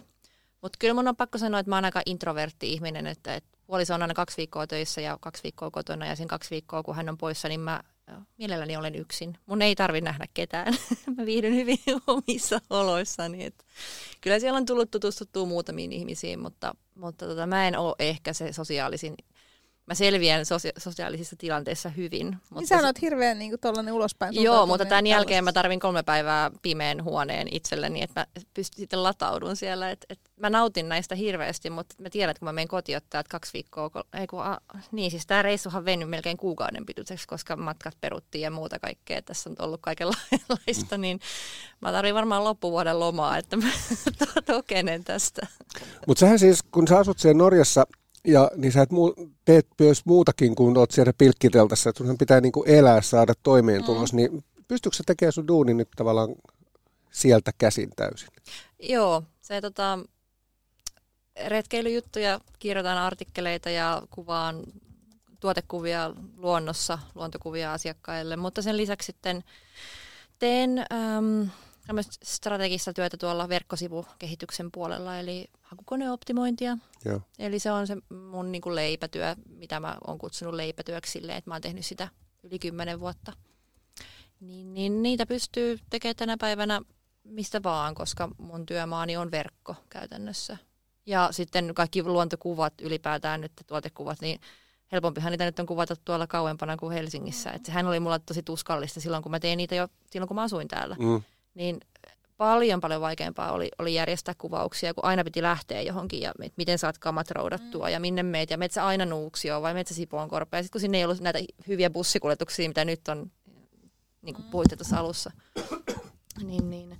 Mutta kyllä mun on pakko sanoa, että mä oon aika introvertti ihminen, että, että puoliso on aina kaksi viikkoa töissä ja kaksi viikkoa kotona ja sen kaksi viikkoa, kun hän on poissa, niin mä mielelläni olen yksin. Mun ei tarvi nähdä ketään. mä viihdyn hyvin omissa oloissani. Et kyllä siellä on tullut tutustuttua muutamiin ihmisiin, mutta, mutta tota, mä en ole ehkä se sosiaalisin mä selviän sosia- sosiaalisissa tilanteissa hyvin. Niin mutta niin sä oot hirveän niin kuin ulospäin. Joo, mutta tämän jälkeen mä tarvin kolme päivää pimeän huoneen itselleni, että mä pystyn sitten lataudun siellä. Et, et mä nautin näistä hirveästi, mutta mä tiedän, että kun mä menen kotiin ottaa, että kaksi viikkoa, ei kun, a, niin siis tämä reissuhan veny melkein kuukauden pituiseksi, koska matkat peruttiin ja muuta kaikkea. Tässä on ollut kaikenlaista, mm. niin mä tarvin varmaan loppuvuoden lomaa, että mä tokenen tästä. Mutta sähän siis, kun sä asut siellä Norjassa, ja niin sä et muu, teet myös muutakin kuin oot siellä pilkkiteltassa, että sun pitää niin kuin elää, saada toimeentulos, mm. niin pystyykö sä tekemään sun duuni nyt tavallaan sieltä käsin täysin? Joo, se tota, retkeilyjuttuja, kirjoitan artikkeleita ja kuvaan tuotekuvia luonnossa, luontokuvia asiakkaille, mutta sen lisäksi sitten teen äm, strategista työtä tuolla verkkosivukehityksen puolella, eli hakukoneoptimointia. Joo. Eli se on se mun niin kuin leipätyö, mitä mä oon kutsunut leipätyöksi silleen, että mä oon tehnyt sitä yli kymmenen vuotta. Niin, niin niitä pystyy tekemään tänä päivänä mistä vaan, koska mun työmaani on verkko käytännössä. Ja sitten kaikki luontokuvat ylipäätään nyt tuotekuvat, niin helpompihan niitä nyt on kuvata tuolla kauempana kuin Helsingissä. Et sehän oli mulla tosi tuskallista silloin, kun mä tein niitä jo silloin, kun mä asuin täällä. Mm. Niin paljon paljon vaikeampaa oli, oli järjestää kuvauksia, kun aina piti lähteä johonkin ja et miten saat kamat roudattua mm. ja minne meet ja metsä aina Nuuksio vai metsä Sipoon korpea. Ja sitten kun sinne ei ollut näitä hyviä bussikuljetuksia, mitä nyt on, niin kuin mm. puhuitte tuossa alussa, niin, niin,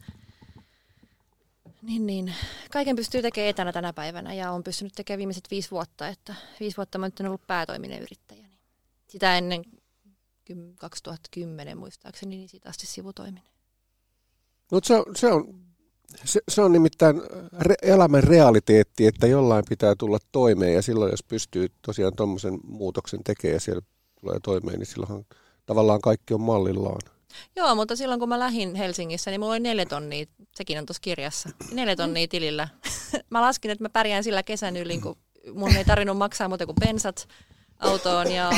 niin, niin, kaiken pystyy tekemään etänä tänä päivänä ja on pystynyt tekemään viimeiset viisi vuotta, että viisi vuotta mä olen ollut päätoiminen yrittäjä. Niin sitä ennen 2010 muistaakseni, niin siitä asti sivutoiminen. Mutta se, se, on, se, se on nimittäin re, elämän realiteetti, että jollain pitää tulla toimeen ja silloin jos pystyy tosiaan tuommoisen muutoksen tekemään ja siellä tulee toimeen, niin silloinhan tavallaan kaikki on mallillaan. Joo, mutta silloin kun mä lähdin Helsingissä, niin mulla oli neljä tonnia, sekin on tuossa kirjassa, neljä tonnia tilillä. mä laskin, että mä pärjään sillä kesän yli, kun mun ei tarvinnut maksaa muuta kuin pensat autoon ja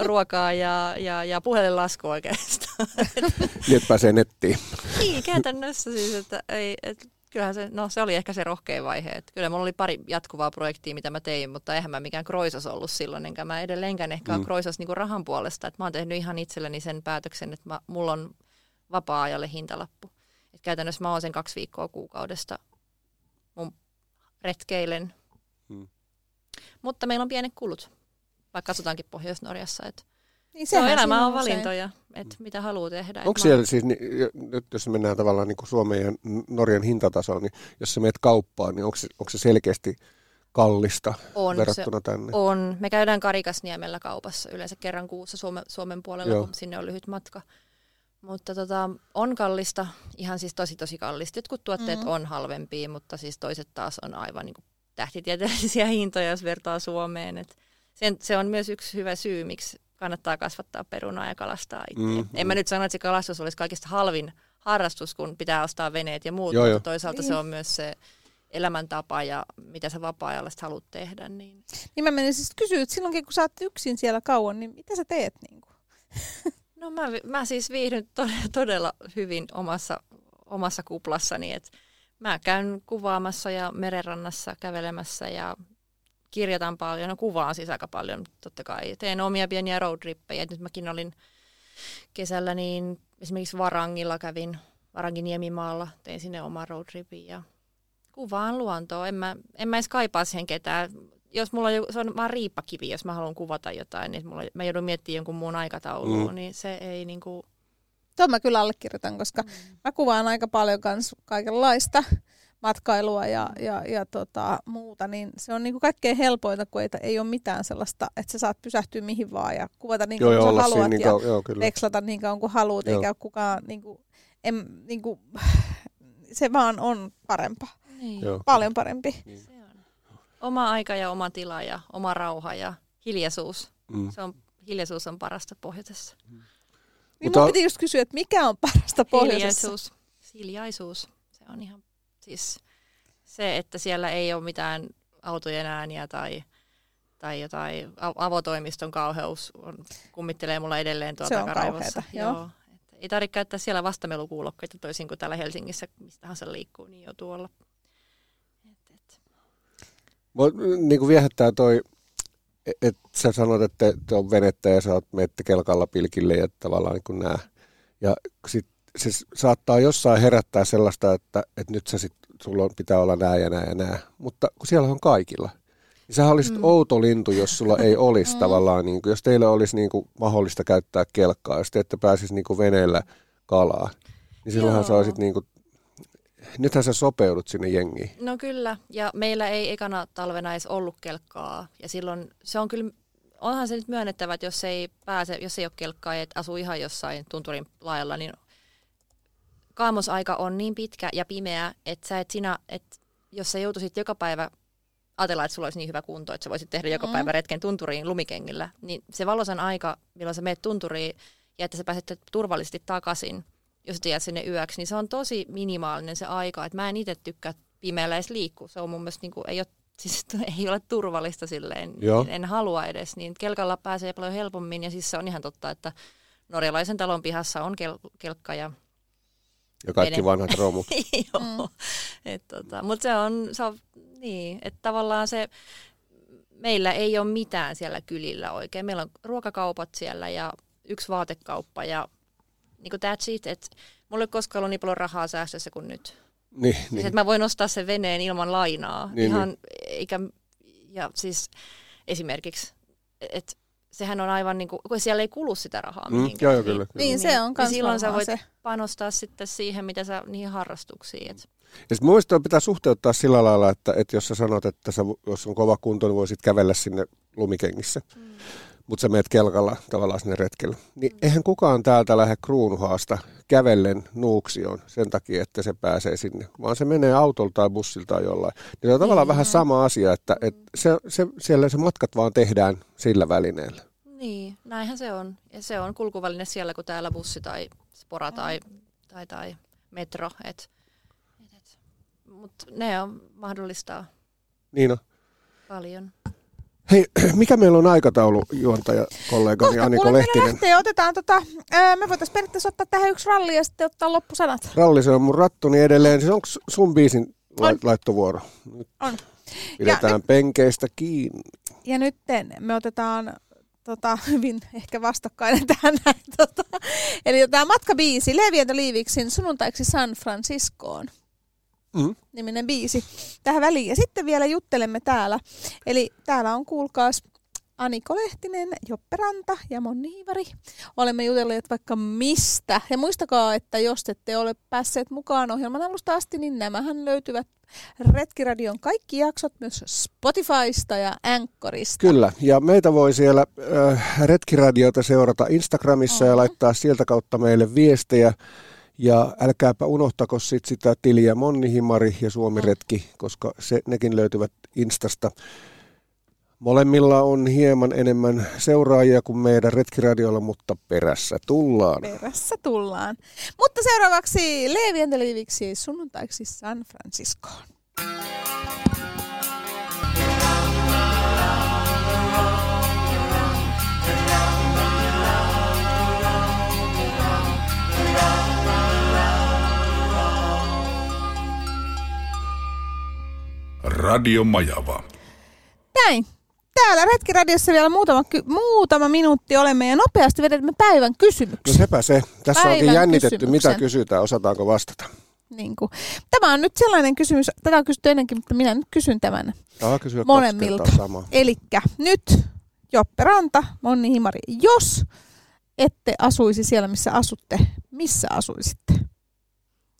ruokaa ja, ja, ja puhelinlasku oikeastaan. Niin, että pääsee nettiin. Niin, käytännössä siis, että ei, et, kyllähän se, no se oli ehkä se rohkein vaihe. Että kyllä mulla oli pari jatkuvaa projektia, mitä mä tein, mutta eihän mä mikään kroisas ollut silloin, enkä mä edelleenkään ehkä mm. ole kroisas niinku rahan puolesta. Että mä oon tehnyt ihan itselleni sen päätöksen, että mä, mulla on vapaa-ajalle hintalappu. Et käytännössä mä oon sen kaksi viikkoa kuukaudesta mun retkeilen. Mm. Mutta meillä on pienet kulut vaikka asutaankin Pohjois-Norjassa. Että niin no, elämä on valintoja, että mitä haluaa tehdä. Onko siellä siis, niin, nyt jos mennään tavallaan niin kuin Suomen ja Norjan hintatasoon, niin jos sä menet kauppaan, niin onko se, onko se selkeästi kallista on, verrattuna se tänne? On. Me käydään Karikasniemellä kaupassa yleensä kerran kuussa Suomen, Suomen puolella, Joo. kun sinne on lyhyt matka. Mutta tota, on kallista, ihan siis tosi tosi kallista. Jotkut tuotteet mm-hmm. on halvempia, mutta siis toiset taas on aivan niin kuin tähtitieteellisiä hintoja, jos vertaa Suomeen. Et sen, se on myös yksi hyvä syy, miksi kannattaa kasvattaa perunaa ja kalastaa itse. Mm, en mä nyt sano, että se kalastus olisi kaikista halvin harrastus, kun pitää ostaa veneet ja muut, joo, mutta toisaalta niin. se on myös se elämäntapa ja mitä sä vapaa-ajalla haluat tehdä. Niin, niin mä menin siis kysyä, että silloinkin kun sä oot yksin siellä kauan, niin mitä sä teet? Niin kuin? No mä, mä siis viihdyn todella, todella hyvin omassa, omassa kuplassani, että mä käyn kuvaamassa ja merenrannassa kävelemässä ja kirjoitan paljon, no kuvaan siis aika paljon totta kai. Teen omia pieniä roadtrippejä. Nyt mäkin olin kesällä niin esimerkiksi Varangilla kävin, Varangin Niemimaalla, tein sinne oman roadtripin ja kuvaan luontoa. En mä, en mä edes kaipaa siihen ketään. jos mulla on, joku- se on vaan riippakivi, jos mä haluan kuvata jotain, niin mulla, mä joudun miettimään jonkun muun aikataulua, Mm. niin se ei niinku... Tuon mä kyllä allekirjoitan, koska mä kuvaan aika paljon kans kaikenlaista matkailua ja, ja, ja tota, muuta, niin se on niinku kaikkein helpointa, kun ei, ei ole mitään sellaista, että sä saat pysähtyä mihin vaan ja kuvata niin kuin sä olla siinä haluat niin ja kauan, joo, kyllä. vekslata niin kauan kuin haluat, Joo. eikä ole kukaan niinku, en, niinku, se vaan on parempaa, Niin. Joo. paljon parempi. Se on. Oma aika ja oma tila ja oma rauha ja hiljaisuus. Mm. Se on, hiljaisuus on parasta pohjoisessa. Niin Mutta- mun piti just kysyä, että mikä on parasta pohjoisessa? Hiljaisuus. Hiljaisuus. Se on ihan siis se, että siellä ei ole mitään autojen ääniä tai, tai jotain avotoimiston kauheus on, kummittelee mulla edelleen tuolla Se takaraivossa. joo. Joo. Että ei tarvitse käyttää siellä vastamelukuulokkeita toisin kuin täällä Helsingissä, mistä tahansa liikkuu, niin jo tuolla. Et, et. Mua niin kuin viehättää toi, että sä sanot, että te on venettä ja sä oot menette kelkalla pilkille ja tavallaan niin kuin nää. Ja sit se saattaa jossain herättää sellaista, että, että nyt sä sit, sulla on, pitää olla nää ja nää ja nää. Mutta kun siellä on kaikilla. Niin sä olisit mm. outo lintu, jos sulla ei olisi Mm. tavallaan, niin kuin, jos teillä olisi niin kuin mahdollista käyttää kelkkaa, jos te ette pääsisi niin kuin veneellä kalaa. Niin silloinhan sä Joo. olisit niin kuin, nythän sä sopeudut sinne jengiin. No kyllä, ja meillä ei ekana talvena edes ollut kelkkaa. Ja silloin se on kyllä, onhan se nyt myönnettävä, että jos ei pääse, jos ei ole kelkkaa ja et asuu ihan jossain tunturin laajalla, niin kaamosaika on niin pitkä ja pimeä, että sä et sinä, että jos sä joutuisit joka päivä ajatella, että sulla olisi niin hyvä kunto, että sä voisit tehdä joka Mm. päivä retken tunturiin lumikengillä, niin se valosan aika, milloin sä meet tunturiin ja että sä pääset turvallisesti takaisin, jos sä jäät sinne yöksi, niin se on tosi minimaalinen se aika. Että mä en itse tykkää pimeällä edes liikkua. Se on mun mielestä niin kuin, ei, ole, siis, ei ole turvallista silleen. Joo. En, en, halua edes. Niin kelkalla pääsee paljon helpommin ja siis se on ihan totta, että norjalaisen talon pihassa on kel, kelkka ja Ja kaikki Vene. vanhat romut. Joo. Et, tota, Mutta se on, se on niin, että tavallaan se, meillä ei ole mitään siellä kylillä oikein. Meillä on ruokakaupat siellä ja yksi vaatekauppa ja niin kuin that's it. Et, mulla ei ole koskaan ollut niin paljon rahaa säästössä kuin nyt. Niin, Niin. Siis, niin. että mä voin ostaa sen veneen ilman lainaa. Niin, Ihan, eikä, ja siis esimerkiksi, että sehän on aivan niin kuin, kun siellä ei kulu sitä rahaa Mm, mihinkään. joo, joo, kyllä, kyllä. Niin, se on ja kans silloin sä voit se. panostaa sitten siihen, mitä sä, niihin harrastuksiin. Et, Ja sit muista pitää suhteuttaa sillä lailla, että, että jos sä sanot, että sä, jos on kova kunto, niin voisit kävellä sinne lumikengissä. Mm. Mutta sä meet kelkalla tavallaan sinne retkelle. Niin mm. eihän kukaan täältä lähde kruunuhaasta kävellen Nuuksioon sen takia, että se pääsee sinne. Vaan se menee autolla tai bussilla tai jollain. Niin se on tavallaan vähän sama asia, että, että se, se, siellä se matkat vaan tehdään sillä välineellä. Niin, näinhän se on. Ja se on kulkuväline siellä kuin täällä bussi tai spora tai, tai, tai metro. Et, et, et. Mutta ne on mahdollistaa Niin on. paljon. Hei, mikä meillä on aikataulu, juontaja, kollegani Kohta Aniko Lehtinen? lähtee, otetaan tota, ää, me voitaisiin periaatteessa ottaa tähän yksi ralli ja sitten ottaa loppusanat. Ralli, se on mun rattuni edelleen. Siis onko sun biisin On. laittovuoro? Nyt On. Pidetään Ja penkeistä kiinni. Ja nyt me otetaan tota, hyvin ehkä vastakkainen tähän näin. Tota. Eli tämä matkabiisi Levi and the Leaviksin sunnuntaiksi San Franciscoon. Mm. niminen biisi tähän väliin. Ja sitten vielä juttelemme täällä. Eli täällä on kuulkaas Aniko Lehtinen, Joppe Ranta ja Monni Hiivari. Olemme jutelleet vaikka mistä. Ja muistakaa, että jos ette ole päässeet mukaan ohjelman alusta asti, niin nämähän löytyvät Retkiradion kaikki jaksot myös Spotifysta ja Anchorista. Kyllä, ja meitä voi siellä äh, Retkiradiota seurata Instagramissa ja Mhm. laittaa sieltä kautta meille viestejä. Ja älkääpä unohtako sit sitä tiliä Monni Himari ja Suomi Mm. Retki, koska se, nekin löytyvät Instasta. Molemmilla on hieman enemmän seuraajia kuin meidän Retkiradiolla, mutta perässä tullaan. Perässä tullaan. Mutta seuraavaksi Leevi Leaviksi sunnuntaiksi San Franciscoon. Radio Majava. Näin. Täällä Retkiradiossa vielä muutama, ky- muutama minuutti olemme ja nopeasti vedämme päivän No kysymyksen. sepä se. Tässä Päivän onkin jännitetty, kysymyksen. mitä kysytään, osataanko vastata. Niin kuin. Tämä on nyt sellainen kysymys, tätä on kysytty ennenkin, mutta minä nyt kysyn tämän. Saa kysyä Molemmilta. Elikkä nyt Joppe Ranta, Monni Himari, jos ette asuisi siellä, missä asutte, missä asuisitte?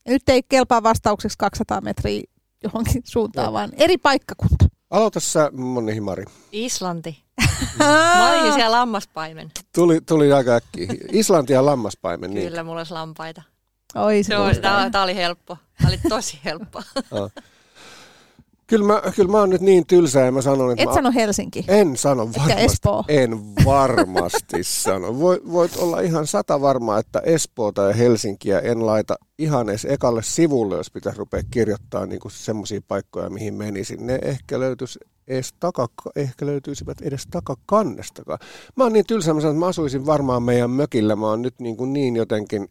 Ja nyt ei kelpaa vastaukseksi 200 metriä johonkin suuntaan, Joo. vaan eri paikkakunta. Aloita sä, Monni Himari. Islanti. Mä olin siellä lammaspaimen. Tuli, tuli aika äkkiä. Islanti ja lammaspaimen. Niin. Kyllä, mulla olisi lampaita. Oi se Se oli, tää, tää oli helppo. Tää oli tosi helppo. Kyllä, mä, kyllä mä oon nyt niin tylsä ja mä sanon, että Et mä, sano Helsinki. en sano varmasti. Espoo. En varmasti sano. Voit, voit olla ihan sata varmaa, että Espoota ja Helsinkiä en laita ihan edes ekalle sivulle, jos pitäisi rupea kirjoittaa niin semmoisia paikkoja, mihin menisin. Ne ehkä löytyisi edes taka, ehkä löytyisivät edes takakannestakaan. Mä oon niin tylsä, mä sanon, että mä asuisin varmaan meidän mökillä. Mä oon nyt niin, kuin niin jotenkin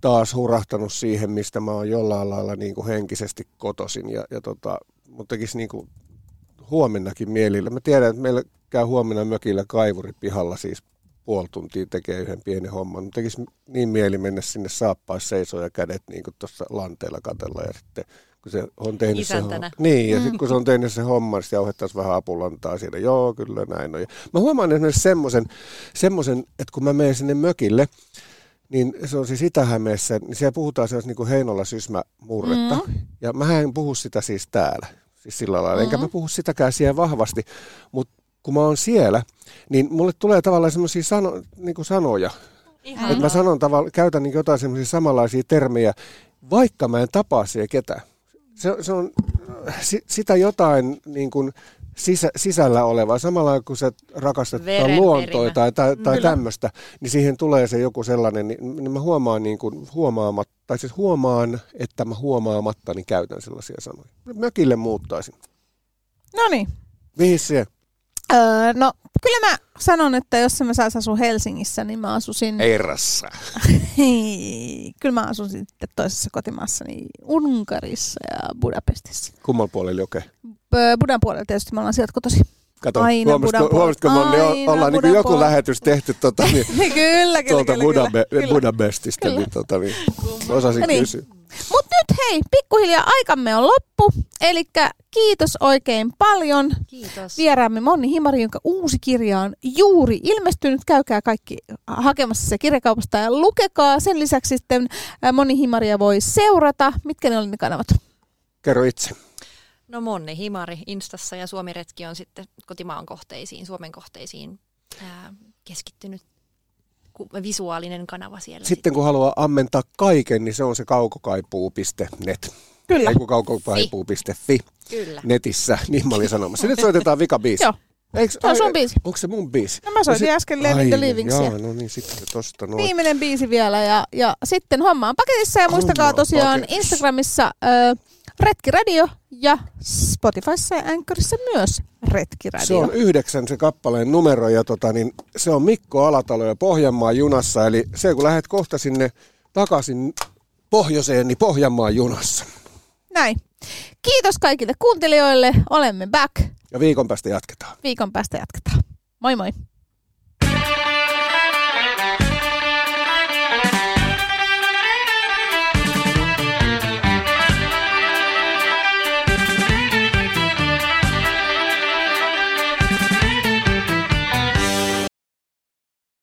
taas hurahtanut siihen, mistä mä oon jollain lailla niin kuin henkisesti kotosin. Ja, ja tota, mut tekisi niin kuin huomennakin mielillä. Mä tiedän, että meillä käy huomenna mökillä kaivuri pihalla siis puoli tuntia tekee yhden pienen homman. Mutta tekisi niin mieli mennä sinne saappais seisoo ja kädet niin kuin tuossa lanteella katella ja sitten kun se on tehnyt se, Isäntänä. niin, ja sitten kun se on tehnyt se homma, niin jauhettaisiin vähän apulantaa siellä. Joo, kyllä näin on. Ja mä huomaan esimerkiksi semmoisen, semmoisen, että kun mä menen sinne mökille, niin se on siis Itä-Hämeessä, niin siellä puhutaan sellaista niin kuin Heinola Sysmä murretta. Mm. Ja mä en puhu sitä siis täällä, siis sillä lailla. Mm. Enkä mä puhu sitäkään siellä vahvasti, mutta kun mä oon siellä, niin mulle tulee tavallaan semmoisia sano, niin sanoja. Ihan. Että mä sanon tavallaan, käytän niin jotain semmoisia samanlaisia termejä, vaikka mä en tapaa siellä ketään. Se, se on si, sitä jotain niin kuin sisä, sisällä olevaa, samalla kun sä rakastat luontoa tai, tai, tai Kyllä. tämmöistä, niin siihen tulee se joku sellainen, niin, niin mä huomaan niin kuin huomaamatta, tai siis huomaan, että mä huomaamatta niin käytän sellaisia sanoja. Mökille muuttaisin. No niin. Mihin se? Öö, no, kyllä mä sanon, että jos mä sais asua Helsingissä, niin mä asusin... Eirassa. Kyllä mä asun sitten toisessa kotimaassa, niin Unkarissa ja Budapestissa. Kummalla puolella joke? Öö, Budan puolella tietysti me ollaan sieltä kotosi. Kato, Aina huomasitko, huomasitko Aina ollaan niin joku puolella. lähetys tehty tota, niin, kyllä, kyllä, tuolta kyllä, Budabe- kyllä. Budapestista, Kyllä. niin, tota, niin osasin No niin. kysyä. Mutta nyt hei, pikkuhiljaa aikamme on loppu. Eli kiitos oikein paljon Kiitos. vieraamme Monni Himari, jonka uusi kirja on juuri ilmestynyt. Käykää kaikki hakemassa se kirjakaupasta ja lukekaa. Sen lisäksi sitten ää, Monni Himaria voi seurata. Mitkä ne oli ne kanavat? Kerro itse. No Monni Himari Instassa ja Suomiretki on sitten kotimaan kohteisiin, Suomen kohteisiin ää, keskittynyt visuaalinen kanava siellä. Sitten kun haluaa ammentaa kaiken, niin se on se kaukokaipuu.net. Kyllä. Ei kun kaukokaipuu.fi Kyllä. netissä, niin mä olin sanomassa. Nyt soitetaan vika biisi. Joo. Eiks, Se on sun biisi. Onko se mun biisi? No mä soitin sit- äsken Living the Livingsia. Joo, no niin, sitten tosta noin. Viimeinen biisi vielä ja, ja sitten homma on paketissa ja muistakaa tosiaan paketissa. Instagramissa ö, Retki Radio ja Spotifyssa ja Anchorissa myös Retki Radio. Se on yhdeksän se kappaleen numero ja tota, niin se on Mikko Alatalo ja Pohjanmaan junassa. Eli se kun lähdet kohta sinne takaisin pohjoiseen, niin Pohjanmaan junassa. Näin. Kiitos kaikille kuuntelijoille. Olemme back. Ja viikon päästä jatketaan. Viikon päästä jatketaan. Moi moi.